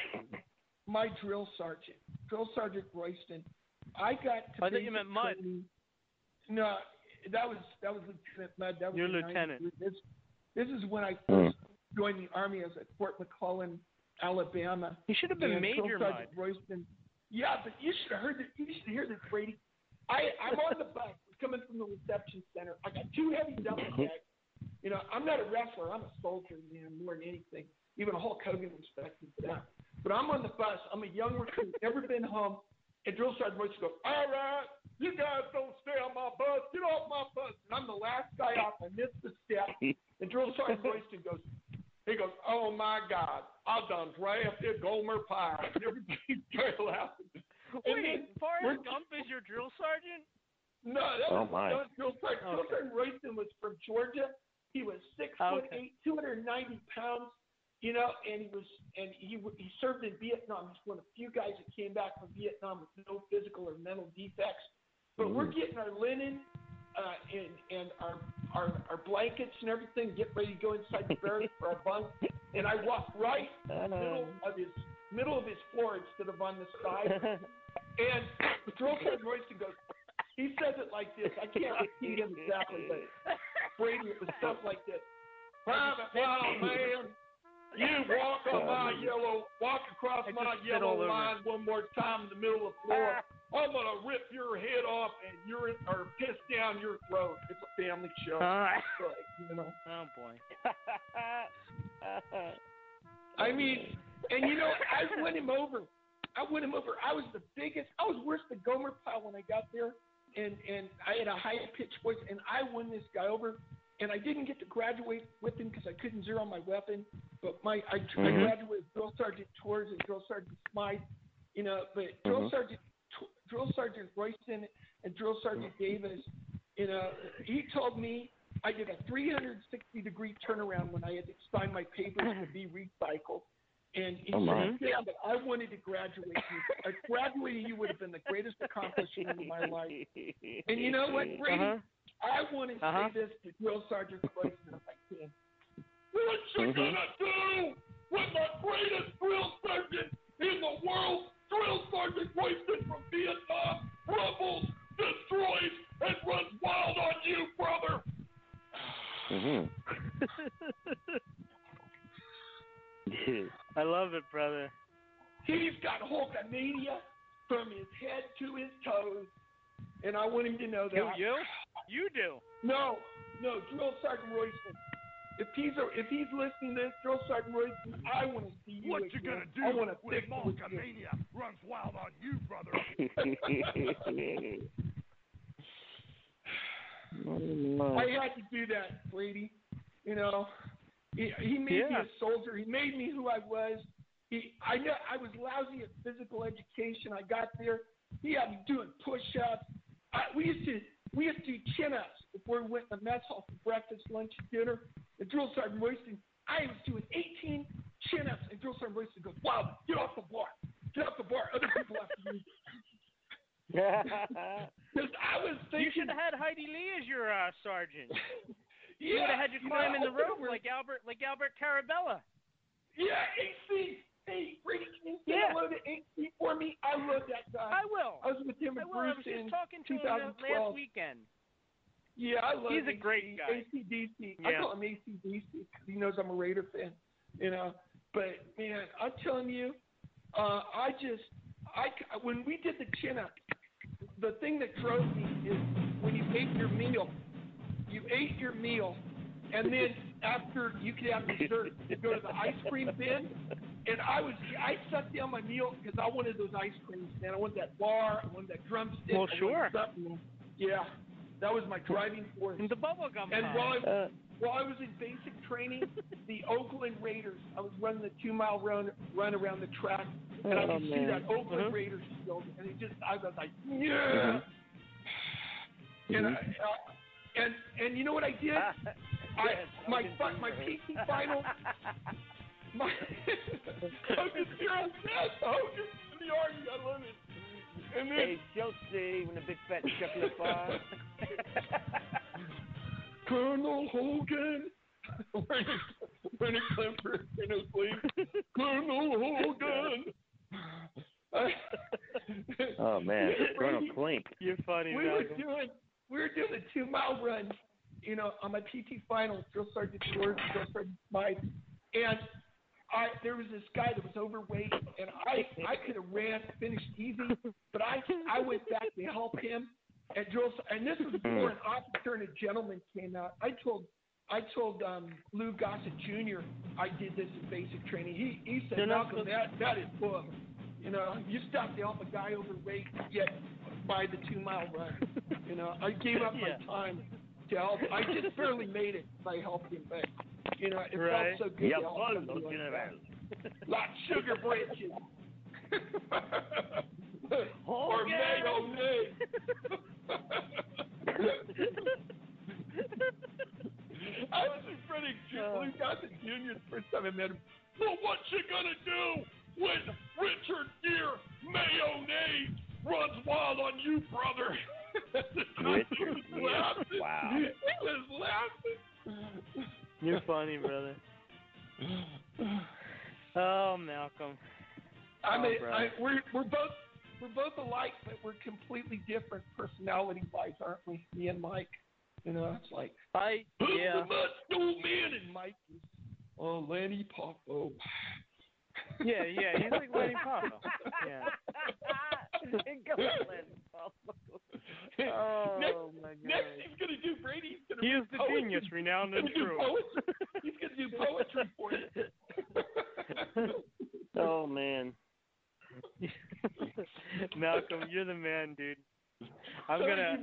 my drill sergeant, drill sergeant Royston. I got to. I thought you basic meant Mud. training- No, that was that was Lieutenant Mud. That was You're lieutenant. 93. This this is when I Hmm. first joined the army. I was at Fort McClellan, Alabama. You should have been And Major Drill Sergeant Royston. Yeah, but you should have heard this. You should hear this, Brady. I I'm on the bus coming from the reception center. I got two heavy duffel mm-hmm. bags. You know, I'm not a wrestler. I'm a soldier, man, more than anything. Even a Hulk Hogan respects me for that. But I'm on the bus. I'm a young recruit, never been home. And Drill Sergeant Royston goes, all right, you guys don't stay on my bus. Get off my bus. And I'm the last guy off. I missed the step. And Drill Sergeant Royston goes, he goes, oh my God, I've done drafted Gomer Pyle. And everybody started laughing. And Wait, then Forrest Gump is your drill sergeant? No, that Oh, was, my. that was Drill Sergeant. Drill Okay. Sergeant Royston was from Georgia. He was six Oh, foot okay. eight, two hundred and ninety pounds. You know, and he was and he he served in Vietnam. He's one of the few guys that came back from Vietnam with no physical or mental defects. But we're Mm. getting our linen uh, and and our, our our blankets and everything, get ready to go inside the barracks for our bunk. And I walk right in the middle of his middle of his floor instead of on the side. And the drill sergeant Royston goes, he says it like this. I can't repeat him exactly, but Brady, it was stuff like this. Private Wild Man, you walk on my yellow, walk across my just spit yellow over. line one more time in the middle of the floor. I'm gonna rip your head off and urine or piss down your throat. It's a family show. Ah. Like, you know. Oh boy. I mean, and you know, I won him over. I won him over. I was the biggest. I was worse than Gomer Pyle when I got there, and and I had a high pitched voice, and I won this guy over. And I didn't get to graduate with him because I couldn't zero my weapon. But my I, I Mhm. graduated with Drill Sergeant Tours and Drill Sergeant Smythe, you know. But Drill Mhm. Sergeant Drill Sergeant Royston and Drill Sergeant Davis, you know, he told me I did a 360 degree turnaround when I had to sign my papers to be recycled. And he Oh, my. said, yeah, but I wanted to graduate you. Uh, graduating you would have been the greatest accomplishment of my life. And you know what, Brady? Uh-huh. I want to Uh-huh. say this to Drill Sergeant Royston if I can. What you Mhm. gonna do with the greatest drill sergeant in the world? Drill Sergeant Royston from Vietnam rumbles, destroys, and runs wild on you, brother. Mhm. I love it, brother. He's got Hulkamania from his head to his toes, and I want him to know that. Who, you? You do. No, no, Drill Sergeant Royston. If he's a, if he's listening to this, Drill Sergeant Royston, I want to see you. What again. you gonna do I want to when fix with runs wild on you, brother? I had to do that, Brady. You know, he, he made me a soldier. He made me who I was. He, I know I was lousy at physical education. I got there. He had me doing push-ups. I, we used to we used to do chin-ups before we went to the mess hall for breakfast, lunch, and dinner. The drill sergeant Royston, I was doing 18 chin-ups, and drill sergeant Royston goes, "Wow, get off the bar, get off the bar. Other people have to do." Because I was thinking, You should have had Heidi Lee as your uh, sergeant. She Yeah, would have had you you climb in the rope like Albert, like Albert Carabella. Yeah, AC. Hey, can you Yeah. hello to AC for me? I love that guy. I will. I was with him I and will. I Bruce was in talking to him 2012. last weekend. Yeah, I love He's a great guy. ACDC. I call him ACDC because he knows I'm a Raider fan. You know, but man, I'm telling you, uh, I just, I when we did the chin up, the thing that drove me is when you ate your meal, you ate your meal, and then after you could have dessert, you go to the ice cream bin. And I was, I sucked down my meal because I wanted those ice creams, man. I wanted that bar, I wanted that drumstick. Well, sure. Yeah, that was my driving force. And the bubblegum And pop. while I, Uh, while I was in basic training, the Oakland Raiders, I was running the two mile run run around the track. and I Oh, could see that Oakland Uh-huh. Raiders field, and it just I was like, yeah. And I, uh, and and you know what I did? Ah, I my fi- my PT final. My Hogan Zero Yes, Hogan in the army, I love it. And then Hey, Chelsea, when the big fat chocolate bar. Colonel Hogan. wearing a, wearing in his sleeve. Colonel Hogan. Oh man, Colonel Klink. You're funny, we were doing we were doing a two mile run, you know, on my PT finals, drill sergeant George, drill sergeant Mike, and I there was this guy that was overweight, and I I could have ran finished easy, but I I went back to help him, and drill and this was before an officer and a gentleman came out. I told. I told um, Lou Gossett Jr. I did this in basic training. He he said, Malcolm, that that is book. You know, you stop to help a guy overweight yet by the two mile run. You know, I gave up Yeah. my time to help. I just barely made it by helping, but you know, it Right. felt so good Yep. to help Oh, somebody like that. Like sugar bridges. or mayonnaise. I was in front of Lou Gossett Jr. the first time I met him. Well, what you gonna do when Richard Gere mayonnaise runs wild on you, brother? Richard he was Gere. laughing. Wow. He was laughing. You're funny, brother. Oh, Malcolm. I Oh, mean, brother. I, we're we're both we're both alike, but we're completely different personality wise, aren't we? Me and Mike. You know, it's like I yeah. who's the much old man and Mike is oh Lenny Poffo. Yeah, yeah, he's like Lenny Poffo. Yeah. Go on, Lenny Oh next, my god. next he's gonna do Brady's gonna He is the poetry. genius, renowned and He's gonna do true. poetry. He's gonna do poetry for you. Oh man. Malcolm, you're the man, dude. I'm gonna.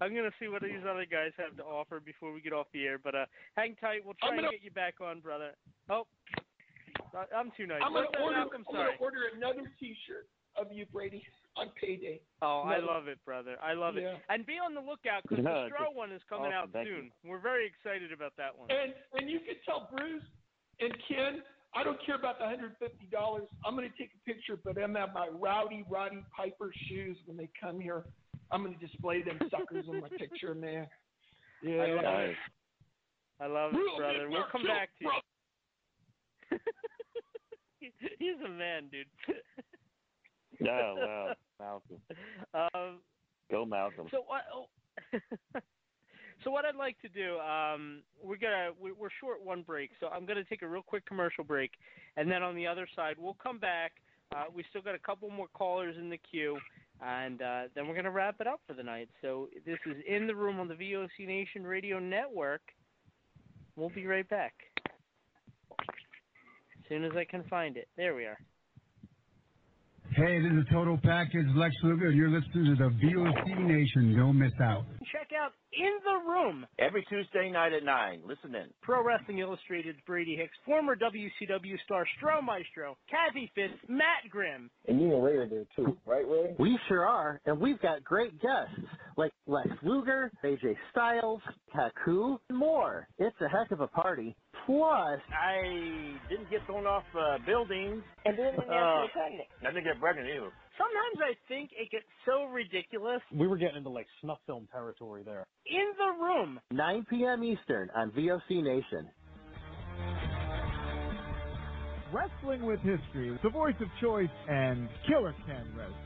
I'm gonna see what these other guys have to offer before we get off the air. But uh, hang tight. We'll try I'm gonna- and get you back on, brother. I- I'm too nice. I'm gonna What's order. I'm Sorry. gonna order another T-shirt of you, Brady, on payday. Oh, I love it, brother. I love Yeah. it. And be on the lookout because No, the Stro just one is coming awesome. out Thank soon. We're very excited about that one. And and you can tell Bruce and Ken, I don't care about the hundred fifty dollars. I'm gonna take a picture, but I'm at my rowdy Roddy Piper shoes when they come here. I'm gonna display them suckers in my picture, man. Yeah. I love it. I love it, brother. We'll come back to you. He's a man, dude. Oh wow, Malcolm. um, Go Malcolm. so what? Oh, so what I'd like to do, um, we're gonna we- we're short one break, so I'm gonna take a real quick commercial break, and then on the other side we'll come back. Uh, we still got a couple more callers in the queue, and uh, then we're gonna wrap it up for the night. So this is in the room on the VOC Nation Radio Network. We'll be right back. As soon as I can find it. There we are. Hey, this is Total Package Lex Luger. You're listening to the VOC Nation. Don't miss out. Check out In the Room, Every Tuesday night at nine. Listen in. Pro Wrestling Illustrated's Brady Hicks, former WCW star Stro Maestro, Kathy Fitz, Matt Grimm. And you and Rey are there too, right, Rey? We sure are, and we've got great guests like Lex Luger, AJ Styles, Taku, and more. It's a heck of a party. Plus, I didn't get thrown off uh, buildings. And then when Uh, you're pregnant. I didn't get pregnant either. Sometimes I think it gets so ridiculous. We were getting into like snuff film territory there. In the Room, 9 p.m. Eastern on VOC Nation. Wrestling with History, the voice of choice, and Killer Ken Resnick.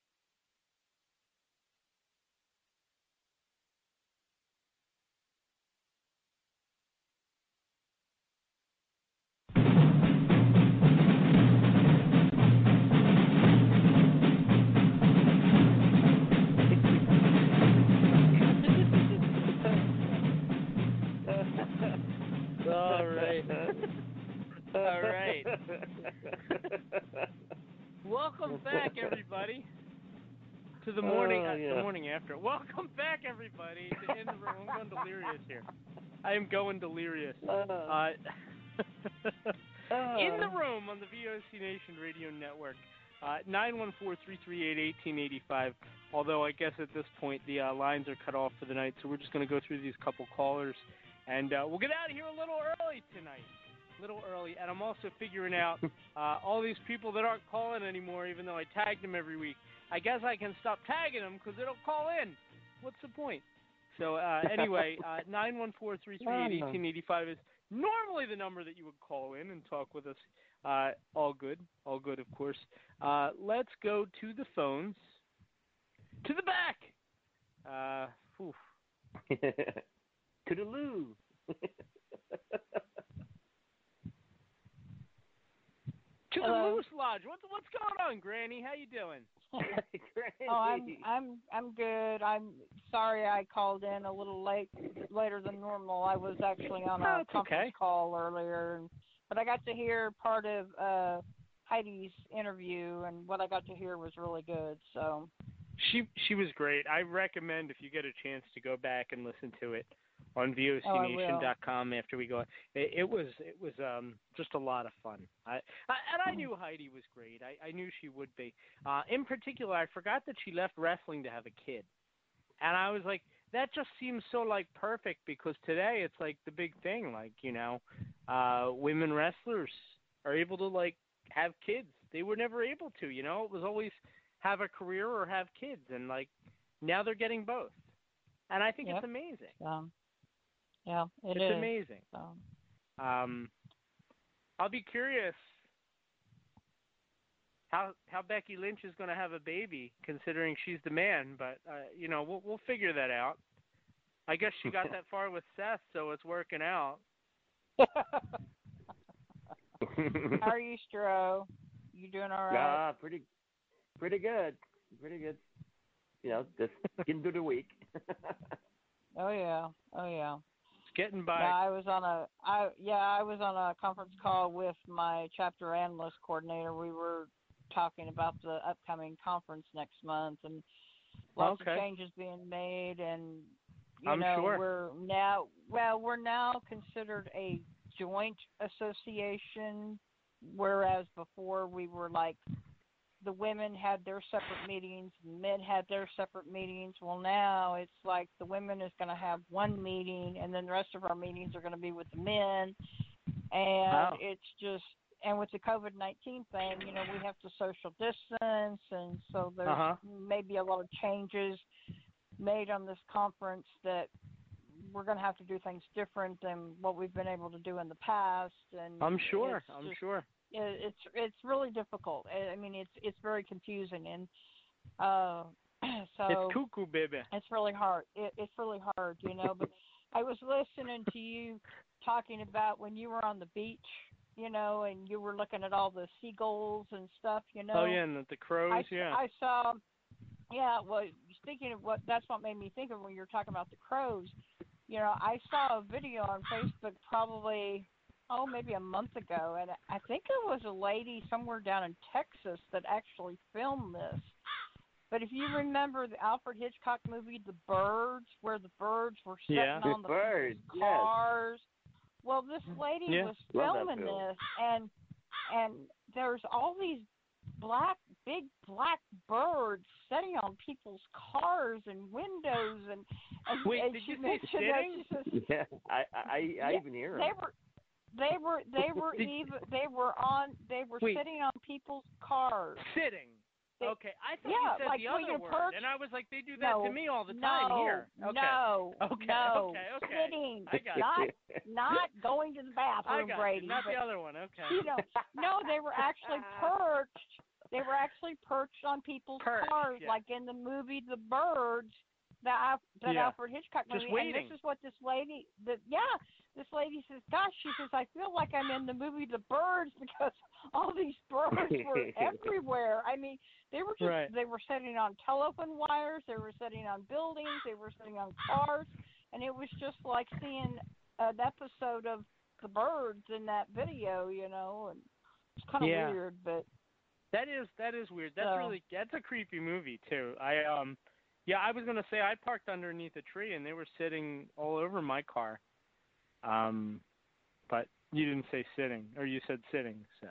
All right. Welcome back, everybody, to the morning. Oh, uh, yeah. The morning after. Welcome back, everybody, to in the room. I'm going delirious here. I am going delirious. Uh, in the room on the VOC Nation Radio Network. Uh, 914-338-1885. Although I guess at this point the uh, lines are cut off for the night, so we're just going to go through these couple callers, and uh, we'll get out of here a little early tonight. Little early, and I'm also figuring out uh, all these people that aren't calling anymore, even though I tagged them every week. I guess I can stop tagging them because they don't call in. What's the point? So uh, anyway, uh, 914-338-1885 is normally the number that you would call in and talk with us. Uh, all good, all good, of course. Uh, let's go to the phones. To the back. Uh, whew. Toodaloo. To the Hello. Moose Lodge. What's what's going on, Granny? How you doing? Oh, I'm I'm I'm good. I'm sorry I called in a little late, later than normal. I was actually on a it's conference okay. call earlier, but I got to hear part of uh Heidi's interview, and what I got to hear was really good. So She she was great. I recommend if you get a chance to go back and listen to it on Oh, vocnation.com after we go. It, it was it was um just a lot of fun. I, I and I knew Heidi was great. I, I knew she would be. Uh in particular, I forgot that she left wrestling to have a kid. And I was like that just seems so like perfect because today it's like the big thing like, you know, uh women wrestlers are able to like have kids. They were never able to, you know. It was always have a career or have kids and like now they're getting both. And I think Yep. it's amazing. um, yeah, it it's is. amazing. So, Um, I'll be curious how how Becky Lynch is going to have a baby, considering she's the man. But uh, you know, we'll we'll figure that out. I guess she got that far with Seth, so it's working out. how are you, Stro? You doing all right? Ah, pretty, pretty good, pretty good. You know, just getting through the week. Oh yeah, oh yeah. Getting by. Yeah, I was on a I yeah, I was on a conference call with my chapter analyst coordinator. We were talking about the upcoming conference next month and lots Okay. of changes being made and you I'm know, sure. we're now well, we're now considered a joint association whereas before we were like the women had their separate meetings, men had their separate meetings. Well, now it's like the women is going to have one meeting, and then the rest of our meetings are going to be with the men, and Wow. it's just and with the COVID nineteen thing, you know, we have to social distance, and so there's Uh-huh. maybe a lot of changes made on this conference that we're going to have to do things different than what we've been able to do in the past. And I'm sure. I'm sure. It, it's it's really difficult. I I mean, it's it's very confusing, and uh, so it's cuckoo, baby. it's really hard. It, it's really hard, you know. But I was listening to you talking about when you were on the beach, you know, and you were looking at all the seagulls and stuff, you know. Oh yeah, and the, the crows. I, yeah. I saw. Yeah, well, speaking of what, that's what made me think of when you were talking about the crows. You know, I saw a video on Facebook probably, oh, maybe a month ago, and I think it was a lady somewhere down in Texas that actually filmed this. But if you remember the Alfred Hitchcock movie, The Birds, where the birds were sitting Yeah. On the birds, people's yes. cars. Well, this lady Yeah. was filming film. this, and and there's all these black, big black birds sitting on people's cars and windows, and and, Wait, and did she you say mentioned that sitting? she says Yeah, I I, I Yeah, even hear they them. were they were they were even they were on they were Wait. sitting on people's cars. Sitting. They- okay, I thought yeah, you said like the other word, perched- and I was like, they do that no, to me all the time no, here. Okay. No, Okay, no, okay, okay. sitting, I got not it. not going to the I bathroom, got Brady. you. Not but, the other one. Okay. You know, no, they were actually perched. They were actually perched on people's Perched, cars, yeah. like in the movie The Birds, that Al- that Yeah. Alfred Hitchcock Just waiting. And this is what this lady, the yeah, this lady says, "Gosh," she says, "I feel like I'm in the movie The Birds because all these birds were everywhere. I mean, they were just Right. they were sitting on telephone wires, they were sitting on buildings, they were sitting on cars, and it was just like seeing an episode of The Birds in that video, you know, and it's kind of Yeah. weird, but That is that is weird. That's So- really that's a creepy movie too. I um yeah, I was gonna say I parked underneath a tree and they were sitting all over my car. Um but you didn't say sitting or you said sitting, so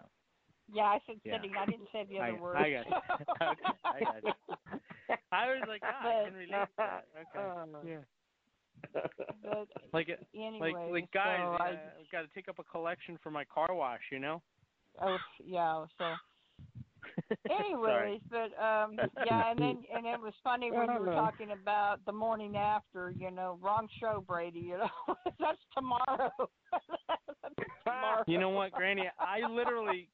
yeah, I said Yeah. sitting. I didn't say the other I, word. I got you. okay, I got you. I was like, ah, I can relate to that. Okay. Yeah. but Like anyway, like like guys, so I, uh, I've got to take up a collection for my car wash, you know? oh yeah, so anyways, but um yeah, and then and it was funny when you were talking about the morning after, you know, wrong show, Brady. You know, that's tomorrow. that's tomorrow. You know what, Granny? I literally,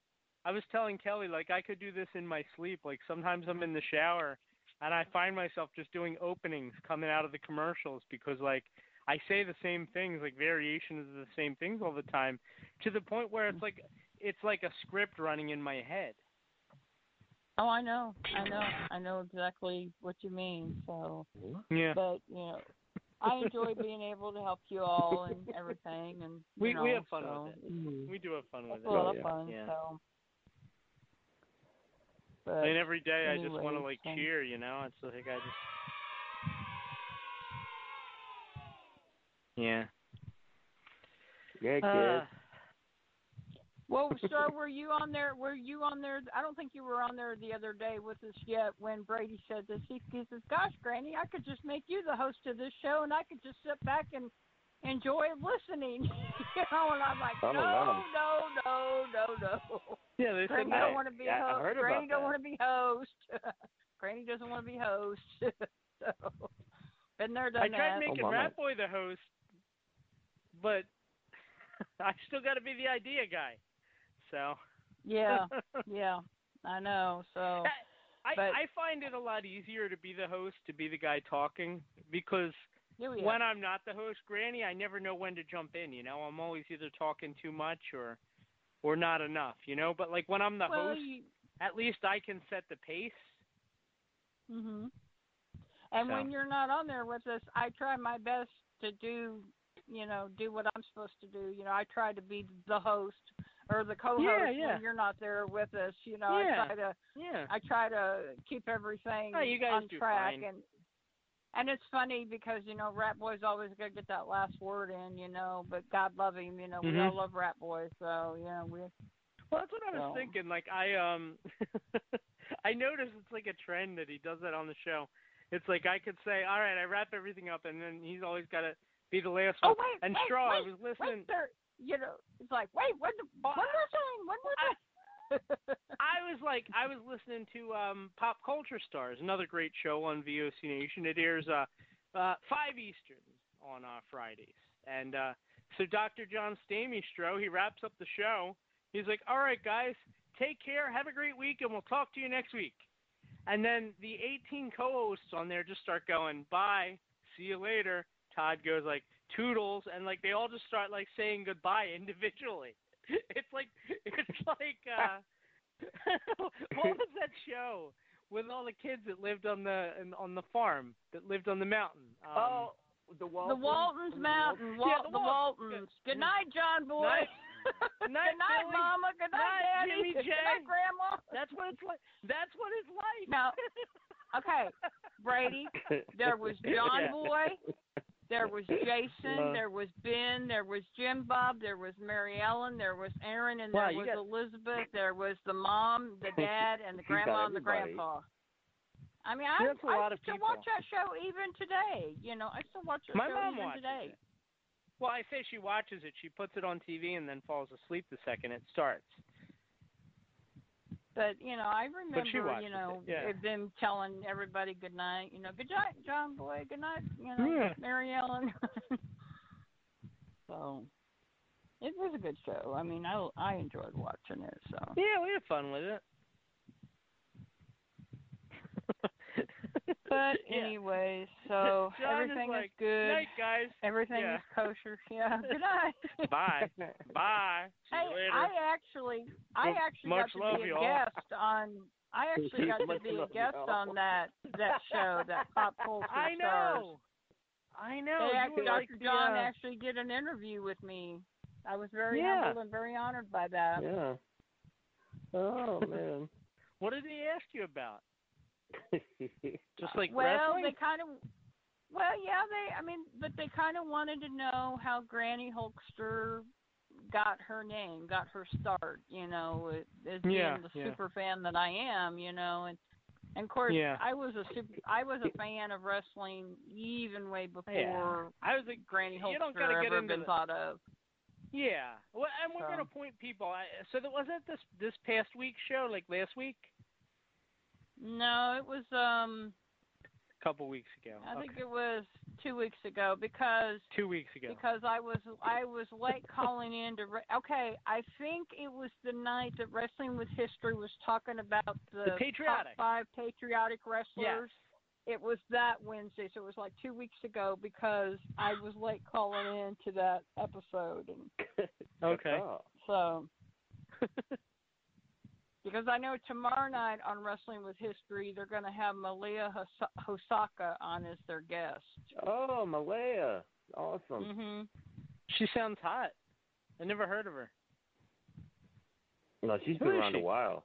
I was telling Kelly like I could do this in my sleep. Like sometimes I'm in the shower and I find myself just doing openings coming out of the commercials because like I say the same things, like variations of the same things all the time, to the point where it's like it's like a script running in my head. Oh, I know, I know, I know exactly what you mean. So, Yeah. but you know, I enjoy being able to help you all and everything, and We know, we have fun so with it. We do have fun with It's it. a lot of fun. Yeah. So, but and every day I just want to like so- cheer, you know. It's like I just. Yeah. Yeah, kid. Uh, Well, sir, were you on there? Were you on there? I don't think you were on there the other day with us yet when Brady said this. He, he says, "Gosh, Granny, I could just make you the host of this show, and I could just sit back and enjoy listening." you know, and I'm like, "No, wow. no, no, no, no." Yeah, they said Granny that. don't want to be Yeah, I host. heard Granny don't want to be host. Granny doesn't want to be host. so, been there, done I tried that. making Oh. Rat Boy the host, but I still got to be the idea guy. So Yeah, yeah, I know. So, I But- I find it a lot easier to be the host, to be the guy talking, because we when I'm not the host, Granny, I never know when to jump in. You know, I'm always either talking too much or or not enough. You know, but like when I'm the well, host, you, at least I can set the pace. Mhm. And So. when you're not on there with us, I try my best to do, you know, do what I'm supposed to do. You know, I try to be the host or the co-host Yeah, yeah. when you're not there with us. You know, Yeah. I try to Yeah. I try to keep everything Oh, you guys on do track fine. and and it's funny because you know Rat Boy's always gonna get that last word in, you know. But God love him, you know. We Mhm. all love Rat Boy, so yeah, we. Well, that's what I was So. thinking. Like I um, I noticed it's like a trend that he does that on the show. It's like I could say, "All right, I wrap everything up," and then he's always got to be the last Oh one. wait, and wait, Stro, I was listening. Wait, there, you know, it's like, wait, one, one more time, one more time. I was like, I was listening to um, Pop Culture Stars, another great show on VOC Nation. It airs uh, uh, five Eastern on uh, Fridays, and uh, so Dr. John Stamistro, he wraps up the show. He's like, "All right, guys, take care, have a great week, and we'll talk to you next week." And then the 18 co-hosts on there just start going, "Bye, see you later." Todd goes like, "Toodles," and like they all just start like saying goodbye individually. It's like it's like uh what was that show with all the kids that lived on the on the farm that lived on the mountain? Um, oh, the Waltons. The Waltons Mountain. Yeah, Wal- the the Waltons. Waltons. Good night, John boy. Night. Good Night, night, Mama. Good night, Night, Daddy. Jimmy Good night, Grandma. That's what it's like. That's what it's like. No. Okay, Brady. There was John Yeah. Boy. There was Jason. There was Ben. There was Jim Bob. There was Mary Ellen. There was Aaron, and there was got- Elizabeth. There was the mom, the dad, and the grandma and the grandpa. I mean, I, That's a I lot of still people. watch that show even today. You know, I still watch that My show mom even watches today. it. Well, I say she watches it. She puts it on TV and then falls asleep the second it starts. But you know, I remember, you know, it, yeah. them telling everybody good night. You know, good night, John Boy. Good night, you know, Yeah. Mary Ellen. so it was a good show. I mean, I I enjoyed watching it. So Yeah, we had fun with it. But Yeah. anyway, so John is everything like, good. Night, guys. Everything Yeah. is kosher. Yeah. Good night. Bye. Bye. See Hey. I actually, I actually much got love, to be a y'all. guest on. I actually got to be a guest y'all. on that that show, that pop culture I stars. know. I know. They actually, were like Dr. the, John uh, actually did an interview with me. I was very Yeah. humbled and very honored by that. Yeah. Oh man. What did he ask you about? Just like well, wrestling? they kind of, well, yeah, they. I mean, but they kind of wanted to know how Granny Hulkster got her name, got her start. You know, uh, as being Yeah, the yeah. super fan that I am. You know, and and of course, Yeah. I was a super, I was a fan of wrestling even way before Yeah. I was a Granny Hulkster you don't Hulkster gotta get ever into been the- thought of. Yeah. Well, and we're So- gonna point people. I, so that was it this this past week's show, like last week, No, it was um. a couple weeks ago. I think it was two weeks ago because two weeks ago. because I was I was late calling in to. Re- okay, I think it was the night that Wrestling with History was talking about the, The patriotic. top five patriotic wrestlers. Yes. It was that Wednesday, so it was like two weeks ago because I was late calling in to that episode, and Okay. So because I know tomorrow night on Wrestling with History they're going to have Malia Hos- Hosaka on as their guest. Oh, Malaya. Awesome. Mhm. She sounds hot. I never heard of her. No, she's Who been is around she? a while.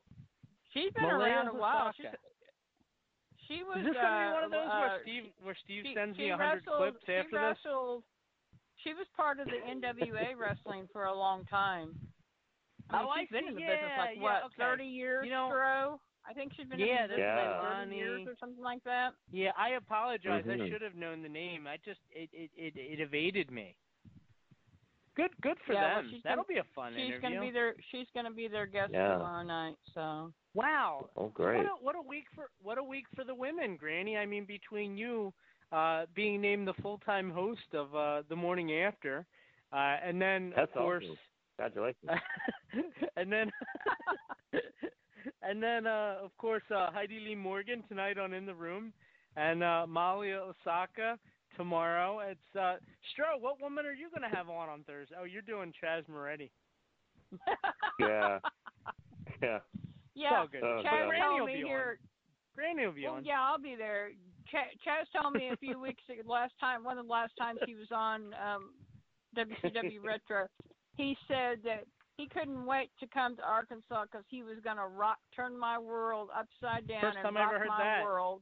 She's been Malaya around a while. She's, she was. Is this gonna be one of uh, those uh, where Steve where Steve she, sends she me a hundred wrestled, clips she after this? wrestled, She was part of the NWA wrestling for a long time. I mean, Oh, I she's been see. in the business Yeah, like yeah, what, okay. thirty years, You know- Stro? I think she's been Yeah, in the business that's like thirty years or something like that. Yeah, I apologize. I Mhm. should have known the name. I just it it it, it evaded me. Good good for Yeah, them. she's That'll gonna- be a fun she's interview. gonna be their she's gonna be their guest Yeah. tomorrow night. So Wow. Oh, great. What a, what a week for what a week for the women, Granny. I mean, between you uh, being named the full time host of uh, the morning after, uh, and then That's of course, awesome. Congratulations. and then and then uh, of course uh, Heidi Lee Morgan tonight on In the Room, and uh, Malia Osaka tomorrow. It's uh, Stro. What woman are you going to have on on Thursday? Oh, you're doing Chaz Moretti. yeah. Yeah. yeah, all good. Oh, Chaz yeah. Told will me be here. Granny will be Well, on. yeah, I'll be there. Ch- Chaz told me a few weeks ago, last time, one of the last times he was on um, WCW Retro, he said that he couldn't wait to come to Arkansas because he was going to rock, turn my world upside down First and rock my that. world.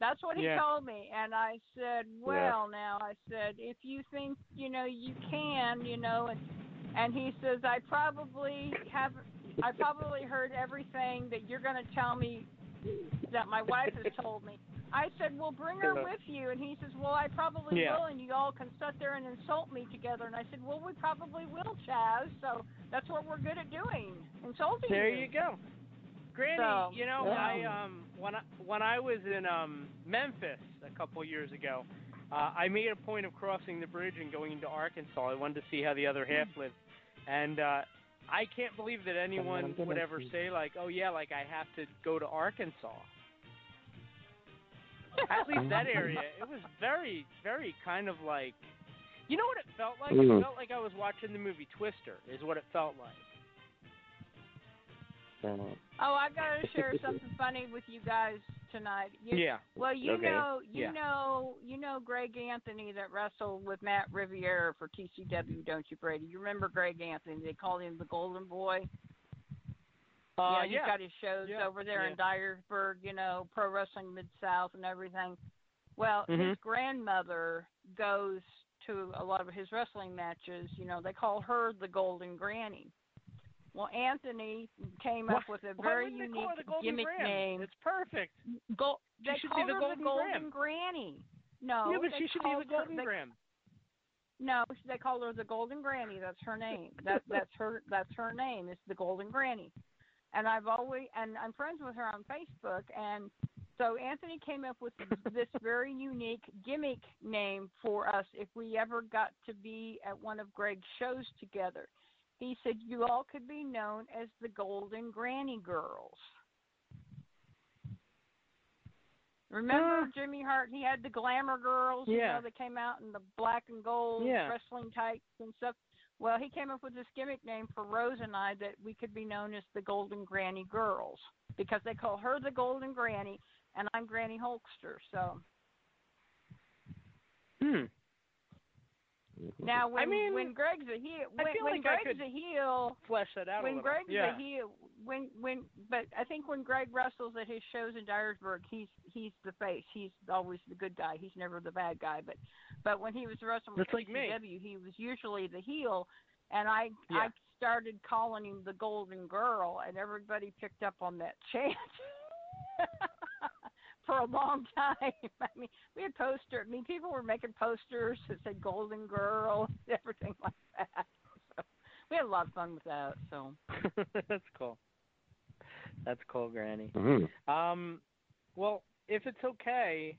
That's what he Yeah. told me, and I said, "Well, now," I said, "if you think you know you can, you know," and and he says, "I probably have, I probably heard everything that you're going to tell me that my wife has told me." I said, "Well, bring her with you," and he says, "Well, I probably Yeah. will, and you all can sit there and insult me together." And I said, "Well, we probably will, Chaz. So that's what we're good at doing, insulting you There you." you go. Granny, So, you know, yeah. I um when I when I was in um Memphis a couple years ago, uh, I made a point of crossing the bridge and going into Arkansas. I wanted to see how the other half lived, and uh, I can't believe that anyone would ever say like, "Oh yeah, like I have to go to Arkansas." At least that area, it was very, very kind of like, you know what it felt like? It Mm. felt like I was watching the movie Twister. Is what it felt like. Uh, Oh, I gotta share something funny with you guys tonight. You, Yeah. Well, you Okay. know, you Yeah. know, you know Greg Anthony that wrestled with Matt Riviera for TCW, don't you, Brady? You remember Greg Anthony? They called him the Golden Boy. Uh, yeah, he's yeah. got his shows Yeah, over there in. Dyersburg, you know, Pro Wrestling Mid South and everything. Well, Mhm. his grandmother goes to a lot of his wrestling matches. You know, they call her the Golden Granny. Well, Anthony came up with a very unique call her the gimmick name. It's perfect. Go, She they should call be the her Golden the Golden Granny. No, yeah, but she should be the Golden her, they, No, they call her the Golden Granny. That's her name. That that's her that's her name. It's the Golden Granny. And I've always and I'm friends with her on Facebook and so Anthony came up with this very unique gimmick name for us if we ever got to be at one of Greg's shows together. He said you all could be known as the Golden Granny Girls. Remember ah. Jimmy Hart? He had the Glamour Girls, you Yeah. know, that came out in the black and gold Yeah. wrestling tights and stuff. Well, he came up with this gimmick name for Rose and I that we could be known as the Golden Granny Girls because they call her the Golden Granny and I'm Granny Hulkster. So Hmm. Mm-hmm. now when I mean, when Greg's a heel, I when, feel when like I Greg's could a heel, Flesh that out a when little. Greg's yeah. a heel, when when but I think when Greg wrestles at his shows in Dyersburg, he's he's the face. He's always the good guy. He's never the bad guy. But but when he was wrestling with That's like me. He was usually the heel, and I Yeah. I started calling him the Golden Girl, and everybody picked up on that chant. For a long time, I mean, we had posters. I mean, people were making posters that said "Golden Girl," and everything like that. So we had a lot of fun with that. So That's cool. That's cool, Granny. mhm. Um, well, if it's okay,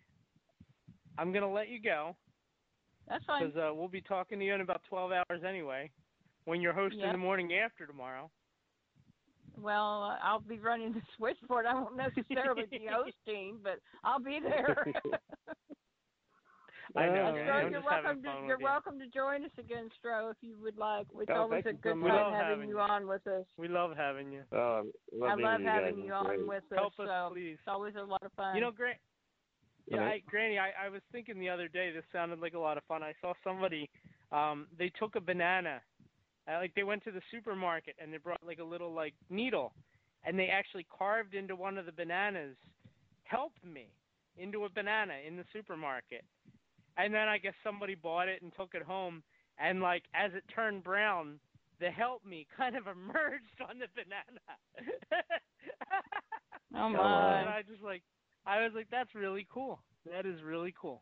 I'm gonna let you go that's fine. because uh, we'll be talking to you in about 12 hours anyway. When you're hosting Yep. the morning after tomorrow. Well, uh, I'll be running the switchboard. I won't necessarily be hosting, but I'll be there. I know. Uh, man. Stro, I'm you're just having welcome. To, you're with you. welcome to join us again, Stro, if you would like. It's Oh, always a you so good time having having you you. on with us. We love having you. Oh, love I love you having guys. you on great. with us. Help us, so please. It's always a lot of fun. You know, Grant. Yeah, Okay. I, Granny, I, I was thinking the other day. This sounded like a lot of fun. I saw somebody. Um, they took a banana, uh, like they went to the supermarket and they brought like a little like needle, and they actually carved into one of the bananas, "Help me," into a banana in the supermarket, and then I guess somebody bought it and took it home, and like as it turned brown, the "Help me" kind of emerged on the banana. oh my! And. I just like, I was like, that's really cool. That is really cool.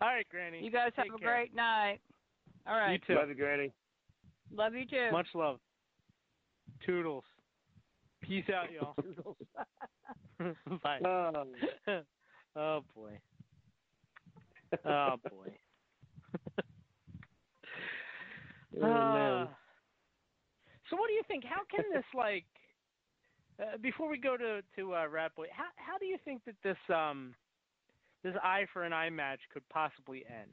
All right, Granny. You guys have a care. great night. All right. You too. Love you, Granny. Love you too. Much love. Toodles. Peace out, y'all. Bye. Oh. oh boy. Oh boy. Oh. Uh, so what do you think? How can this like? Uh, before we go to to uh, Rat Boy, how how do you think that this um this eye for an eye match could possibly end?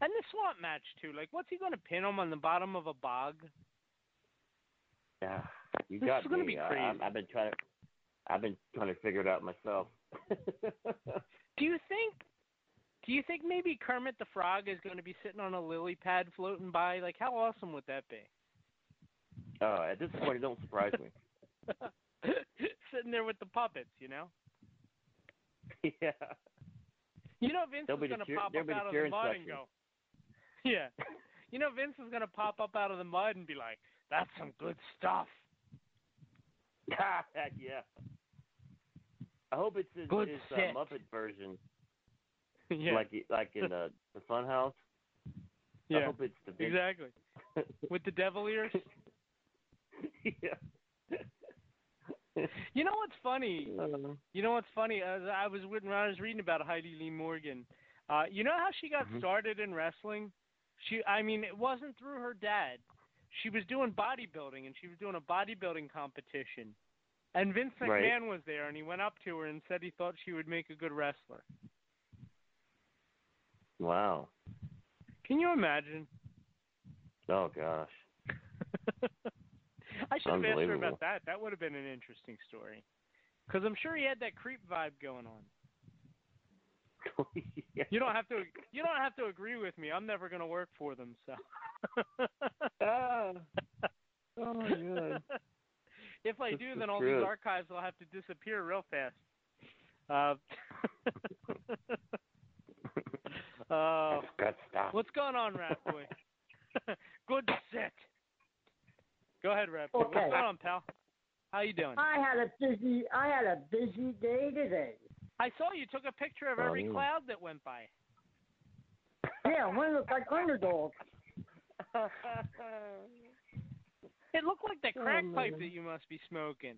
And the swamp match too. Like, what's he going to pin him on the bottom of a bog? Yeah, you This got is gonna me. be crazy. I, I've been trying to, I've been trying to figure it out myself. Do you think? Do you think maybe Kermit the Frog is going to be sitting on a lily pad floating by? Like, how awesome would that be? Oh, at this point, it don't surprise me. sitting there with the puppets, you know. yeah. You know Vince is going to pop up out of the mud and go. Yeah. You know Vince is going to pop up out of the mud and be like, "That's some good stuff." Heck yeah. I hope it's his, Good his uh, Muppet version, yeah. like like in the the Fun House. I hope it's the big. Exactly. With the devil ears. yeah. You know what's funny? Uh, You know what's funny? As I was when I was reading about Heidi Lee Morgan, uh, you know how she got Mhm. started in wrestling? She, I mean, it wasn't through her dad. She was doing bodybuilding, and she was doing a bodybuilding competition. And Vince Right. McMahon was there, and he went up to her and said he thought she would make a good wrestler. wow. Can you imagine? Oh gosh. I should have asked her about that. That would have been an interesting story. Because I'm sure he had that creep vibe going on. You don't have to. You don't have to agree with me. I'm never going to work for them. So. Ah. Oh my god. if I This do, then all good. these archives will have to disappear real fast. Uh, uh, Good stuff. what's going on, Rat Boy? Good set. Go ahead, Rat Boy. Okay. What's going on, pal? How you doing? I had a busy I had a busy day today. I saw you took a picture of Oh, every yeah. cloud that went by. Yeah, one looked like underdog. It looked like that Oh, crack pipe that you must be smoking.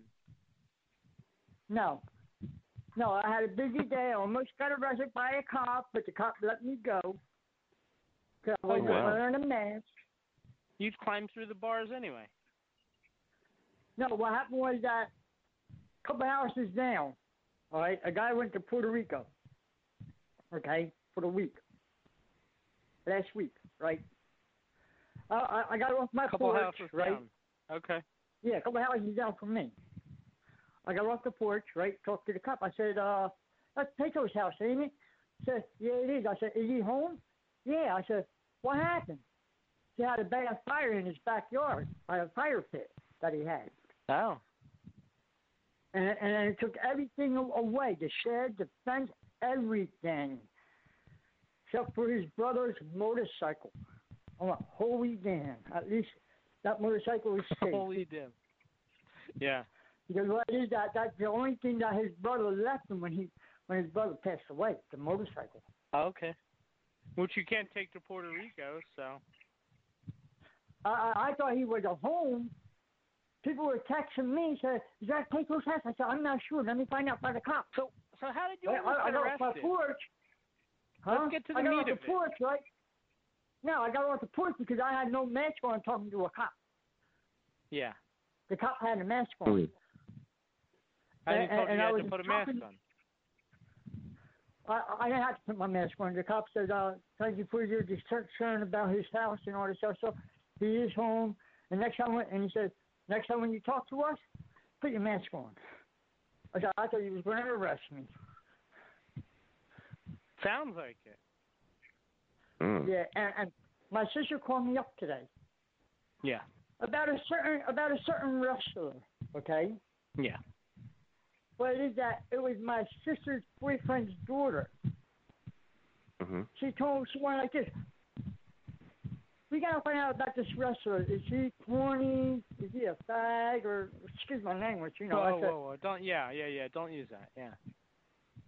No. No, I had a busy day. I almost got arrested by a cop, but the cop let me go. 'Cause I Oh, wasn't wow. wearing a mask. You'd climb through the bars anyway. No, what happened was that a couple houses down, all right, a guy went to Puerto Rico, okay, for the week. Last week, right? Uh, I, I got off my couple porch, houses right? down. Okay. Yeah, a couple houses down from me. I got off the porch, right? Talked to the cop. I said, uh, that's Peto's house, ain't it? He said, yeah, it is. I said, is he home? Yeah. I said, what happened? He had a bad fire in his backyard by a fire pit that he had. Oh. And, and it took everything away the shed, the fence, everything. Except for his brother's motorcycle. I went, holy damn. At least that motorcycle was safe. Holy damn. Yeah. Because what is that that's the only thing that his brother left him when he when his brother passed away, the motorcycle. Oh, okay. Which you can't take to Puerto Rico, so. I I, I thought he was at home. People were texting me said, "Is that Pecos house?" I said, "I'm not sure. Let me find out by the cops." So so how did you I, almost I, I get got off my arrested? porch. Huh? Let's get to the I got meat off the it. porch, right? No, I got off the porch because I had no mask on talking to a cop. Yeah. The cop had a mask on. I And- didn't told and you I had to was put a mask talking- on. I, I didn't to put my mask on. The cop said, uh, thank you for your concern about his house and all this stuff. So he is home. And next time, I went, and he said, next time when you talk to us, put your mask on. I said, I thought you was going to arrest me. Sounds like it. Mm. Yeah, and, and my sister called me up today Yeah. about a certain about a certain wrestler. Okay, Yeah. but it is that it was my sister's boyfriend's daughter. Mm-hmm. She told she went like this. We gotta find out about this wrestler. Is he corny? Is he a fag? Or excuse my language, you know. whoa, I said, whoa, whoa. Don't, yeah, yeah, yeah. Don't use that. Yeah.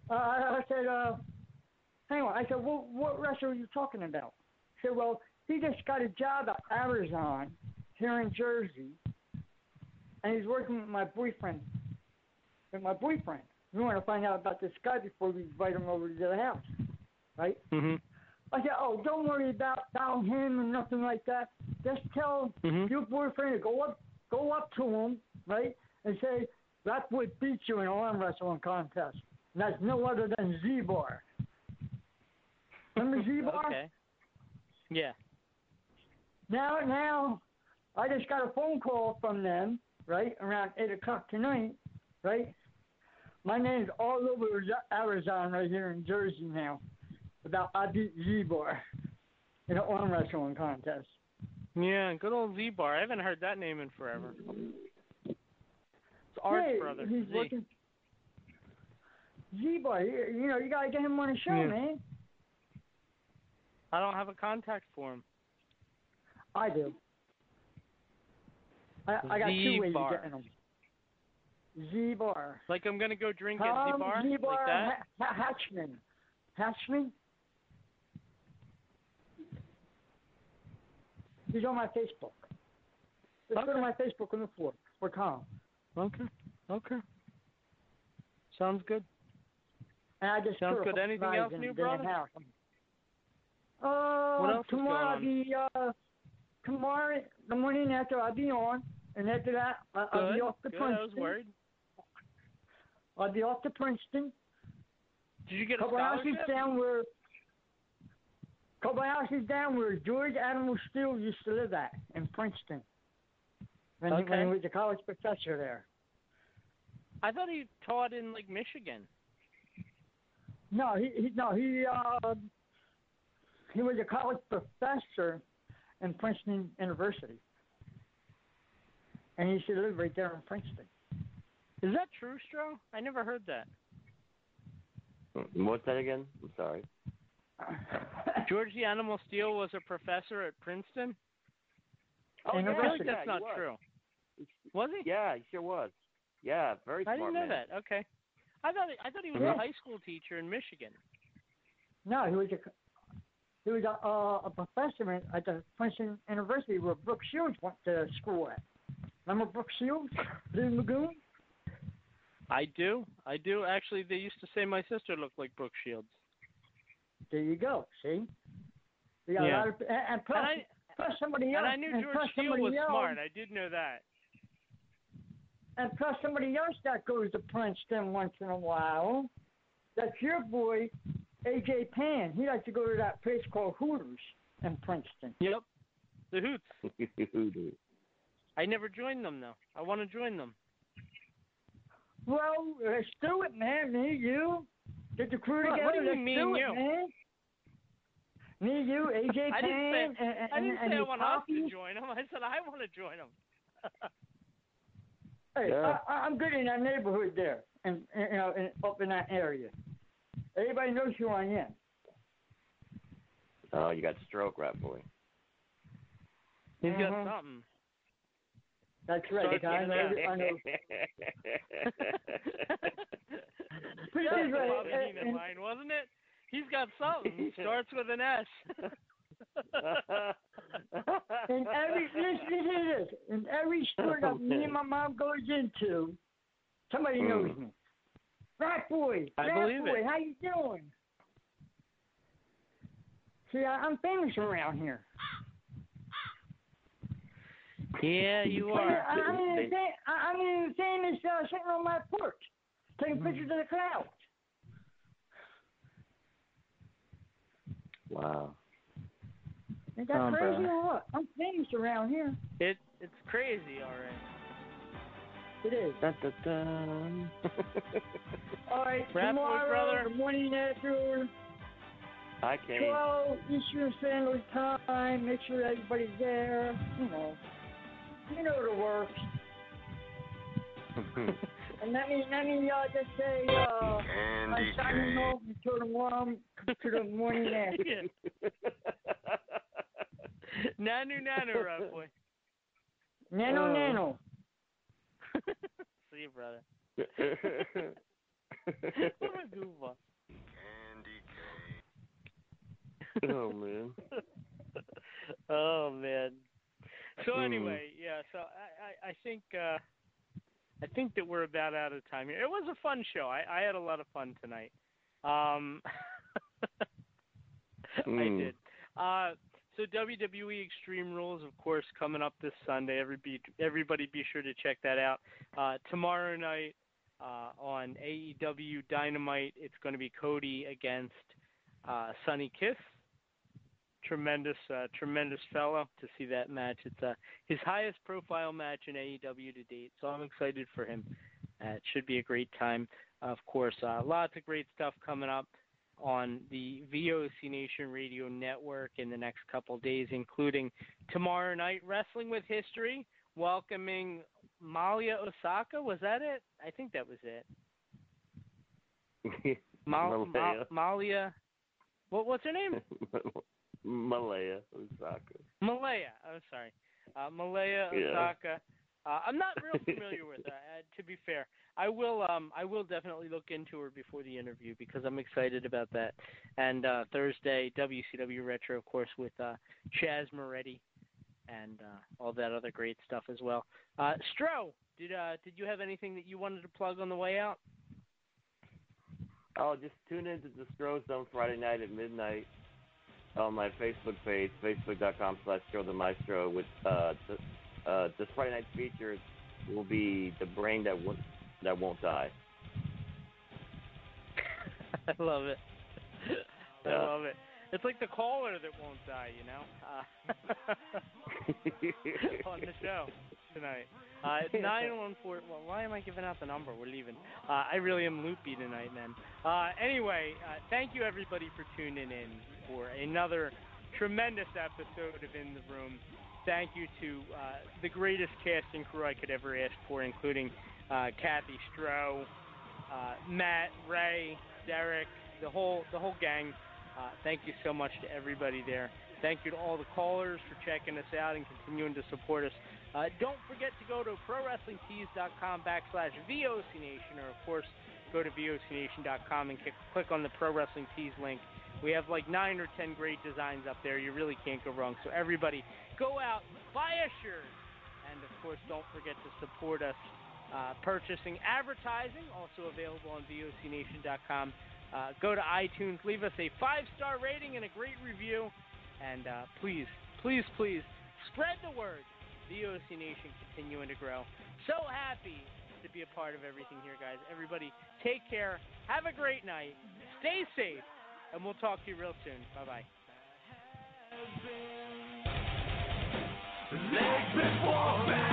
uh, I I said, uh, hang on. I said, well, what wrestler are you talking about? He said, well, he just got a job at Amazon here in Jersey, and he's working with my boyfriend. With my boyfriend. We want to find out about this guy before we invite him over to the house, right? Mm-hmm. I said, oh, don't worry about, about him and nothing like that. Just tell Mhm. your boyfriend to go up, go up to him, right, and say, that would beat you in an arm wrestling contest. And that's no other than Z-Bar. Remember Z-Bar? Okay. Yeah. Now, now, I just got a phone call from them, right, around 8 o'clock tonight, right? My name's all over Arizona right here in Jersey now about I beat Z-Bar in an arm wrestling contest. Yeah, good old Z Bar. I haven't heard that name in forever. It's Art's Hey, brother. He's Z. working. Z-Bar, you you know, you got to get him on the show, Yeah. man. I don't have a contact for him. I do. I, I got two ways of Z-Bar. getting him. Z bar. Like I'm gonna go drink at Tom Z bar, Z like that. Ha- Hatchman. Hatchman. He's on my Facebook. Let's go to my Facebook and look for it. For Tom. Okay. Okay. Sounds good. And I just Sounds good. Anything else new, brother? The. Uh, What else is going tomorrow on? the uh, tomorrow the morning after I'll be on, and after that I- I'll be off to Good. I was Princeton. worried. I'll be off to Princeton. Did you get a couple scholarship? down where couple houses down where George Animal Steele used to live at in Princeton. When, he, when Okay. he was a college professor there. I thought he taught in like Michigan. No, he, he no he uh he was a college professor in Princeton University. And he used to live right there in Princeton. Is that true, Stro? I never heard that. What's that again? I'm sorry. George the Animal Steele was a professor at Princeton. Oh, I yeah, feel like yeah, that's he not was. true. Was he? Yeah, he sure was. Yeah, very I smart didn't know man. that. Okay. I thought I thought he was Yeah. a high school teacher in Michigan. No, he was a he was a, uh, a professor at- at the Princeton University where Brooke Shields went to school at. Remember Brooke Shields, Blue Lagoon? I do. I do. Actually, they used to say my sister looked like Brooke Shields. There you go. See, we got Yeah. a lot of and, and plus, And I- plus somebody else. And I knew George plus Steele was else, smart. I did know that. And plus somebody else that goes to Princeton once in a while. That's your boy, AJ Pan. He likes to go to that place called Hooters in Princeton. Yep. The Hoots. Hoodoo. I never joined them though. I want to join them. Well, let's do it, man. Me, you, get the crew together. what do you let's mean, do it, you? man. Me, you, AJ I Pan, didn't say and, and, I didn't and say I want us to join them. I said I want to join them. Hey, Yeah. I, I'm good in that neighborhood there, and and, you know, in, up in that area. Everybody knows who I am. Oh, you got stroke, rat boy. He's got Mhm. something. That's right, Starts I with know. an S. I know. Put it That's this way, Bobby uh, Heenan and- line, wasn't it? He's got something. Starts with an S. and every listen, to this. In every store that me and my mom goes into, somebody knows me. Rat boy, I rat believe boy, it. how you doing? See, I, I'm famous around here. yeah, you are. I, I'm even fa- I, I'm even famous uh, sitting on my porch, taking pictures of the clouds. Wow. Ain't that Oh, crazy bro. or what? I'm famous around here. It it's crazy, all right. It is. Dun, dun, dun. All right, Rat boy, tomorrow, brother. the morning after Hi, Kane. 12 Eastern Standard Time. Make sure everybody's there. You know, you know the works. And let me let me uh, just say, uh, I'm signing off until tomorrow to the morning after. nanu nanu, rat boy. Nano Oh. nano. See you, brother. what a goofball. oh man. oh man. So Hmm. anyway, yeah. So I, I, I think uh, I think that we're about out of time here. It was a fun show. I, I had a lot of fun tonight. Um, I Hmm. did. Uh, so WWE Extreme Rules, of course, coming up this Sunday. Everybody, everybody, be sure to check that out. Uh, tomorrow night uh, on AEW Dynamite, it's going to be Cody against uh, Sonny Kiss. Tremendous, uh, tremendous fellow to see that match. It's uh, his highest profile match in AEW to date, so I'm excited for him. Uh, it should be a great time. Of course, uh, lots of great stuff coming up on the VOC Nation Radio Network in the next couple days, including tomorrow night Wrestling with History, welcoming Malia Osaka. Was that it? I think that was it. Mal- Malaya. Ma- Malia. What, what's her name? Malaya Osaka. Malaya. I'm sorry. Uh, Malaya Yeah. Osaka Uh, I'm not real familiar with her. Uh, to be fair, I will. Um, I will definitely look into her before the interview because I'm excited about that. And uh, Thursday, WCW Retro, of course, with uh, Chaz Moretti and uh, all that other great stuff as well. Uh, Stro, did uh, did you have anything that you wanted to plug on the way out? Oh, just tune in to the Stro Zone Friday night at midnight on my Facebook page, facebook.com slash Stro the Maestro. With uh, the, uh, this Friday night's feature will be the brain that won't that won't die. I love it. I Yeah. love it. It's like the caller that won't die, you know, uh, on the show tonight. Uh, it's nine one four. Well, why am I giving out the number? We're leaving. Uh, I really am loopy tonight, man. Uh, anyway, uh, thank you everybody for tuning in for another tremendous episode of In the Room. Thank you to uh, the greatest casting crew I could ever ask for, including uh, Kathy Stroh, uh, Matt, Ray, Derek, the whole the whole gang. Uh, thank you so much to everybody there. Thank you to all the callers for checking us out and continuing to support us. Uh, don't forget to go to ProWrestlingTees.com backslash VOC Nation, or of course, go to VOCNation.com and click, on the Pro Wrestling Tees link. We have like nine or ten great designs up there. You really can't go wrong. So everybody, go out, buy a shirt, and of course, don't forget to support us uh, purchasing advertising, also available on VOCNation.com. Uh, go to iTunes, leave us a five star rating and a great review, and uh, please, please, please spread the word. VOC Nation continuing to grow. So happy to be a part of everything here, guys. Everybody, take care. Have a great night. Stay safe, and we'll talk to you real soon. Bye bye. Legs before.